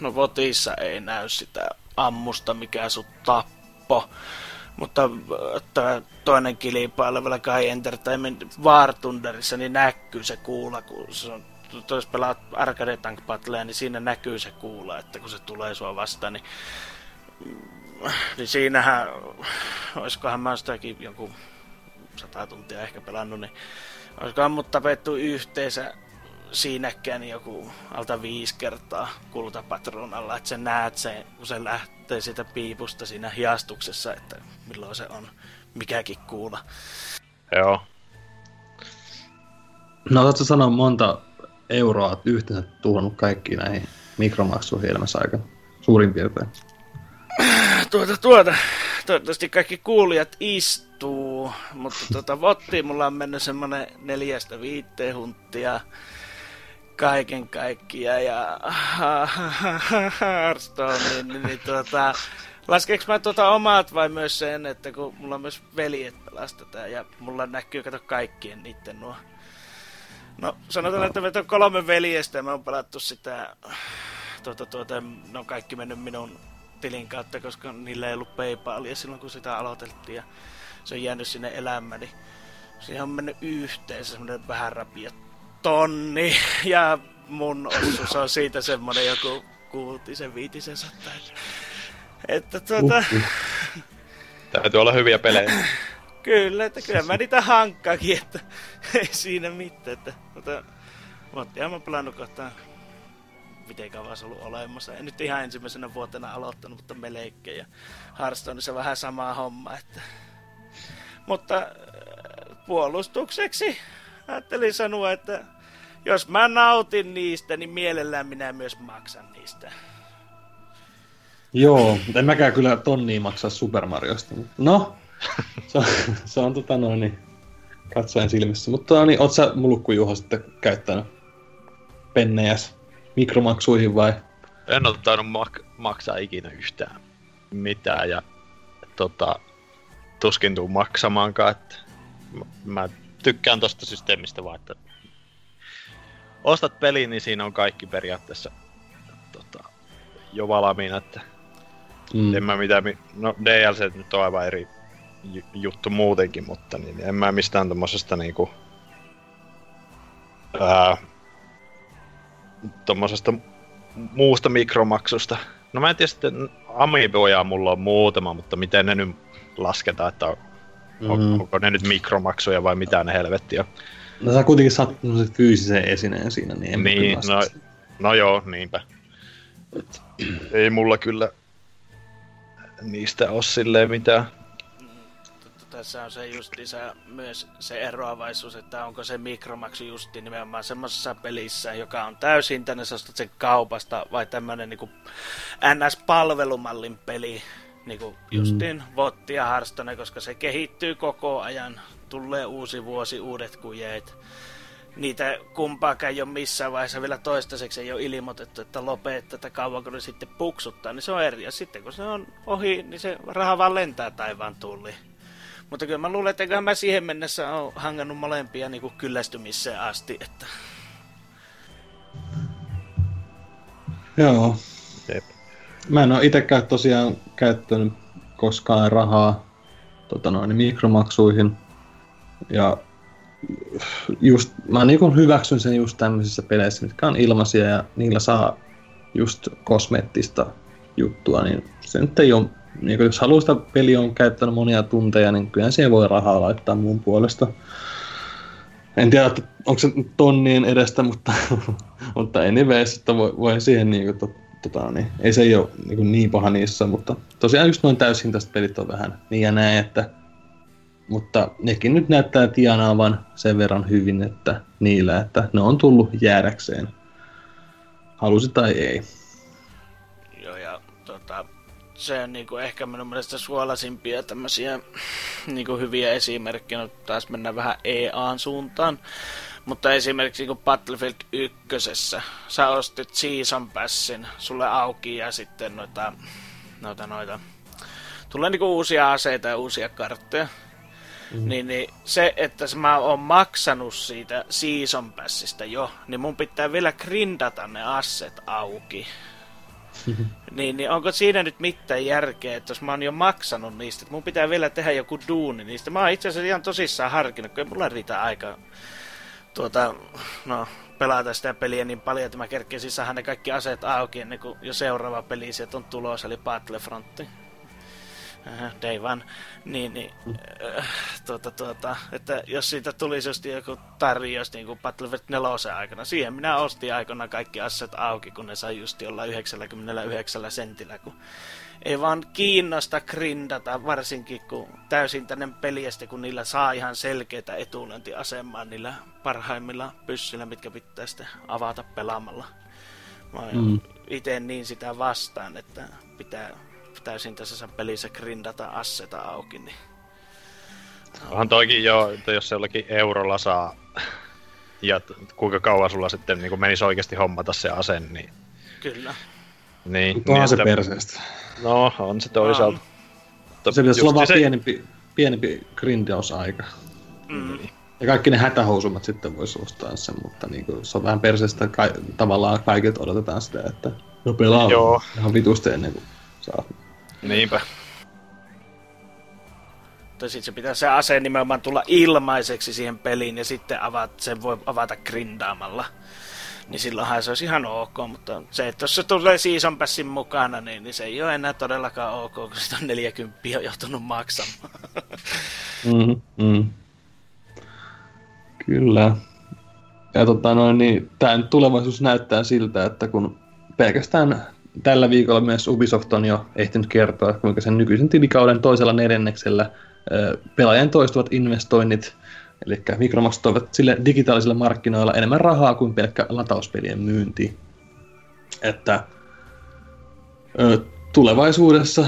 no votissa ei näy sitä ammusta, mikä sut tappo, mutta äh, toinen kilpaileva Kai Entertainment War Thunderissa niin näkyy se kuula, kun se on jos pelaat Arcade Tank Battlea, niin siinä näkyy se kuula, että kun se tulee sua vastaan, niin, niin siinähän, olisikohan mä sitäkin jonkun sata tuntia ehkä pelannut, niin Olisikohan mut tapettu yhteensä siinäkään joku alta viisi kertaa kultapatronalla, että sä näet sen, kun se lähtee siitä piipusta siinä hiastuksessa, että milloin se on mikäkin kuula. Joo. No osaatko sanoa monta euroa yhteensä tuhannut kaikki näihin mikromaksuihin elämässä aikana? Suurin piirtein. Tuota, tuota. Toivottavasti kaikki kuulijat istuu, mutta tuota, vottiin mulla on mennyt semmonen neljästä viitteen hunttia kaiken kaikkiaan ja Hearthstone, niin, niin, niin tuota, laskeeko mä tuota omat vai myös sen, että kun mulla on myös veljet pelastetaan ja mulla näkyy, kato kaikkien niitten nuo. No sanotaan, että meitä on kolme veljestä ja me on pelattu sitä, tuota, tuota, ne on kaikki mennyt minun tilin kautta, koska niillä ei ollut Paypalia silloin kun sitä aloiteltiin ja se on jäänyt sinne elämäni. Siihen on mennyt yhteensä semmoinen vähän rapia tonni ja mun osuus on siitä semmonen joku kuutisen, viitisen satta. Että tuota... Uh-huh. Täytyy olla hyviä pelejä. Kyllä, että kyllä mä niitä hankkaakin, että ei siinä mitään. Että, mutta Mottia mä pelannut kohta miten kauan se ollut olemassa. En nyt ihan ensimmäisenä vuotena aloittanut, mutta melkein. Ja Hearthstoneissa vähän sama homma. Että... Mutta äh, puolustukseksi ajattelin sanoa, että jos mä nautin niistä, niin mielellään minä myös maksan niistä. Joo, mutta en mäkään kyllä tonnia maksaa Super Mariosta. No, se on, se on tota noin, niin, katsoen silmissä. Mutta no, niin, oot sä mulkku Juho sitten käyttänyt pennejäs mikromaksuihin vai? En ole tainnut mak- maksaa ikinä yhtään mitään ja tota, tuskin tuu maksamaankaan, että mä tykkään tosta systeemistä vaan, että ostat peliin, niin siinä on kaikki periaatteessa tota, jo valmiina, että mm. en mä mitään, no DLC nyt on aivan eri juttu muutenkin, mutta niin en mä mistään tommosesta niinku ää, tommosesta muusta mikromaksusta. No mä en tiedä sitten, Amiiboja mulla on muutama, mutta miten ne nyt lasketaan, että on, mm. onko ne nyt mikromaksuja vai mitä ne helvetti on. No sä kuitenkin saat fyysisen esineen siinä, niin en Niin, no, no joo, niinpä. Et, ei mulla kyllä niistä ole silleen mitään. Tässä on se just lisää myös se eroavaisuus, että onko se mikromaksu justi nimenomaan semmoisessa pelissä, joka on täysin tänne sä sen kaupasta, vai tämmönen niinku NS-palvelumallin peli, niinku justiin mm. Votti ja Hearthstone, koska se kehittyy koko ajan tulee uusi vuosi, uudet kujeet. Niitä kumpaakaan ei ole missään vaiheessa vielä toistaiseksi ei ole ilmoitettu, että lopettaa, kauanko ne sitten puksuttaa, niin se on eri. Ja sitten kun se on ohi, niin se raha vaan lentää taivaan tulli. Mutta kyllä mä luulen, että mä siihen mennessä on hangannut molempia niin kuin kyllästymiseen asti, että... Joo. Jep. Mä en ole itsekään tosiaan käyttänyt koskaan rahaa tota noin, mikromaksuihin. Ja just, mä niin hyväksyn sen just tämmöisissä peleissä, mitkä on ilmaisia ja niillä saa just kosmeettista juttua, niin se nyt ei ole, niin jos haluaa sitä peliä on käyttänyt monia tunteja, niin kyllä siihen voi rahaa laittaa muun puolesta. En tiedä, että onko se tonnien edestä, mutta, mutta anyways, että voi, voi siihen niin kuin, to, tota, niin, ei se ole niin, niin paha niissä, mutta tosiaan just noin täysin tästä pelit on vähän niin ja näin, että mutta nekin nyt näyttää tienaavan sen verran hyvin, että niillä, että ne on tullut jäädäkseen. Halusi tai ei. Se on niinku ehkä minun mielestä suolasimpia tämmöisiä niinku hyviä esimerkkejä. No, taas mennään vähän EAN suuntaan. Mutta esimerkiksi niin Battlefield 1. Sä ostit Season Passin sulle auki ja sitten noita, noita, noita tulee niinku uusia aseita ja uusia kartteja. Mm. Niin, niin se, että mä oon maksanut siitä Season Passista jo, niin mun pitää vielä grindata ne asset auki. Niin, niin onko siinä nyt mitään järkeä, että jos mä oon jo maksanut niistä, että mun pitää vielä tehdä joku duuni niistä. Mä oon itse asiassa ihan tosissaan harkinnut, kun mulla riitä aika tuota, no, pelata sitä peliä niin paljon, että mä kerkesin saada ne kaikki aseet auki ennen kuin jo seuraava peli sieltä on tulossa, eli Battlefront. Day one, niin, niin äh, tuota, tuota, että jos siitä tulisi just joku tarjous niin kuin Battlefield 4 aikana, siihen minä ostin aikana kaikki asset auki, kun ne sai just olla 99 sentillä, kun ei vaan kiinnosta grindata, varsinkin kun täysin tänne peliästä, kun niillä saa ihan selkeitä etulyöntiasemaa niillä parhaimmilla pyssyillä, mitkä pitää sitten avata pelaamalla. Mä mm. itse niin sitä vastaan, että pitää täysin tässä pelissä grindata asseta auki, niin... Onhan toikin jo, että jos se jollakin eurolla saa ja kuinka kauan sulla sitten niin menisi oikeasti hommata se ase, niin... Kyllä. Niin, Onkohan niin, se että... perseestä? No, on se toisaalta. No. Se pitäisi olla vaan se... pienempi, pienempi grindausaika. Mm. Ja kaikki ne hätähousumat sitten voisi ostaa sen, mutta niin kuin, se on vähän perseestä, ka- tavallaan kaikilta odotetaan sitä, että no pelaa Joo. ihan vitusti ennen kuin saa Niinpä. Tai sitten se pitää se ase nimenomaan tulla ilmaiseksi siihen peliin ja sitten avaat, sen voi avata grindaamalla. Niin silloinhan se olisi ihan ok, mutta se, että jos se tulee Season Passin mukana, niin, niin se ei ole enää todellakaan ok, kun sitä on 40 on joutunut maksamaan. mm, mm. Kyllä. Ja tota noin, niin tämä tulevaisuus näyttää siltä, että kun pelkästään tällä viikolla myös Ubisoft on jo ehtinyt kertoa, kuinka sen nykyisen tilikauden toisella neljänneksellä pelaajan toistuvat investoinnit, eli Micromax toivat sille digitaalisilla markkinoilla enemmän rahaa kuin pelkkä latauspelien myynti. Että tulevaisuudessa...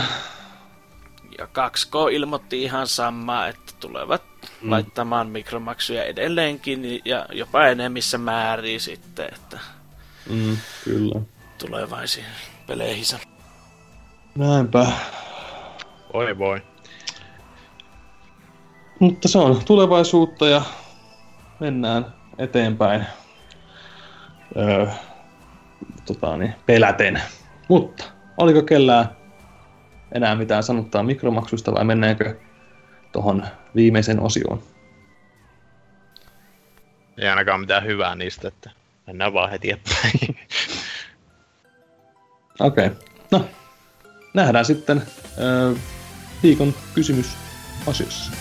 Ja 2K ilmoitti ihan samaa, että tulevat mm. laittamaan mikromaksuja edelleenkin ja jopa enemmissä määrin sitten, että... Mm, kyllä. Tulevaisiin peleihinsä. Näinpä. Oi voi. Mutta se on tulevaisuutta ja mennään eteenpäin öö, tota niin, peläten. Mutta oliko kellään enää mitään sanottaa mikromaksusta vai mennäänkö tuohon viimeisen osioon? Ei ainakaan mitään hyvää niistä, että mennään vaan heti eteenpäin. Okei. Okay. No, nähdään sitten äh, viikon kysymys asioissa.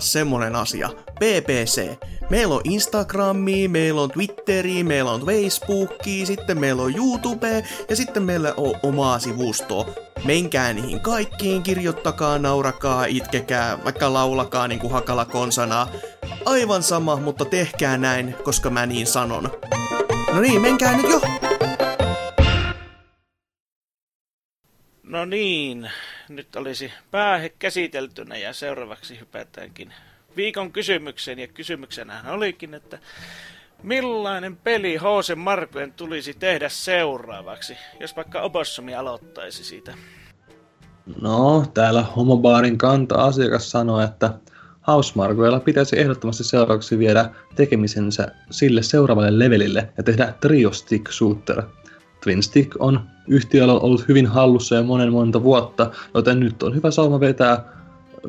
Kuulkaa semmonen asia. PPC. Meillä on Instagrami, meillä on Twitteri, meillä on Facebooki, sitten meillä on YouTube ja sitten meillä on omaa sivustoa. Menkää niihin kaikkiin, kirjoittakaa, naurakaa, itkekää, vaikka laulakaa niin kuin hakala konsana. Aivan sama, mutta tehkää näin, koska mä niin sanon. No niin, menkää nyt jo! No niin, nyt olisi päähe käsiteltynä ja seuraavaksi hypätäänkin viikon kysymykseen. Ja kysymyksenä olikin, että millainen peli H.C. Markojen tulisi tehdä seuraavaksi, jos vaikka Obossumi aloittaisi siitä? No, täällä Homobaarin kanta-asiakas sanoi, että Hausmarkoilla pitäisi ehdottomasti seuraavaksi viedä tekemisensä sille seuraavalle levelille ja tehdä Trio Stick Shooter – Twin Stick on yhtiöllä ollut hyvin hallussa jo monen monta vuotta, joten nyt on hyvä sauma vetää,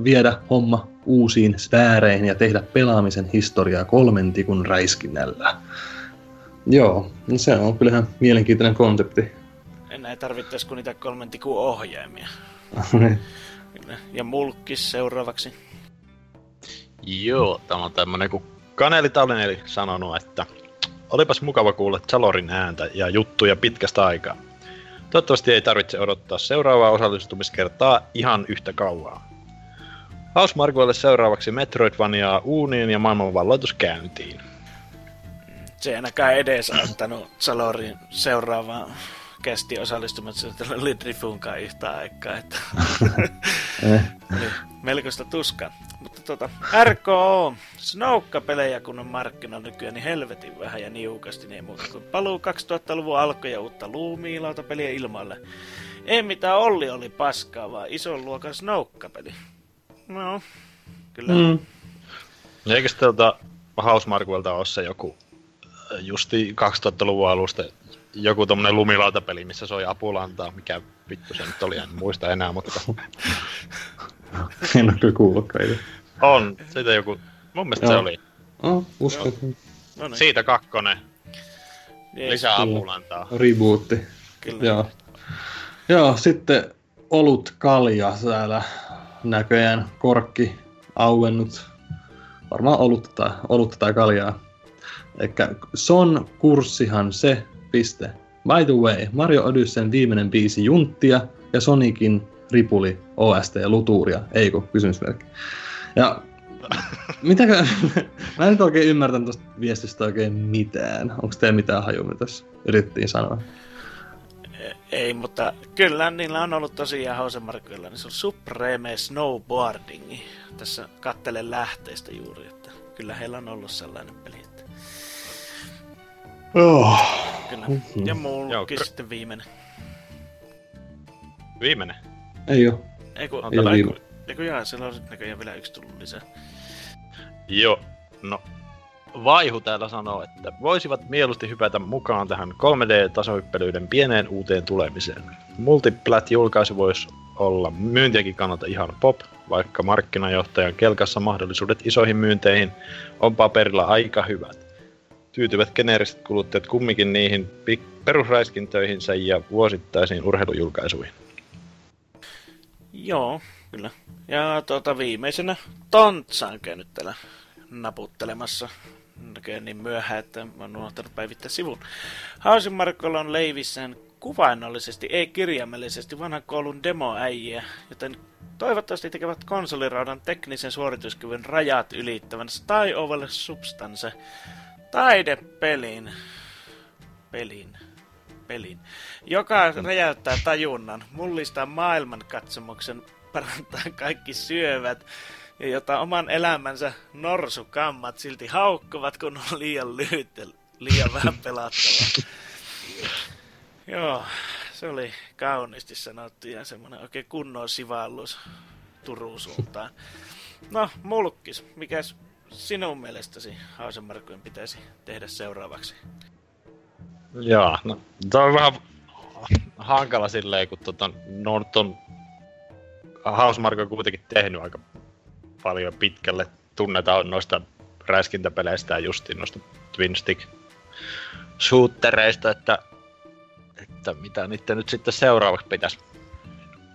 viedä homma uusiin sfääreihin ja tehdä pelaamisen historiaa kolmen tikun räiskinnällä. Joo, no se on kyllä ihan mielenkiintoinen konsepti. Enää tarvittaisi kuin niitä kolmen tikun ohjaimia. ja mulkkis seuraavaksi. Joo, tämä on tämmönen kuin Kaneli Tallineli sanonut, että olipas mukava kuulla Zalorin ääntä ja juttuja pitkästä aikaa. Toivottavasti ei tarvitse odottaa seuraavaa osallistumiskertaa ihan yhtä kauaa. Hausmarkoille seuraavaksi Metroidvaniaa uuniin ja maailmanvalloitus käyntiin. Se ei ainakaan edesauttanut Salorin seuraavaan kästi osallistumassa Lidrifunkaan yhtä aikaa. Että Eh. niin, melkoista tuskaa. Mutta tota, RKO, Snoukka-pelejä kun on markkinoilla nykyään, niin helvetin vähän ja niukasti, niin ei muuta kuin paluu 2000-luvun alku ja uutta luumiilautapeliä ilmalle. Ei mitään Olli oli paskaa, vaan ison luokan Snoukka-peli. No, kyllä. Mm. Eikö tuota Hausmarkuilta ole se joku äh, justi 2000-luvun alusta joku tommonen lumilautapeli, missä soi apulantaa, mikä vittu se nyt oli, en muista enää, mutta En ole kyllä kuullutkaan itse. on, siitä joku, mun mielestä se Joo. oli. Oh, uskon. No niin, Siitä kakkonen, jees, lisää Kyllä. apulantaa. Rebootti. Kyllä. Joo. Joo, sitten olut kalja täällä näköjään korkki auennut. Varmaan olutta tai, olutta tai kaljaa. Eikä Son kurssihan se, piste. By the way, Mario Odysseyn viimeinen biisi Junttia ja Sonicin ripuli OST ja Lutuuria, ei kun kysymysmerkki. Ja mitäkö, mä en nyt oikein ymmärtänyt tuosta viestistä oikein mitään. Onko teillä mitään haju, mitä tässä yritettiin sanoa? Ei, mutta kyllä niillä on ollut tosiaan hausemarkoilla, niin se on Supreme Snowboarding. Tässä kattelen lähteistä juuri, että kyllä heillä on ollut sellainen peli. Että Oh. kyllä. Ja mullakin Joo, kr- sitten viimeinen. Viimeinen. Ei oo. Eiku, On tämä eiku, viime- eiku jaa, siellä on näköjään vielä yksi tullut lisää. Joo, no Vaihu täällä sanoo, että voisivat mieluusti hypätä mukaan tähän 3D-tasohyppelyiden pieneen uuteen tulemiseen. Multiplat-julkaisu voisi olla myyntiäkin kannalta ihan pop, vaikka markkinajohtajan kelkassa mahdollisuudet isoihin myynteihin on paperilla aika hyvät. Tyytyvät geneeriset kuluttajat kumminkin niihin pik- perusräiskintöihinsä ja vuosittaisiin urheilujulkaisuihin. Joo, kyllä. Ja tuota viimeisenä Tontsa on käynyt täällä naputtelemassa näköjään niin myöhään, että mä oon unohtanut päivittää sivun. Hausin Markolla on leivissään kuvainnollisesti, ei kirjaimellisesti, vanhan koulun demoäijiä, joten toivottavasti tekevät konsoliraudan teknisen suorituskyvyn rajat ylittävän Sty Oval Substance taidepelin. Pelin. Pelin. Joka räjäyttää tajunnan, mullistaa maailmankatsomuksen, parantaa kaikki syövät ja jota oman elämänsä norsukammat silti haukkuvat, kun on liian lyhyt ja liian vähän pelattavaa. Joo, se oli kauniisti sanottu ja semmoinen oikein kunnon sivallus Turun suuntaan. No, mulkkis, mikäs sinun mielestäsi Hausenmarkkujen pitäisi tehdä seuraavaksi? Joo, no tämä on vähän hankala silleen, kun tota, Norton Housemarque on kuitenkin tehnyt aika paljon pitkälle. Tunnetaan noista räiskintäpeleistä ja justiin noista Twin Stick shootereista, että, että mitä niiden nyt sitten seuraavaksi pitäisi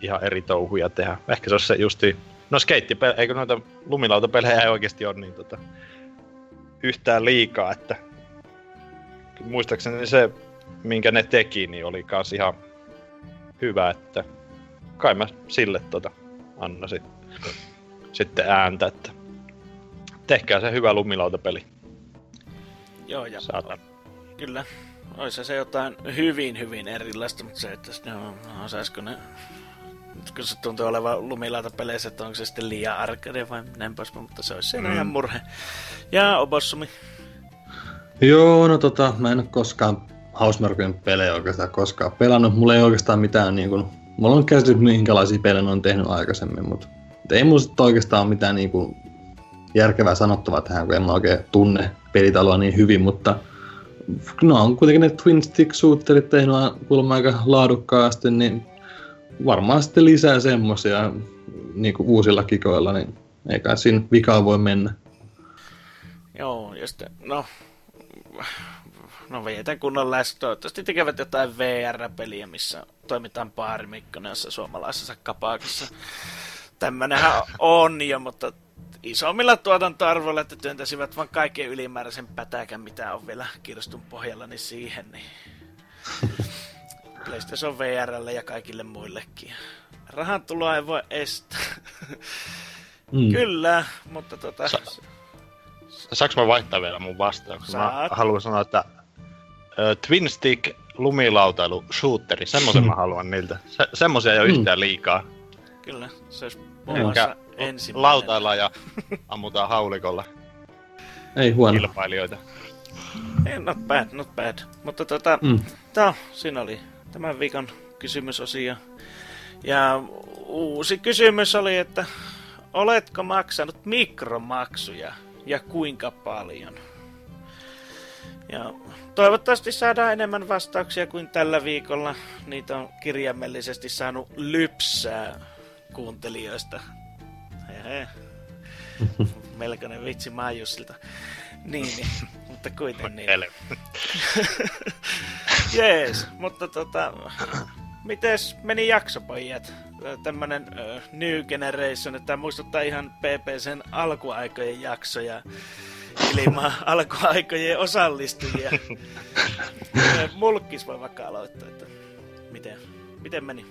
ihan eri touhuja tehdä. Ehkä se olisi se justi, no skeittipelejä, eikö noita lumilautapelejä ei oikeasti ole niin tota, yhtään liikaa, että muistaakseni se, minkä ne teki, niin oli kans ihan hyvä, että kai mä sille tota annasin sitten ääntä, että tehkää se hyvä lumilautapeli. Joo, ja Saatan. kyllä, olisi se jotain hyvin, hyvin erilaista, mutta se, että no, osaisiko ne nyt kun se tuntuu olevan lumilaita peleissä, että onko se sitten liian arcade vai näin poispäin, mutta se olisi siinä Mm. ihan murhe. Ja Obossumi. Joo, no tota, mä en ole koskaan Housemarqueen pelejä oikeastaan koskaan pelannut. Mulla ei oikeastaan mitään niin kuin, mulla on käsitys, minkälaisia pelejä ne on tehnyt aikaisemmin, mutta ei mulla sit oikeastaan ole mitään niin kuin, järkevää sanottavaa tähän, kun en mä oikein tunne pelitaloa niin hyvin, mutta no on kuitenkin ne Twin Stick Shooterit tehnyt kuulemma aika laadukkaasti, niin varmaan sitten lisää semmosia niin uusilla kikoilla, niin ei kai siinä vikaa voi mennä. Joo, ja sitten, no, no vietän kunnon läski. Toivottavasti tekevät jotain VR-peliä, missä toimitaan baarimikkonen jossain suomalaisessa kapakassa. Tämmönenhän on jo, mutta isommilla tuotantoarvoilla, että työntäisivät vaan kaiken ylimääräisen pätäkän, mitä on vielä kirstun pohjalla, niin siihen. Niin. PlayStation VRlle ja kaikille muillekin. Rahan tuloa ei voi estää. Mm. Kyllä, mutta tota... Sa- Saanko mä vaihtaa vielä mun vastauksen? Saat. Mä haluan sanoa, että uh, Twin Stick lumilautailu shooteri, semmoisen mm. mä haluan niiltä. Se, semmosia ei ole mm. yhtään liikaa. Kyllä, se olisi muassa ensimmäinen. Lautaillaan ja ammutaan haulikolla. Ei huono. Kilpailijoita. Ei, not bad, not bad. Mutta tota, mm. tää, siinä oli tämän viikon kysymysosio. Ja uusi kysymys oli, että oletko maksanut mikromaksuja ja kuinka paljon? Ja toivottavasti saadaan enemmän vastauksia kuin tällä viikolla. Niitä on kirjaimellisesti saanut lypsää kuuntelijoista. Hehe. Melkoinen vitsi Maajussilta. Niin, niin, mutta kuitenkin. Niin. Jees, mutta tota, mites meni jakso, pojat? Tämmönen uh, New Generation, että muistuttaa ihan PPCn alkuaikojen jaksoja ilman alkuaikojen osallistujia. Mulkkis voi vaikka aloittaa, että miten, miten meni?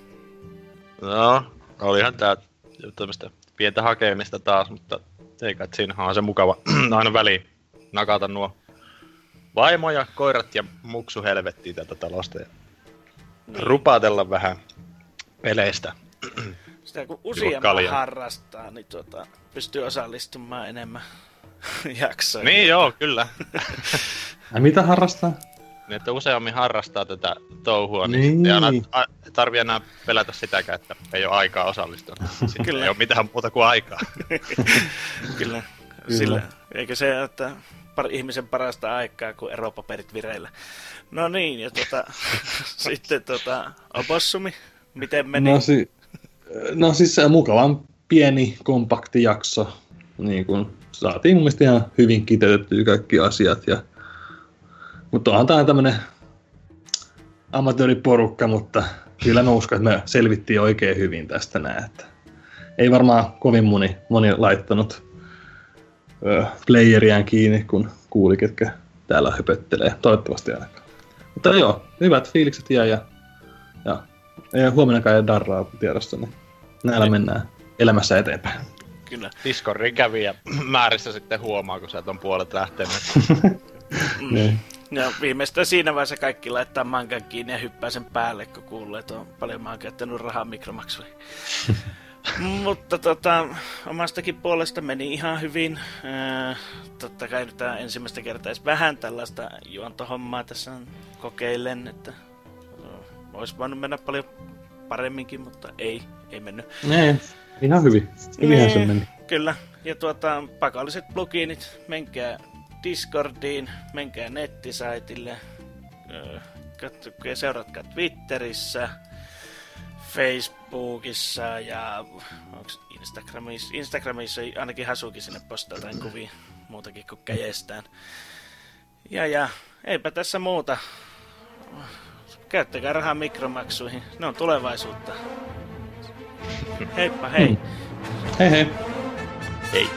No, olihan tää tämmöistä pientä hakemista taas, mutta ei kai siinä on se mukava aina väliin nakata nuo vaimoja, koirat ja muksu helvettiin tätä talosta ja niin. rupatella vähän peleistä. Sitä kun useamman harrastaa, niin tuota, pystyy osallistumaan enemmän jaksoihin. Niin joo, kyllä. ja mitä harrastaa? Niin, että useammin harrastaa tätä touhua, niin, niin. ei aina tarvii enää pelätä sitäkään, että ei ole aikaa osallistua. Sitten kyllä. ei ole mitään muuta kuin aikaa. kyllä. kyllä. Sillä, eikö se, että par, ihmisen parasta aikaa, kuin eropaperit vireillä. No niin, ja tota, sitten tota, opossumi, miten meni? No, si- no siis se mukavan pieni, kompakti jakso. Niin kun saatiin mun ihan hyvin kiteytettyä kaikki asiat. Ja... Mutta onhan tämä tämmöinen amatööriporukka, mutta kyllä mä uskon, että me selvittiin oikein hyvin tästä näin. Että ei varmaan kovin moni, moni laittanut playeriään kiinni, kun kuuli, ketkä täällä höpöttelee. Toivottavasti ainakaan. Mutta joo, hyvät fiilikset jää ja, ja, ja huomenna kai darraa tiedossa, niin näillä mennään elämässä eteenpäin. Kyllä. Discordin kävi ja määrissä sitten huomaa, kun sieltä on puolet lähtenyt. mm. Ja viimeistään siinä vaiheessa kaikki laittaa mankan kiinni ja hyppää sen päälle, kun kuulee, että on paljon mä oon käyttänyt rahaa mikromaksuihin. Mutta tota, omastakin puolesta meni ihan hyvin. Äh, totta kai nyt tämä ensimmäistä kertaa edes vähän tällaista juontohommaa tässä kokeilen, että olisi voinut mennä paljon paremminkin, mutta ei, ei mennyt. Nee, ihan hyvin. Hyvinhän se meni. Kyllä. Ja tuota, pakolliset pluginit, menkää Discordiin, menkää nettisaitille, katsokaa, seuratkaa Twitterissä, Facebookissa ja onks Instagramissa, Instagramissa ainakin Hasuki sinne postaa jotain kuvia muutakin kuin käjestään. Ja ja, eipä tässä muuta. Käyttäkää rahaa mikromaksuihin, ne on tulevaisuutta. Heippa hei! Hei hei! Hei!